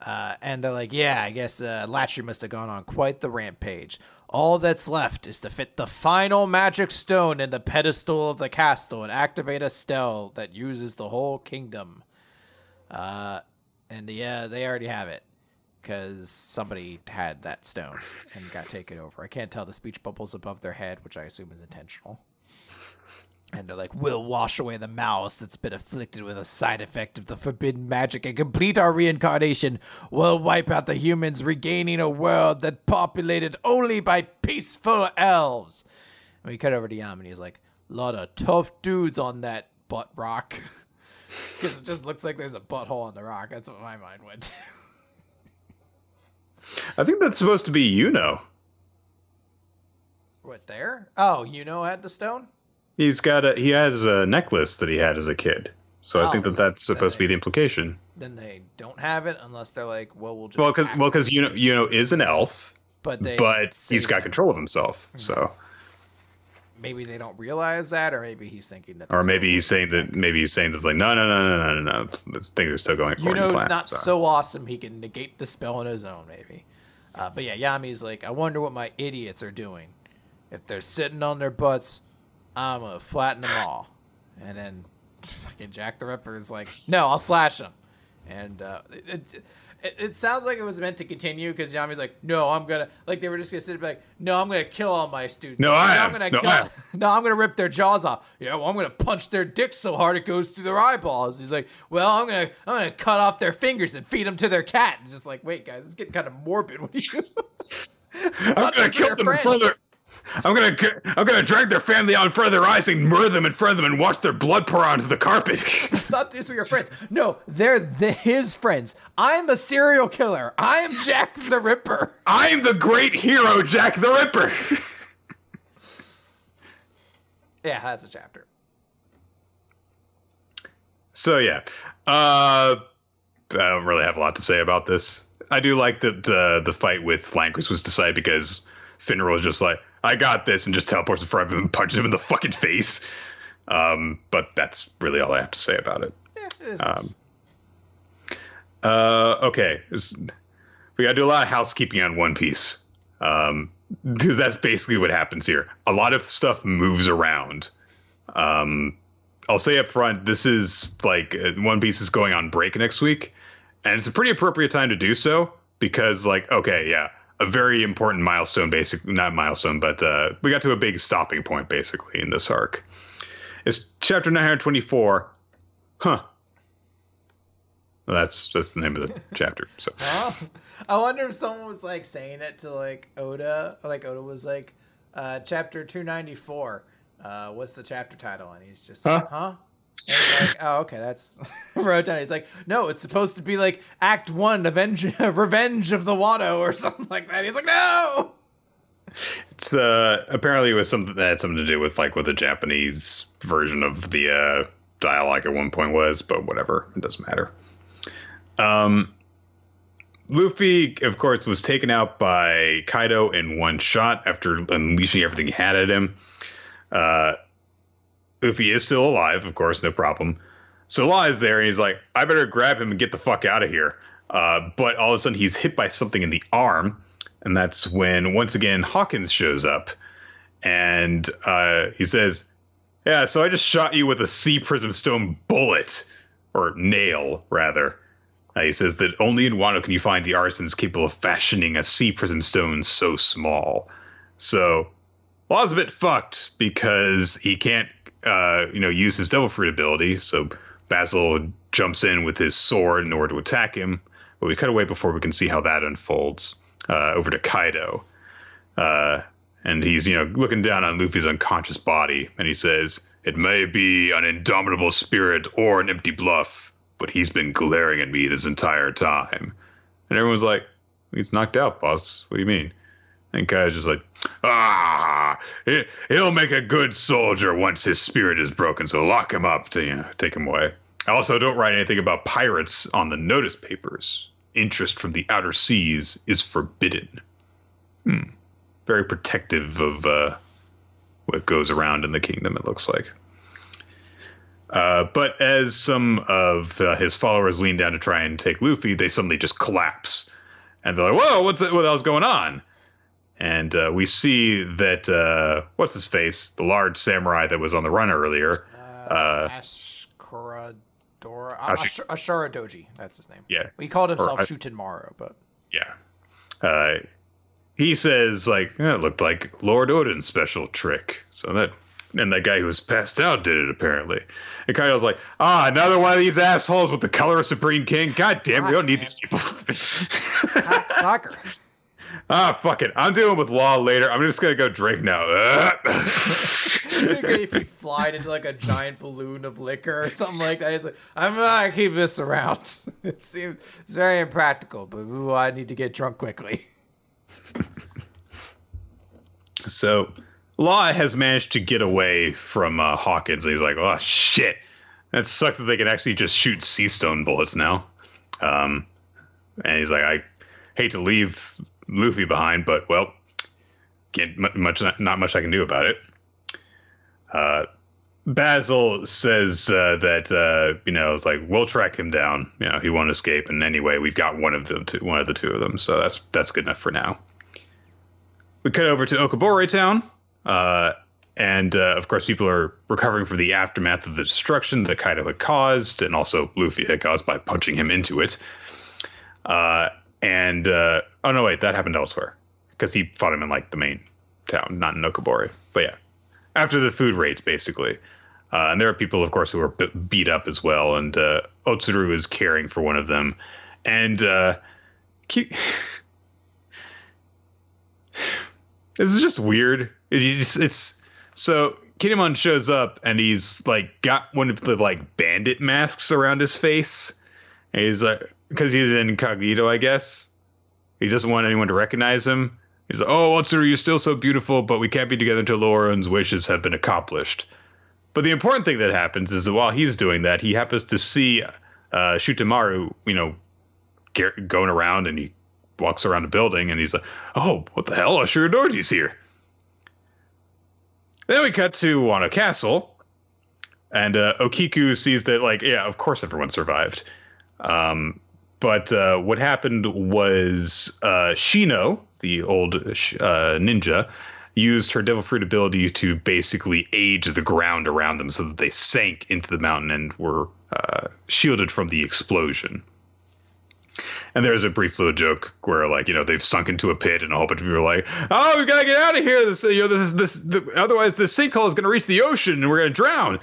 Uh, and they're like, "Yeah, I guess uh, Latry must have gone on quite the rampage." All that's left is to fit the final magic stone in the pedestal of the castle and activate a spell that uses the whole kingdom. Uh, and yeah, they already have it because somebody had that stone and got taken over. I can't tell the speech bubbles above their head, which I assume is intentional and they're like, we'll wash away the mouse that's been afflicted with a side effect of the forbidden magic and complete our reincarnation. We'll wipe out the humans, regaining a world that populated only by peaceful elves. And we cut over to Yam, and he's like, a lot of tough dudes on that butt rock. Because it just looks like there's a butthole on the rock. That's what my mind went to. I think that's supposed to be you know. What, there? Oh, you know had the stone? He's got a he has a necklace that he had as a kid. So oh, I think that that's supposed to be the implication. Then they don't have it unless they're like, well, we'll just well, because well, because you know, you know, is an elf, but they but he's got him. control of himself. Mm-hmm. So maybe they don't realize that, or maybe he's thinking that, or maybe he's saying that maybe he's saying this like, no, no, no, no, no, no, no. This things are still going. You know, it's not so. so awesome. He can negate the spell on his own, maybe. Uh, but yeah, Yami's like, I wonder what my idiots are doing. If they're sitting on their butts I'm gonna flatten them all. And then fucking Jack the Ripper is like, no, I'll slash them. And uh, it, it, it, sounds like it was meant to continue because Yami's like, no, I'm gonna like they were just gonna sit back. No, I'm gonna kill all my students. No, I am. I'm gonna no, kill. I no, I'm gonna rip their jaws off. Yeah, well, I'm gonna punch their dicks so hard it goes through their eyeballs. He's like, well, I'm gonna I'm gonna cut off their fingers and feed them to their cat. And just like, wait, guys, it's getting kind of morbid. What are you? I'm gonna kill them friends. further. I'm gonna I'm gonna drag their family out in front of their eyes and murder them in front of them and watch their blood pour onto the carpet. I thought these were your friends. No, they're the, his friends. I'm a serial killer. I'm Jack the Ripper. I'm the great hero, Jack the Ripper. yeah, that's a chapter. So yeah, uh, I don't really have a lot to say about this. I do like that uh, the fight with Langris was decided because Finral is just like, I got this, and just teleports in front of him and punches him in the fucking face. Um, but that's really all I have to say about it. Yeah, it is. Um, uh, okay, we got to do a lot of housekeeping on One Piece. Um, because that's basically what happens here. A lot of stuff moves around. Um, I'll say up front, this is like uh, One Piece is going on break next week, and it's a pretty appropriate time to do so because, like, okay, yeah, a very important milestone, basically not milestone, but uh, we got to a big stopping point basically in this arc. It's chapter 924. Huh. Well, that's that's the name of the chapter. So oh, I wonder if someone was like saying it to like Oda, like Oda was like, uh, chapter 294. Uh, what's the chapter title? And he's just huh? like, huh? Like, oh, okay, that's down. He's like, no, it's supposed to be like Act One, Avenge, Revenge of the Wano, or something like that. He's like, no. It's uh apparently it was something that had something to do with like what the Japanese version of the uh dialogue at one point was, but whatever, it doesn't matter. Um, Luffy, of course, was taken out by Kaido in one shot after unleashing everything he had at him. Uh, Luffy is still alive, of course, no problem. So Law is there, and he's like, I better grab him and get the fuck out of here. Uh, but all of a sudden, he's hit by something in the arm, and that's when once again Hawkins shows up, and uh, he says, Yeah, so I just shot you with a sea prism stone bullet, or nail, rather. Uh, he says that only in Wano can you find the artisans capable of fashioning a sea prism stone so small. So, Law's a bit fucked because he can't, uh, you know, use his devil fruit ability. So Basil jumps in with his sword in order to attack him. But we cut away before we can see how that unfolds. Uh, over to Kaido. Uh, and he's, you know, looking down on Luffy's unconscious body, and he says, It may be an indomitable spirit or an empty bluff, but he's been glaring at me this entire time. And everyone's like, He's knocked out, boss. What do you mean? And Kaido's just like, Ah, he'll make a good soldier once his spirit is broken, so lock him up to, you know, take him away. Also, don't write anything about pirates on the notice papers interest from the outer seas is forbidden. Hmm. Very protective of uh, what goes around in the kingdom, it looks like. Uh, but as some of uh, his followers lean down to try and take Luffy, they suddenly just collapse. And they're like, whoa, what's it, what the hell's going on? And uh, we see that, uh, what's his face? The large samurai that was on the run earlier. Uh, Ashkara Dora Ash- Ashura Doji. That's his name. Yeah, he called himself Shutenmaru, but yeah, uh, he says like eh, it looked like Lord Oden's special trick. So that and that guy who was passed out did it apparently. And Kaido's like, ah, another one of these assholes with the color of Supreme King. God damn, we don't need these people. Soccer. Ah, fuck it. I'm dealing with law later. I'm just gonna go drink now. if he flied into like a giant balloon of liquor or something like that, he's like, I'm gonna keep this around. it seems it's very impractical, but ooh, I need to get drunk quickly. so, Law has managed to get away from uh, Hawkins, and he's like, "Oh shit, that sucks that they can actually just shoot sea stone bullets now." Um, and he's like, "I hate to leave Luffy behind, but well, can't much not much I can do about it." Uh, Basil says uh, that uh, you know it's like we'll track him down. You know he won't escape, and anyway, we've got one of them, two, one of the two of them, so that's that's good enough for now. We cut over to Okobore Town, uh, and uh, of course, people are recovering from the aftermath of the destruction that Kaido had caused, and also Luffy had caused by punching him into it. Uh, and oh no, wait, that happened elsewhere because he fought him in like the main town, not in Okobore. But yeah, after the food raids, basically. Uh, and there are people, of course, who are b- beat up as well. And uh, Otsuru is caring for one of them. And uh, keep... this is just weird. It's, it's so Kinemon shows up and he's like got one of the like bandit masks around his face. And he's like, because he's incognito, I guess. He doesn't want anyone to recognize him. He's like, "Oh, Otsuru, you're still so beautiful, but we can't be together until Lauren's wishes have been accomplished." But the important thing that happens is that while he's doing that, he happens to see uh, Shutemaru, you know, going around, and he walks around a building, and he's like, "Oh, what the hell? Ashura here." Then we cut to Wano Castle, and uh, Okiku sees that, like, yeah, of course everyone survived. Um, but uh, what happened was uh, Shino, the old uh, ninja, used her devil fruit ability to basically age the ground around them so that they sank into the mountain and were uh, shielded from the explosion. And there's a brief little joke where, like, you know, they've sunk into a pit, and a whole bunch of people are like, "Oh, we gotta get out of here! This, you know, this is this. The, otherwise, this sinkhole is gonna reach the ocean, and we're gonna drown."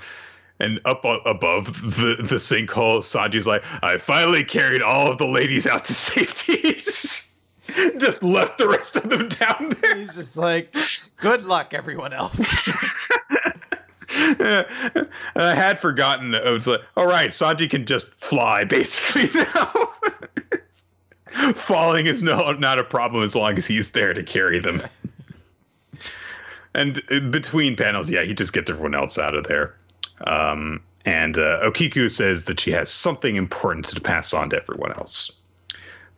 And up above the the sinkhole, Sanji's like, "I finally carried all of the ladies out to safety." just left the rest of them down there. He's just like, "Good luck, everyone else." I had forgotten. I was like, "All right, Sanji can just fly, basically now." Falling is no not a problem as long as he's there to carry them. and uh, between panels, yeah, he just gets everyone else out of there. Um, and uh, Okiku says that she has something important to pass on to everyone else.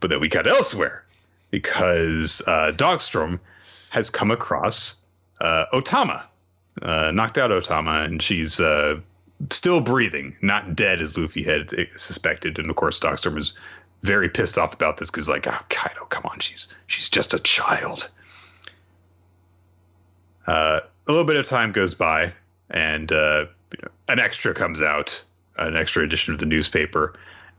But then we cut elsewhere because uh, Dogstorm has come across uh, Otama, uh, knocked out Otama, and she's uh, still breathing, not dead as Luffy had suspected. And of course, Dogstorm is very pissed off about this because, like, oh, Kaido, come on, she's she's just a child. Uh, a little bit of time goes by, and uh, an extra comes out, an extra edition of the newspaper,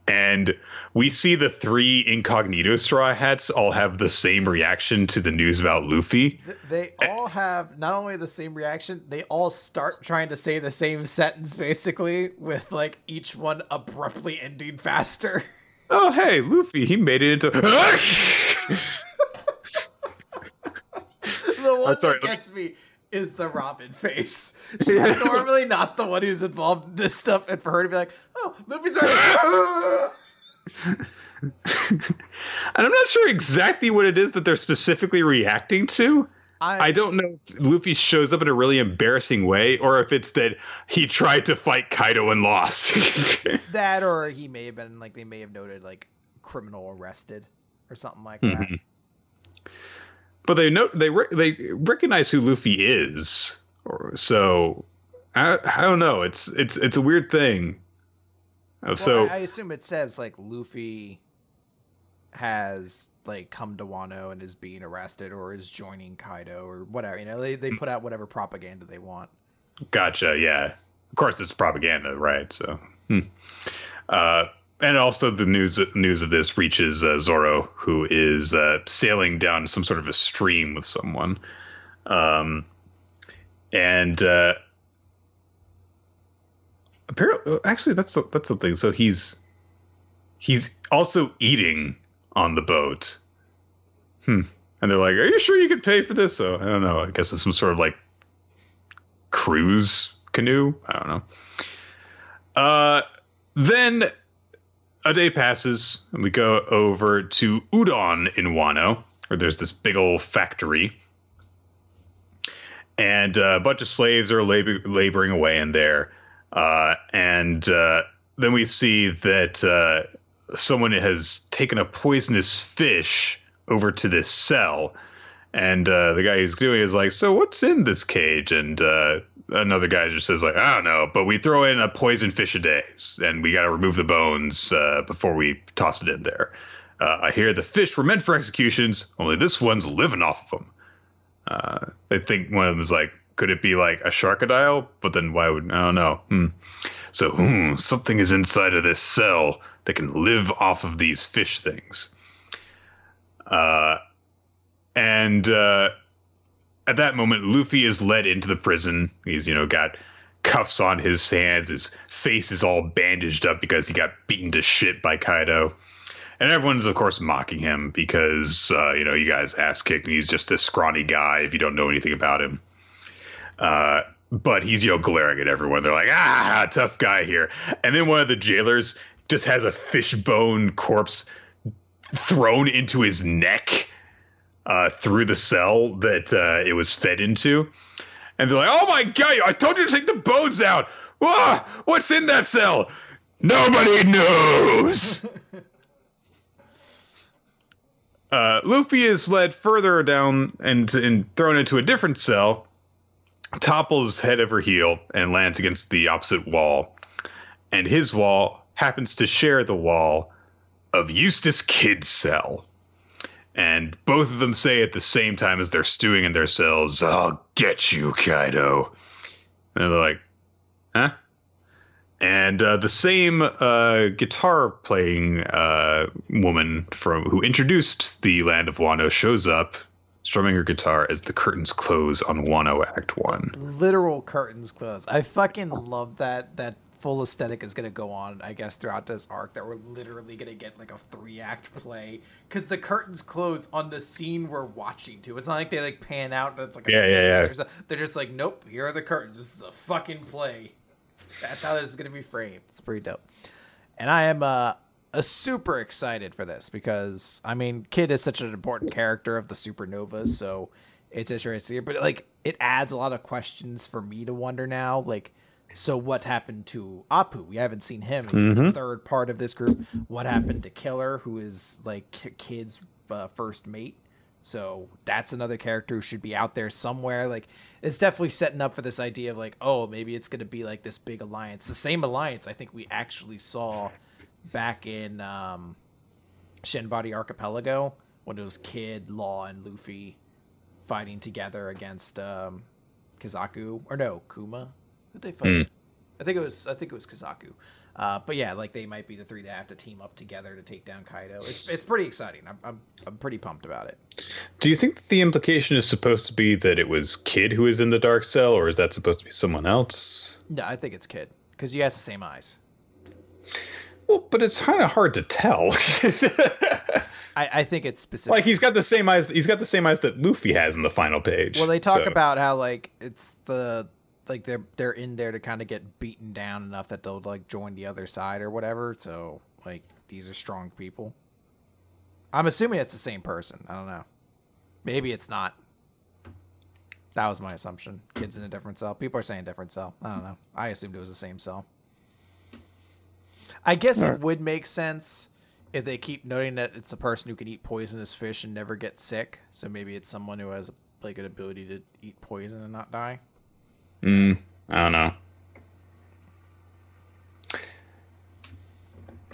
and we see the three incognito straw hats all have the same reaction to the news about Luffy. They all have not only the same reaction, they all start trying to say the same sentence basically, with like each one abruptly ending faster. Oh, hey, Luffy, he made it into. the one sorry, that gets me is the Robin face. She's normally not the one who's involved in this stuff, and for her to be like, "Oh, Luffy's already." and I'm not sure exactly what it is that they're specifically reacting to. I, I, don't know if Luffy shows up in a really embarrassing way, or if it's that he tried to fight Kaido and lost. that, or he may have been like they may have noted like criminal arrested or something like that. Mm-hmm but they know they they recognize who Luffy is. Or, so I, I don't know. It's it's it's a weird thing. Well, so I, I, assume it says like Luffy has like come to Wano and is being arrested or is joining Kaido or whatever. You know, they they put out whatever propaganda they want. Gotcha. Yeah. Of course, it's propaganda, right? So. Hmm. Uh, and also the news news of this reaches uh, Zoro, who is uh, sailing down some sort of a stream with someone, um, and uh, apparently, actually, that's that's the thing. So he's he's also eating on the boat. Hmm. And they're like, "Are you sure you could pay for this?" So I don't know. I guess it's some sort of like cruise canoe. I don't know. Uh, then a day passes, and we go over to Udon in Wano, where there's this big old factory. And uh, a bunch of slaves are lab- laboring away in there. Uh, and uh, then we see that uh, someone has taken a poisonous fish over to this cell. And uh, the guy who's doing it is like, So, what's in this cage? And uh, another guy just says like I don't know, but we throw in a poison fish a day, and we got to remove the bones uh, before we toss it in there. Uh, I hear the fish were meant for executions, only this one's living off of them. Uh, I think one of them is like, could it be like a sharkadile? But then why would I don't know. Hmm. So hmm, something is inside of this cell that can live off of these fish things. Uh, and uh, at that moment, Luffy is led into the prison. He's, you know, got cuffs on his hands. His face is all bandaged up because he got beaten to shit by Kaido. And everyone's, of course, mocking him because, uh, you know, you guys ass kicked and he's just this scrawny guy if you don't know anything about him. Uh, but he's, you know, glaring at everyone. They're like, ah, tough guy here. And then one of the jailers just has a fishbone corpse thrown into his neck uh, through the cell that uh, it was fed into. And they're like, oh my God, I told you to take the bones out. Ah, what's in that cell? Nobody knows. uh, Luffy is led further down and, and thrown into a different cell, topples head over heel, and lands against the opposite wall. And his wall happens to share the wall of Eustass Kid's cell and both of them say at the same time as they're stewing in their cells, "I'll get you, Kaido." And they're like, "Huh?" And uh, the same uh, guitar playing uh, woman from who introduced the land of Wano shows up, strumming her guitar as the curtains close on Wano Act One. Literal curtains close. I fucking love that that full aesthetic is going to go on, I guess, throughout this arc. That we're literally going to get like a three act play because the curtains close on the scene we're watching to. It's not like they like pan out and it's like a yeah, yeah, yeah. They're just like, nope, here are the curtains. This is a fucking play. That's how this is going to be framed. It's pretty dope. And I am uh, a super excited for this because I mean, Kid is such an important character of the supernovas, so it's interesting. But like, it adds a lot of questions for me to wonder now, like so what happened to Apoo? We haven't seen him. He's mm-hmm. the third part of this group. What happened to Killer, who is like Kid's uh, first mate? So that's another character who should be out there somewhere. Like it's definitely setting up for this idea of like, oh, maybe it's going to be like this big alliance. The same alliance I think we actually saw back in um, Sabaody Archipelago when it was Kid, Law, and Luffy fighting together against um, Kizaru or no Kuma Who'd they fight? I think it was I think it was Kizaru. Uh, but yeah, like they might be the three that have to team up together to take down Kaido. It's it's pretty exciting. I'm I'm, I'm pretty pumped about it. Do you think the implication is supposed to be that it was Kid who is in the dark cell, or is that supposed to be someone else? No, I think it's Kid because he has the same eyes. Well, but it's kind of hard to tell. I, I think it's specific. like he's got the same eyes. He's got the same eyes that Luffy has in the final page. Well, they talk so- about how like it's the like they're they're in there to kind of get beaten down enough that they'll like join the other side or whatever. So like these are strong people. I'm assuming it's the same person. I don't know. Maybe it's not. That was my assumption. Kids in a different cell. People are saying different cell. I don't know. I assumed it was the same cell. I guess it would make sense if they keep noting that it's a person who can eat poisonous fish and never get sick. So maybe it's someone who has like an ability to eat poison and not die. Mm, I don't know.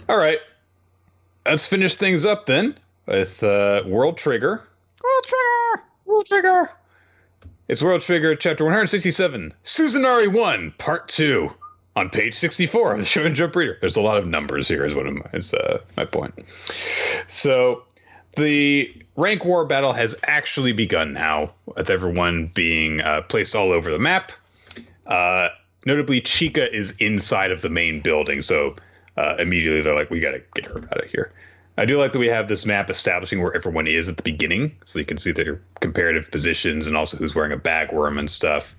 All right, let's finish things up then with uh, World Trigger. World trigger. World Trigger. It's World Trigger, chapter 167, Suzunari 1, part 2, on page 64 of the Shonen Jump Reader. There's a lot of numbers here, is what I'm, is uh, my point. So, the rank war battle has actually begun now, with everyone being uh, placed all over the map. Uh, notably, Chika is inside of the main building, so uh, immediately they're like, we gotta get her out of here. I do like that we have this map establishing where everyone is at the beginning, so you can see their comparative positions and also who's wearing a bagworm and stuff.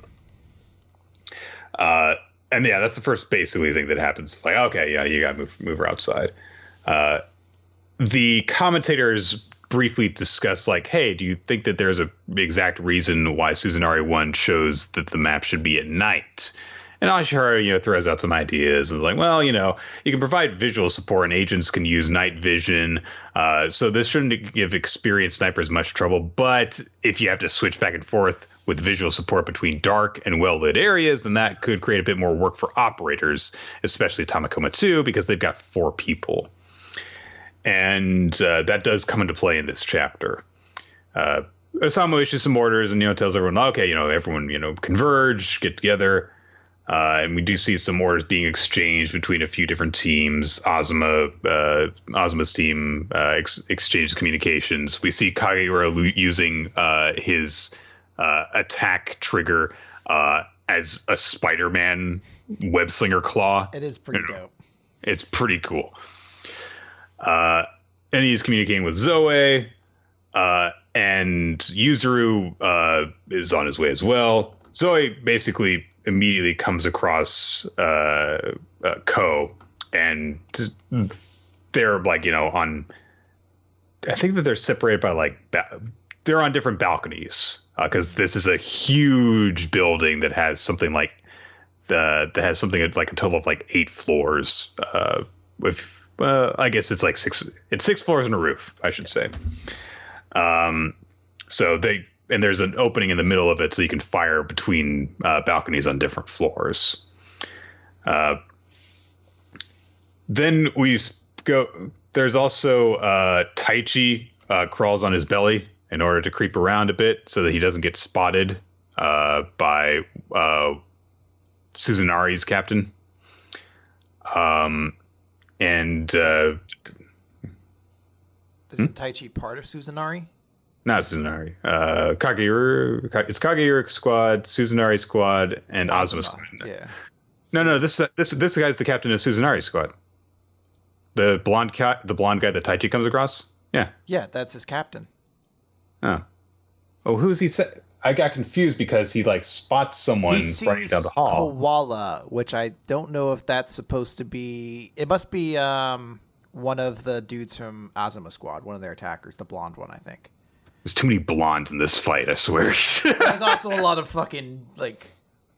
Uh, and yeah, that's the first basically thing that happens. It's like, okay, yeah, you gotta move move her outside. Uh, the commentators briefly discuss like, hey, do you think that there's a exact reason why Suzunari One shows that the map should be at night? And Ashihara, you know, throws out some ideas and is like, well, you know, you can provide visual support and agents can use night vision. Uh, so this shouldn't give experienced snipers much trouble. But if you have to switch back and forth with visual support between dark and well lit areas, then that could create a bit more work for operators, especially Tamakoma 2, because they've got four people. And uh, that does come into play in this chapter. Uh, Osamu issues some orders and you know tells everyone, okay, you know, everyone you know converge, get together. Uh, and we do see some orders being exchanged between a few different teams. Azuma, uh, Azuma's team uh, ex- exchanged communications. We see Kageura lu- using uh, his uh, attack trigger uh, as a Spider-Man web slinger claw. It is pretty dope. It's pretty cool. Uh, and he's communicating with Zoe, uh, and Yuzuru uh, is on his way as well. Zoe basically immediately comes across uh, uh, Ko, and they're like, you know, on. I think that they're separated by like ba- they're on different balconies because this is a huge building that has something like the that has something like a total of like eight floors. Uh, uh, I guess it's like six. It's six floors and a roof, I should say. Um, so they and there's an opening in the middle of it, so you can fire between uh, balconies on different floors. Uh, then we go. There's also uh, Taichi uh, crawls on his belly in order to creep around a bit so that he doesn't get spotted uh, by uh, Suzunari's captain. Um, and uh, Isn't Taichi part of Suzunari? not Suzunari, uh, Kageru. Ka- It's Kageru squad, Suzunari squad, and Azuma squad. Yeah. No, no, this this this guy's the captain of Suzunari squad. The blonde cat, the blonde guy that Taichi comes across. Yeah. Yeah, that's his captain. Oh. Oh, who's he? Sa- I got confused because he like spots someone running down the hall. Koarai, which I don't know if that's supposed to be. It must be um one of the dudes from Azuma Squad, one of their attackers, the blonde one, I think. There's too many blondes in this fight. I swear. There's also a lot of fucking like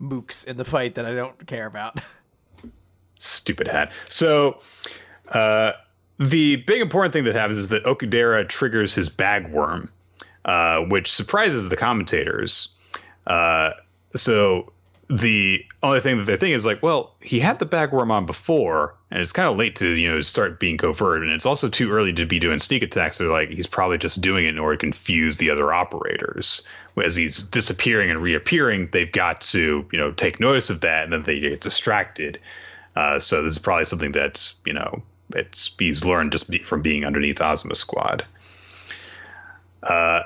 mooks in the fight that I don't care about. Stupid hat. So, uh, the big important thing that happens is that Okudera triggers his bagworm, uh, which surprises the commentators. Uh, so, the only thing that they think is like, well, he had the bagworm on before, and it's kind of late to you know start being covert, and it's also too early to be doing sneak attacks. So like, he's probably just doing it in order to confuse the other operators. As he's disappearing and reappearing, they've got to you know take notice of that, and then they get distracted. Uh, so this is probably something that's you know it's he's learned just be, from being underneath Azuma Squad. Uh,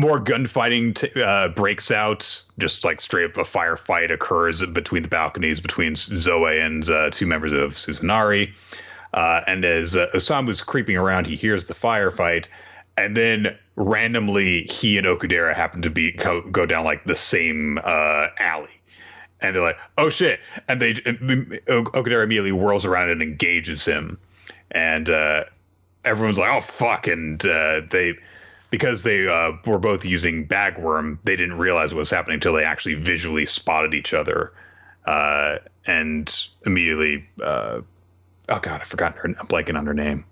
more gunfighting t- uh, breaks out. Just like straight up a firefight occurs between the balconies between Zoe and uh, two members of Suzunari. Uh, and as uh, Osamu's creeping around, he hears the firefight, and then randomly he and Okudera happen to be go, go down like the same uh, alley. And they're like, "Oh shit!" And they and Okudera immediately whirls around and engages him, and uh, everyone's like, "Oh fuck!" And uh, they because they uh, were both using bagworm, they didn't realize what was happening until they actually visually spotted each other, uh, and immediately, uh, oh god, I forgot her. I'm blanking on her name.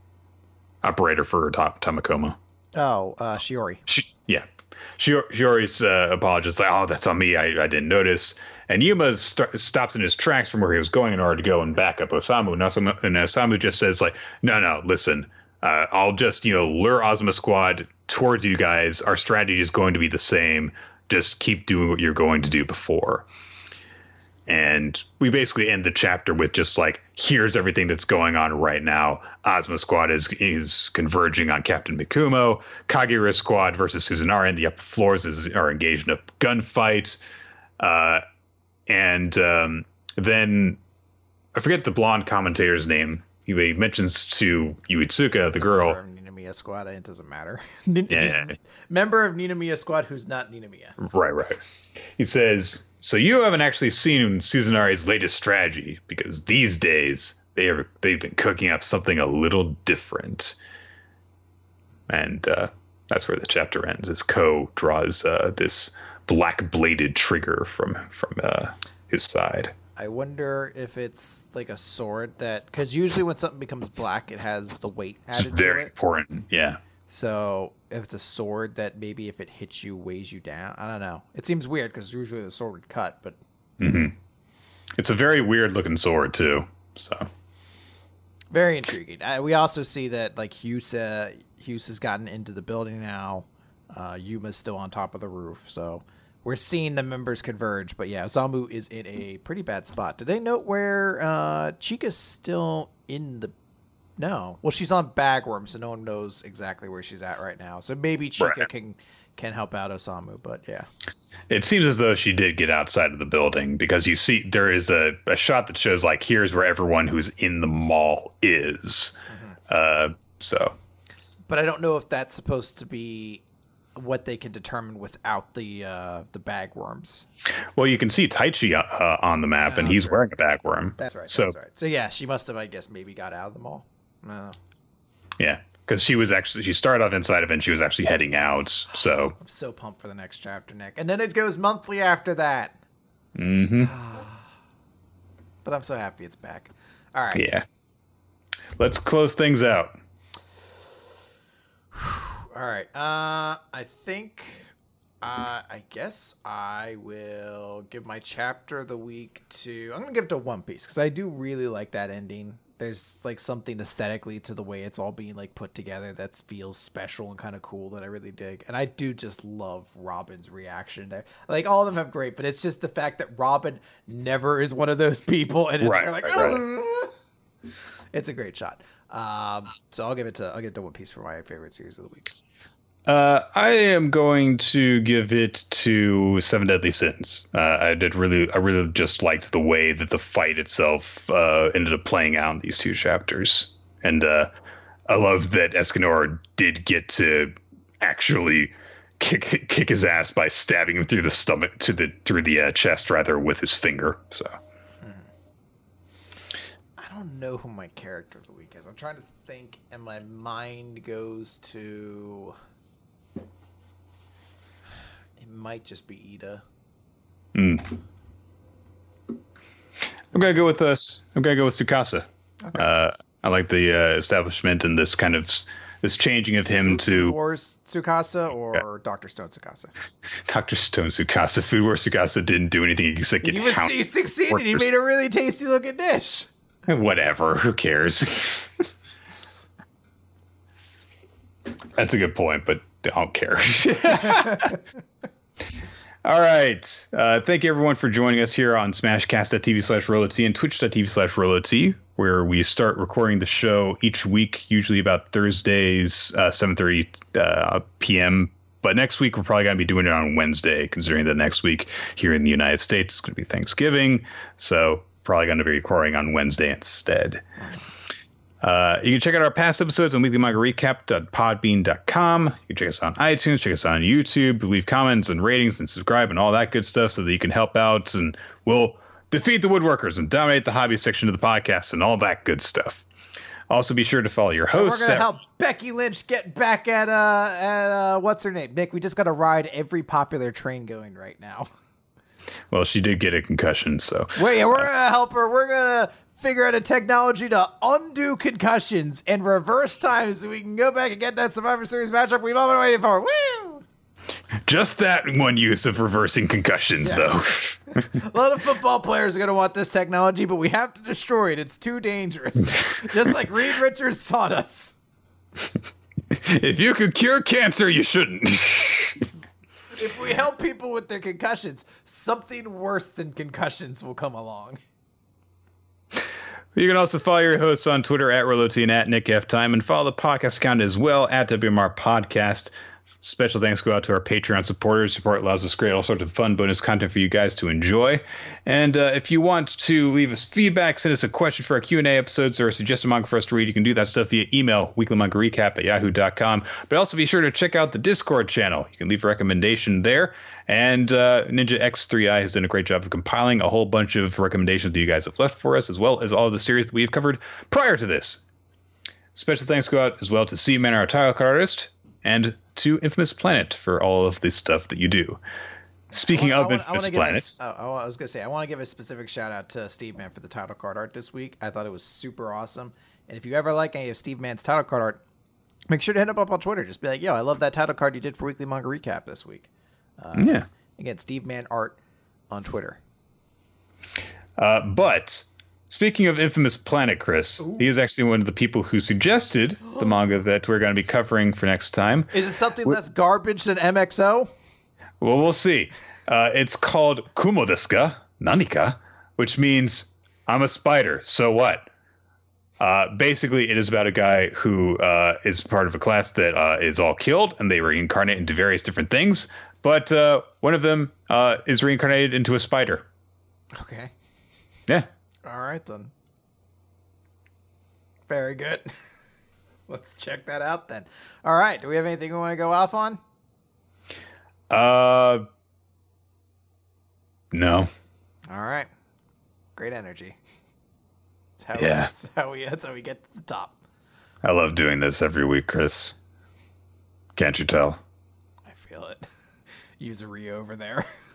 Operator for Top Tamakoma. Oh, uh, Shiori. She, yeah, Shiori, Shiori's uh, apologist like, oh, that's on me. I, I didn't notice. And Yuma st- stops in his tracks from where he was going in order to go and back up Osamu. And Osamu, and Osamu just says like, no, no, listen, uh, I'll just you know lure Azuma Squad towards you guys. Our strategy is going to be the same. Just keep doing what you're going to do before. And we basically end the chapter with just like, here's everything that's going on right now. Ozma Squad is is converging on Captain Mikumo. Kageura Squad versus Suzunari in the upper floors is are engaged in a gunfight. Uh, and um, then I forget the blonde commentator's name. He, he mentions to Yuitsuka, the girl. Ninomiya Squad, it doesn't matter. yeah. Member of Ninomiya Squad who's not Ninomiya. Right, right. He says, So you haven't actually seen Suzunari's latest strategy because these days they are, they've been cooking up something a little different. And uh, that's where the chapter ends as Ko draws uh, this black bladed trigger from from uh, his side. I wonder if it's like a sword that because usually when something becomes black, it has the weight added. It's very important. Yeah. So if it's a sword that maybe if it hits you weighs you down, I don't know. It seems weird because usually the sword would cut, but. Mm-hmm. It's a very weird looking sword too. So. Very intriguing. Uh, we also see that like Hyuse, uh, Hyuse has gotten into the building now. Uh, Yuma's still on top of the roof, so we're seeing the members converge. But yeah, Zambu is in a pretty bad spot. Did they note where uh, Chika's still in the? No, well, she's on Bagworm, so no one knows exactly where she's at right now. So maybe Chika right. can can help out Osamu, but yeah. It seems as though she did get outside of the building because you see there is a, a shot that shows like here's where everyone who's in the mall is. Mm-hmm. Uh, so, but I don't know if that's supposed to be what they can determine without the uh, the bagworms. Well, you can see Taichi uh, on the map, oh, and he's right. wearing a bagworm. That's right. So, that's right. So yeah, she must have, I guess, maybe got out of the mall. No. Yeah, because she was actually she started off inside of it, and she was actually heading out. So I'm so pumped for the next chapter, Nick, and then it goes monthly after that. Mm-hmm. but I'm so happy it's back. All right. Yeah. Let's close things out. All right. Uh, I think. Uh, I guess I will give my chapter of the week to. I'm gonna give it to One Piece because I do really like that ending. There's like something aesthetically to the way it's all being like put together that feels special and kind of cool that I really dig. And I do just love Robin's reaction there. Like all of them have great, but it's just the fact that Robin never is one of those people, and it's right, like, right. it's a great shot. Um, so I'll give it to I'll give it to One Piece for my favorite series of the week. Uh, I am going to give it to Seven Deadly Sins. Uh, I did really, I really just liked the way that the fight itself uh, ended up playing out in these two chapters, and uh, I love that Escanor did get to actually kick kick his ass by stabbing him through the stomach to the through the uh, chest rather with his finger. So. Hmm. I don't know who my character of the week is. I'm trying to think, and my mind goes to might just be Iida. Hmm. I'm gonna go with us. I'm gonna go with Tsukasa. Okay. Uh, I like the uh, establishment and this kind of this changing of him to Food Wars Tsukasa or Doctor Stone Tsukasa. Doctor Stone Tsukasa. Food Wars Tsukasa didn't do anything except get He was he succeeded. He made a really tasty looking dish. Whatever. Who cares? That's a good point, but I don't care. All right. Uh, thank you, everyone, for joining us here on smashcast.tv slash RoloT and twitch.tv slash RoloT, where we start recording the show each week, usually about Thursdays, uh, 7.30 uh, p.m. But next week, we're probably going to be doing it on Wednesday, considering that next week here in the United States, it's going to be Thanksgiving. So probably going to be recording on Wednesday instead. Uh, you can check out our past episodes on weeklymanga.recap.podbean.com. You can check us on iTunes, check us on YouTube, leave comments and ratings and subscribe and all that good stuff so that you can help out and we'll defeat the woodworkers and dominate the hobby section of the podcast and all that good stuff. Also, be sure to follow your host. We're gonna at- help Becky Lynch get back at uh at uh what's her name? Nick, we just gotta ride every popular train going right now. well, she did get a concussion, so Wait, we're gonna help her. We're gonna figure out a technology to undo concussions and reverse time so we can go back and get that Survivor Series matchup we've all been waiting for. Woo! just that one use of reversing concussions, though. A lot of football players are gonna want this technology, but we have to destroy it. It's too dangerous. Just like Reed Richards taught us. if you could cure cancer, you shouldn't. If we help people with their concussions, something worse than concussions will come along. You can also follow your hosts on Twitter at Roloti and at Nick F. Time and follow the podcast account as well at WMR Podcast. Special thanks go out to our Patreon supporters. Support allows us to create all sorts of fun bonus content for you guys to enjoy. And uh, if you want to leave us feedback, send us a question for our Q&A episodes or suggest a manga for us to read, you can do that stuff via email, weeklymangarecap at yahoo.com. But also be sure to check out the Discord channel. You can leave a recommendation there. And uh, Ninja X3i has done a great job of compiling a whole bunch of recommendations that you guys have left for us, as well as all of the series that we've covered prior to this. Special thanks go out as well to Seaman, our title card artist, and to Infamous Planet for all of the stuff that you do. Speaking I of wanna- I Infamous wanna a Planet, oh, oh, I was gonna say I want to give a specific shout out to Steve Mann for the title card art this week. I thought it was super awesome. And if you ever like any of Steve Mann's title card art, make sure to hit him up on Twitter. Just be like, "Yo, I love that title card you did for Weekly Manga Recap this week." Yeah. Again, Steve Mann art on Twitter. Uh, but speaking of Infamous Planet, Chris, he is actually one of the people who suggested the manga that we're going to be covering for next time. Is it something less garbage than MXO? Well, we'll see. Uh, it's called Kumodeska Nanika, which means I'm a spider. So what? Uh, basically, it is about a guy who uh, is part of a class that uh, is all killed, and they reincarnate into various different things. But uh, one of them uh, is reincarnated into a spider. Okay. Yeah. All right then. Very good. Let's check that out then. All right. Do we have anything we want to go off on? Uh. No. All right. Great energy. That's how, Yeah. that's how we that's how we get to the top. I love doing this every week, Chris. Can't you tell? I feel it. Rio over there.